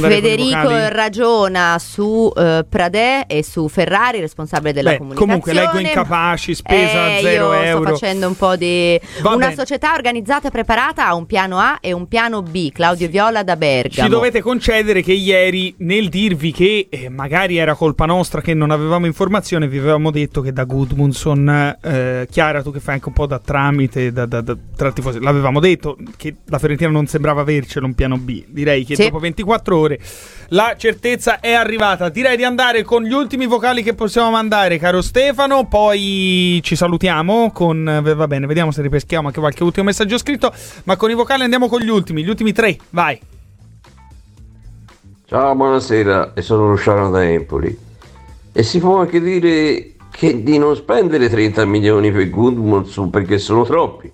Federico ragiona su eh, Pradè e su Ferrari, responsabile della Beh, comunicazione. comunque leggo incapaci, spesa Eh, 0 io euro. Sto facendo un po' di. Va una bene. società organizzata e preparata ha un piano A e un piano B. Claudio Viola da Bergamo. Ci dovete concedere che ieri, nel dirvi che eh, magari era colpa nostra che non avevamo informazione, vi avevamo detto che da Goodmunson, eh, Chiara, tu che fai anche un po' da tramite da, da- da- tra tifosi, l'avevamo detto che la Fiorentina non sembrava avercelo un piano B. Direi che Sì. dopo 24 ore la certezza è arrivata. Direi di andare con gli ultimi vocali che possiamo mandare, caro Stefano. Poi ci salutiamo con. eh, Va bene, vediamo se ripeschiamo anche qualche ultimo messaggio scritto. Ma con i vocali andiamo con gli ultimi, gli ultimi tre. Vai. Ciao, buonasera, e sono Luciano da Empoli. E si può anche dire che di non spendere 30 milioni per Goodmanson perché sono troppi.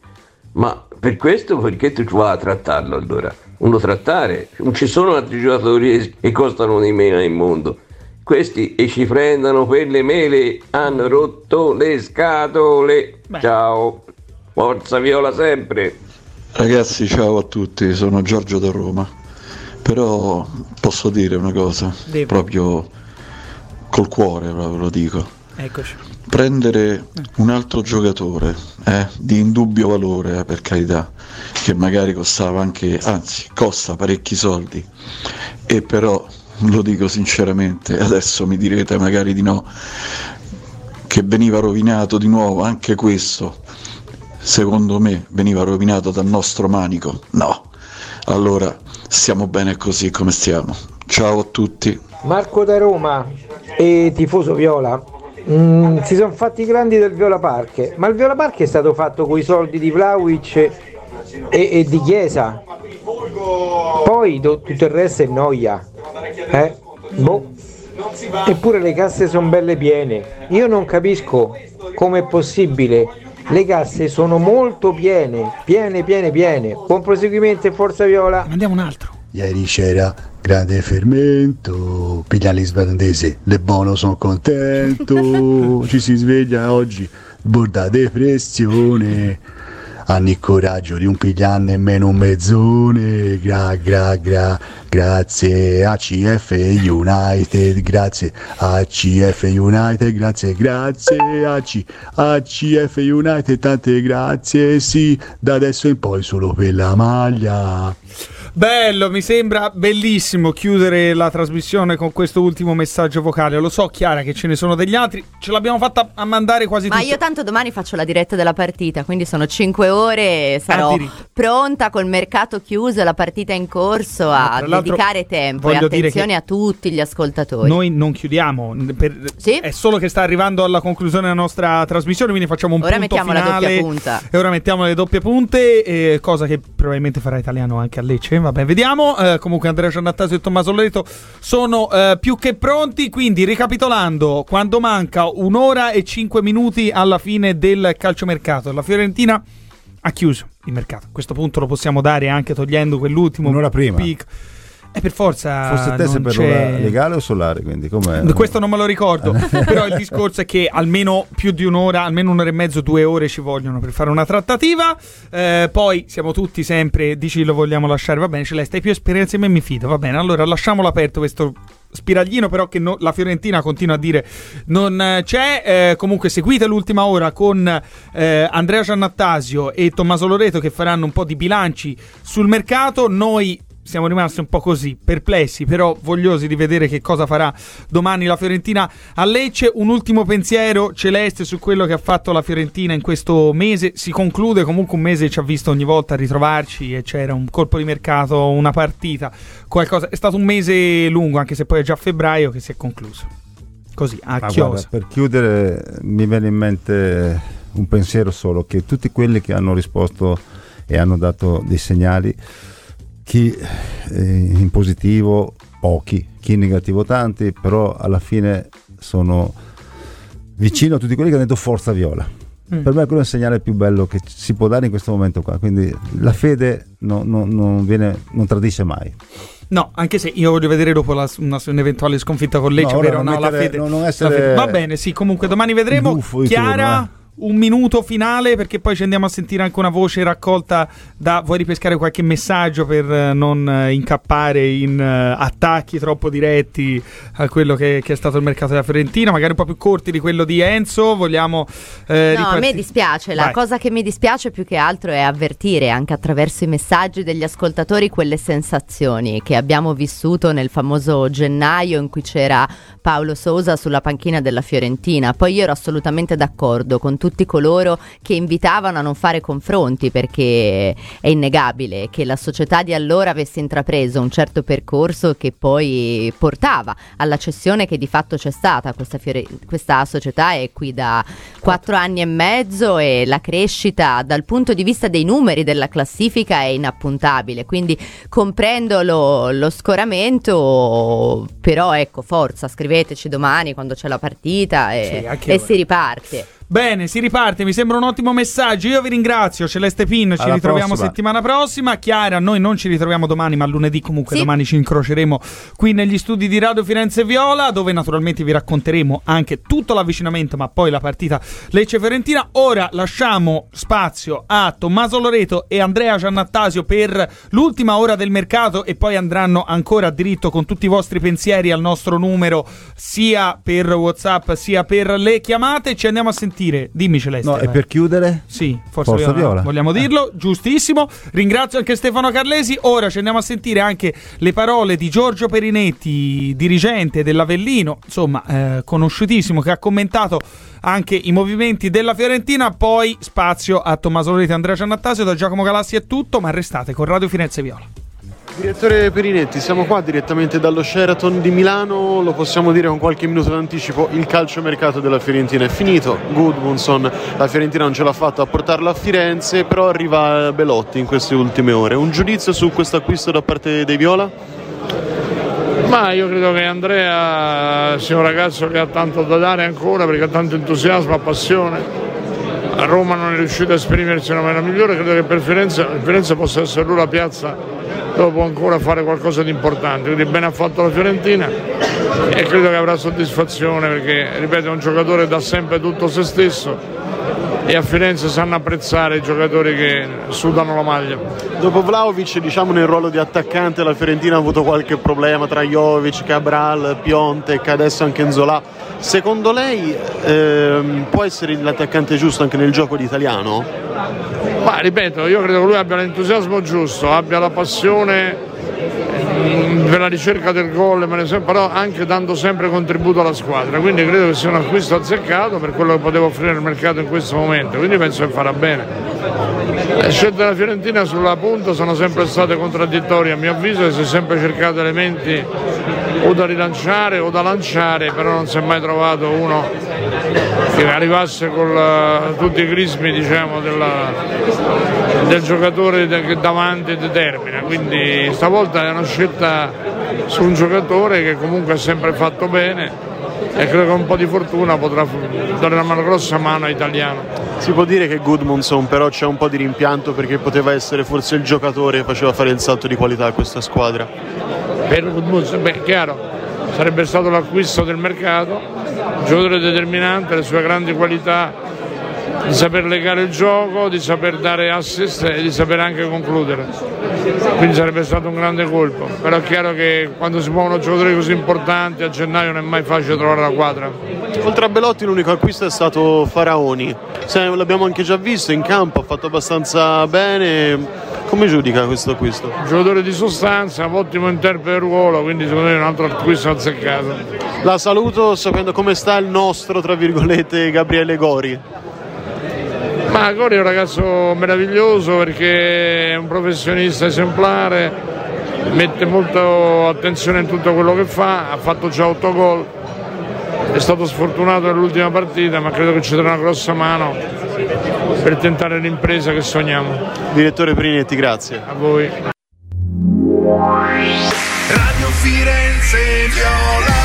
Ma per questo perché tu vai a trattarlo allora? Uno trattare? Non ci sono altri giocatori che costano di meno nel mondo. Questi e ci prendono per le mele, hanno rotto le scatole. Ciao, forza viola sempre. Ragazzi, ciao a tutti, sono Giorgio da Roma. Però posso dire una cosa, Devi. proprio col cuore proprio lo dico. Eccoci. Prendere un altro giocatore eh, di indubbio valore, eh, per carità, che magari costava anche, anzi costa parecchi soldi, e però lo dico sinceramente, adesso mi direte magari di no, che veniva rovinato di nuovo anche questo, secondo me veniva rovinato dal nostro manico. No, allora stiamo bene così come stiamo. Ciao a tutti. Marco da Roma e tifoso Viola mm, si sono fatti grandi del Viola Park, ma il Viola Park è stato fatto con i soldi di Vlaovic e, e di Chiesa. Poi do- tutto il resto è noia. Eh? Boh. Eppure le casse sono belle piene. Io non capisco come è possibile. Le casse sono molto piene, piene, piene, piene. Buon proseguimento e forza Viola. Andiamo un altro. Ieri c'era grande fermento, piglia l'islandese, le buono sono contento, [laughs] ci si sveglia oggi, borda depressione. hanno il coraggio di un pigliare nemmeno un mezzone. Gra, gra, gra, grazie ACF United, grazie ACF United, grazie, grazie AC, ACF United, tante grazie, sì, da adesso in poi solo per la maglia. Bello, mi sembra bellissimo chiudere la trasmissione con questo ultimo messaggio vocale. Lo so, Chiara, che ce ne sono degli altri. Ce l'abbiamo fatta a mandare quasi Ma tutto. io tanto domani faccio la diretta della partita, quindi sono 5 ore e sarò Addirittura. pronta col mercato chiuso e la partita in corso a tra dedicare tempo e attenzione a tutti gli ascoltatori. Noi non chiudiamo, per- è solo che sta arrivando alla conclusione la nostra trasmissione, quindi facciamo un Ora punto mettiamo la finale. doppia punta. E ora mettiamo le doppie punte, eh, cosa che probabilmente farà italiano anche a Lecce. Vabbè, vediamo. Eh, comunque Andrea Giannattasio e Tommaso Loreto sono eh, più che pronti, quindi ricapitolando, quando manca un'ora e cinque minuti alla fine del calciomercato, la Fiorentina ha chiuso il mercato. A questo punto lo possiamo dare anche togliendo quell'ultimo Un'ora prima. pic- E per forza Forse te sei per c'è... ora legale o solare, quindi com'è? Questo non me lo ricordo, [laughs] però il discorso è che almeno più di un'ora, almeno un'ora e mezzo, due ore ci vogliono per fare una trattativa. Eh, poi siamo tutti sempre, dici lo vogliamo lasciare, va bene, Celeste, hai più esperienza in me, mi fido, va bene, allora lasciamolo aperto questo spiraglino però che no- la Fiorentina continua a dire non eh, c'è Eh, comunque seguite l'ultima ora con eh, Andrea Giannattasio e Tommaso Loreto che faranno un po' di bilanci sul mercato noi siamo rimasti un po' così, perplessi, però vogliosi di vedere che cosa farà domani la Fiorentina a Lecce. Un ultimo pensiero celeste su quello che ha fatto la Fiorentina in questo mese. Si conclude comunque un mese che ci ha visto ogni volta ritrovarci e c'era un colpo di mercato, una partita, qualcosa. È stato un mese lungo, anche se poi è già febbraio che si è concluso. Così, a guarda, per chiudere mi viene in mente un pensiero solo, che tutti quelli che hanno risposto e hanno dato dei segnali, chi eh, in positivo pochi, chi in negativo tanti, però alla fine sono vicino a tutti quelli che hanno detto forza viola. Mm. Per me quello è il segnale più bello che si può dare in questo momento qua, quindi la fede no- no- non, viene, non tradisce mai. No, anche se io voglio vedere dopo la- una- un'eventuale sconfitta con Lecce, No, ovvero non no, la mettere- fede. non- la essere Va bene, sì, comunque domani vedremo. Di Chiara, turno, eh. Un minuto finale perché poi ci andiamo a sentire anche una voce raccolta da... Vuoi ripescare qualche messaggio per eh, non eh, incappare in eh, attacchi troppo diretti a quello che, che è stato il mercato della Fiorentina, magari un po' più corti di quello di Enzo, vogliamo... eh, No, a me riparti- dispiace, la Vai. cosa che mi dispiace più che altro è avvertire anche attraverso i messaggi degli ascoltatori quelle sensazioni che abbiamo vissuto nel famoso gennaio in cui c'era Paolo Sousa sulla panchina della Fiorentina. Poi io ero assolutamente d'accordo con tutti coloro che invitavano a non fare confronti perché è innegabile che la società di allora avesse intrapreso un certo percorso che poi portava alla cessione che di fatto c'è stata. Questa, Fiore- questa società è qui da quattro anni e mezzo e la crescita dal punto di vista dei numeri della classifica è inappuntabile. Quindi comprendo lo, lo scoramento, però ecco, forza, scriveteci domani quando c'è la partita e, Sì, e si riparte. Bene, si riparte, mi sembra un ottimo messaggio. Io vi ringrazio, Celeste Pin, ci Alla ritroviamo prossima. settimana prossima. Chiara, noi non ci ritroviamo domani, ma lunedì comunque Sì. domani ci incroceremo qui negli studi di Radio Firenze Viola, dove naturalmente vi racconteremo anche tutto l'avvicinamento, ma poi la partita Lecce-Fiorentina. Ora lasciamo spazio a Tommaso Loreto e Andrea Giannattasio per l'ultima ora del mercato e poi andranno ancora a diritto con tutti i vostri pensieri al nostro numero, sia per WhatsApp sia per le chiamate. Ci andiamo a sentire. Dimmi Celeste. No, e per chiudere? Sì, Forza, Forza Viola. Viola. Vogliamo dirlo, giustissimo. Ringrazio anche Stefano Carlesi. Ora ci andiamo a sentire anche le parole di Giorgio Perinetti, dirigente dell'Avellino, insomma, eh, conosciutissimo, che ha commentato anche i movimenti della Fiorentina. Poi spazio a Tommaso Loretti Andrea Giannattasio. Da Giacomo Galassi è tutto, ma restate con Radio Firenze Viola. Direttore Perinetti, siamo qua direttamente dallo Sheraton di Milano, lo possiamo dire con qualche minuto d'anticipo, il calciomercato della Fiorentina è finito, Goodmunson, la Fiorentina non ce l'ha fatta a portarlo a Firenze, però arriva Belotti in queste ultime ore. Un giudizio su questo acquisto da parte dei Viola? Ma io credo che Andrea sia un ragazzo che ha tanto da dare ancora perché ha tanto entusiasmo, passione. A Roma non è riuscito a esprimersi in una maniera migliore, credo che per Firenze, Firenze possa essere lui la piazza dove può ancora fare qualcosa di importante. Quindi bene ha fatto la Fiorentina e credo che avrà soddisfazione perché, ripeto, è un giocatore che dà sempre tutto se stesso e a Firenze sanno apprezzare i giocatori che sudano la maglia. Dopo Vlaovic, diciamo nel ruolo di attaccante, la Fiorentina ha avuto qualche problema tra Jovic, Cabral, Piontek, adesso anche Enzola. Secondo lei ehm, può essere l'attaccante giusto anche nel gioco italiano? Ma ripeto, io credo che lui abbia l'entusiasmo giusto, abbia la passione per la ricerca del gol, però anche dando sempre contributo alla squadra. Quindi credo che sia un acquisto azzeccato per quello che poteva offrire il mercato in questo momento. Quindi penso che farà bene. Le scelte della Fiorentina sulla punta sono sempre state contraddittorie, a mio avviso, e si è sempre cercato elementi o da rilanciare o da lanciare, però non si è mai trovato uno che arrivasse con eh, tutti i crismi diciamo, della- del giocatore che davanti determina. Quindi stavolta è una scelta su un giocatore che comunque ha sempre fatto bene e credo che un po' di fortuna potrà dare una grossa mano all'italiano. Si può dire che Goodmanson però c'è un po' di rimpianto perché poteva essere forse il giocatore che faceva fare il salto di qualità a questa squadra. Per Gudmundsson, beh, chiaro, sarebbe stato l'acquisto del mercato, un giocatore determinante, le sue grandi qualità di saper legare il gioco, di saper dare assist e di saper anche concludere. Quindi sarebbe stato un grande colpo. Però è chiaro che quando si muovono giocatori così importanti a gennaio non è mai facile trovare la quadra. Oltre a Belotti l'unico acquisto è stato Faraoni. Se- l'abbiamo anche già visto in campo, ha fatto abbastanza bene. Come giudica questo acquisto? Giocatore di sostanza, ottimo interprete del ruolo, quindi secondo me è un altro acquisto azzeccato. La saluto sapendo come sta il nostro, tra virgolette, Gabriele Gori. Ma Gori è un ragazzo meraviglioso perché è un professionista esemplare, mette molta attenzione in tutto quello che fa, ha fatto già 8 gol, è stato sfortunato nell'ultima partita ma credo che ci darà una grossa mano per tentare l'impresa che sogniamo. Direttore Prinetti, grazie. A voi. Radio Firenze Viola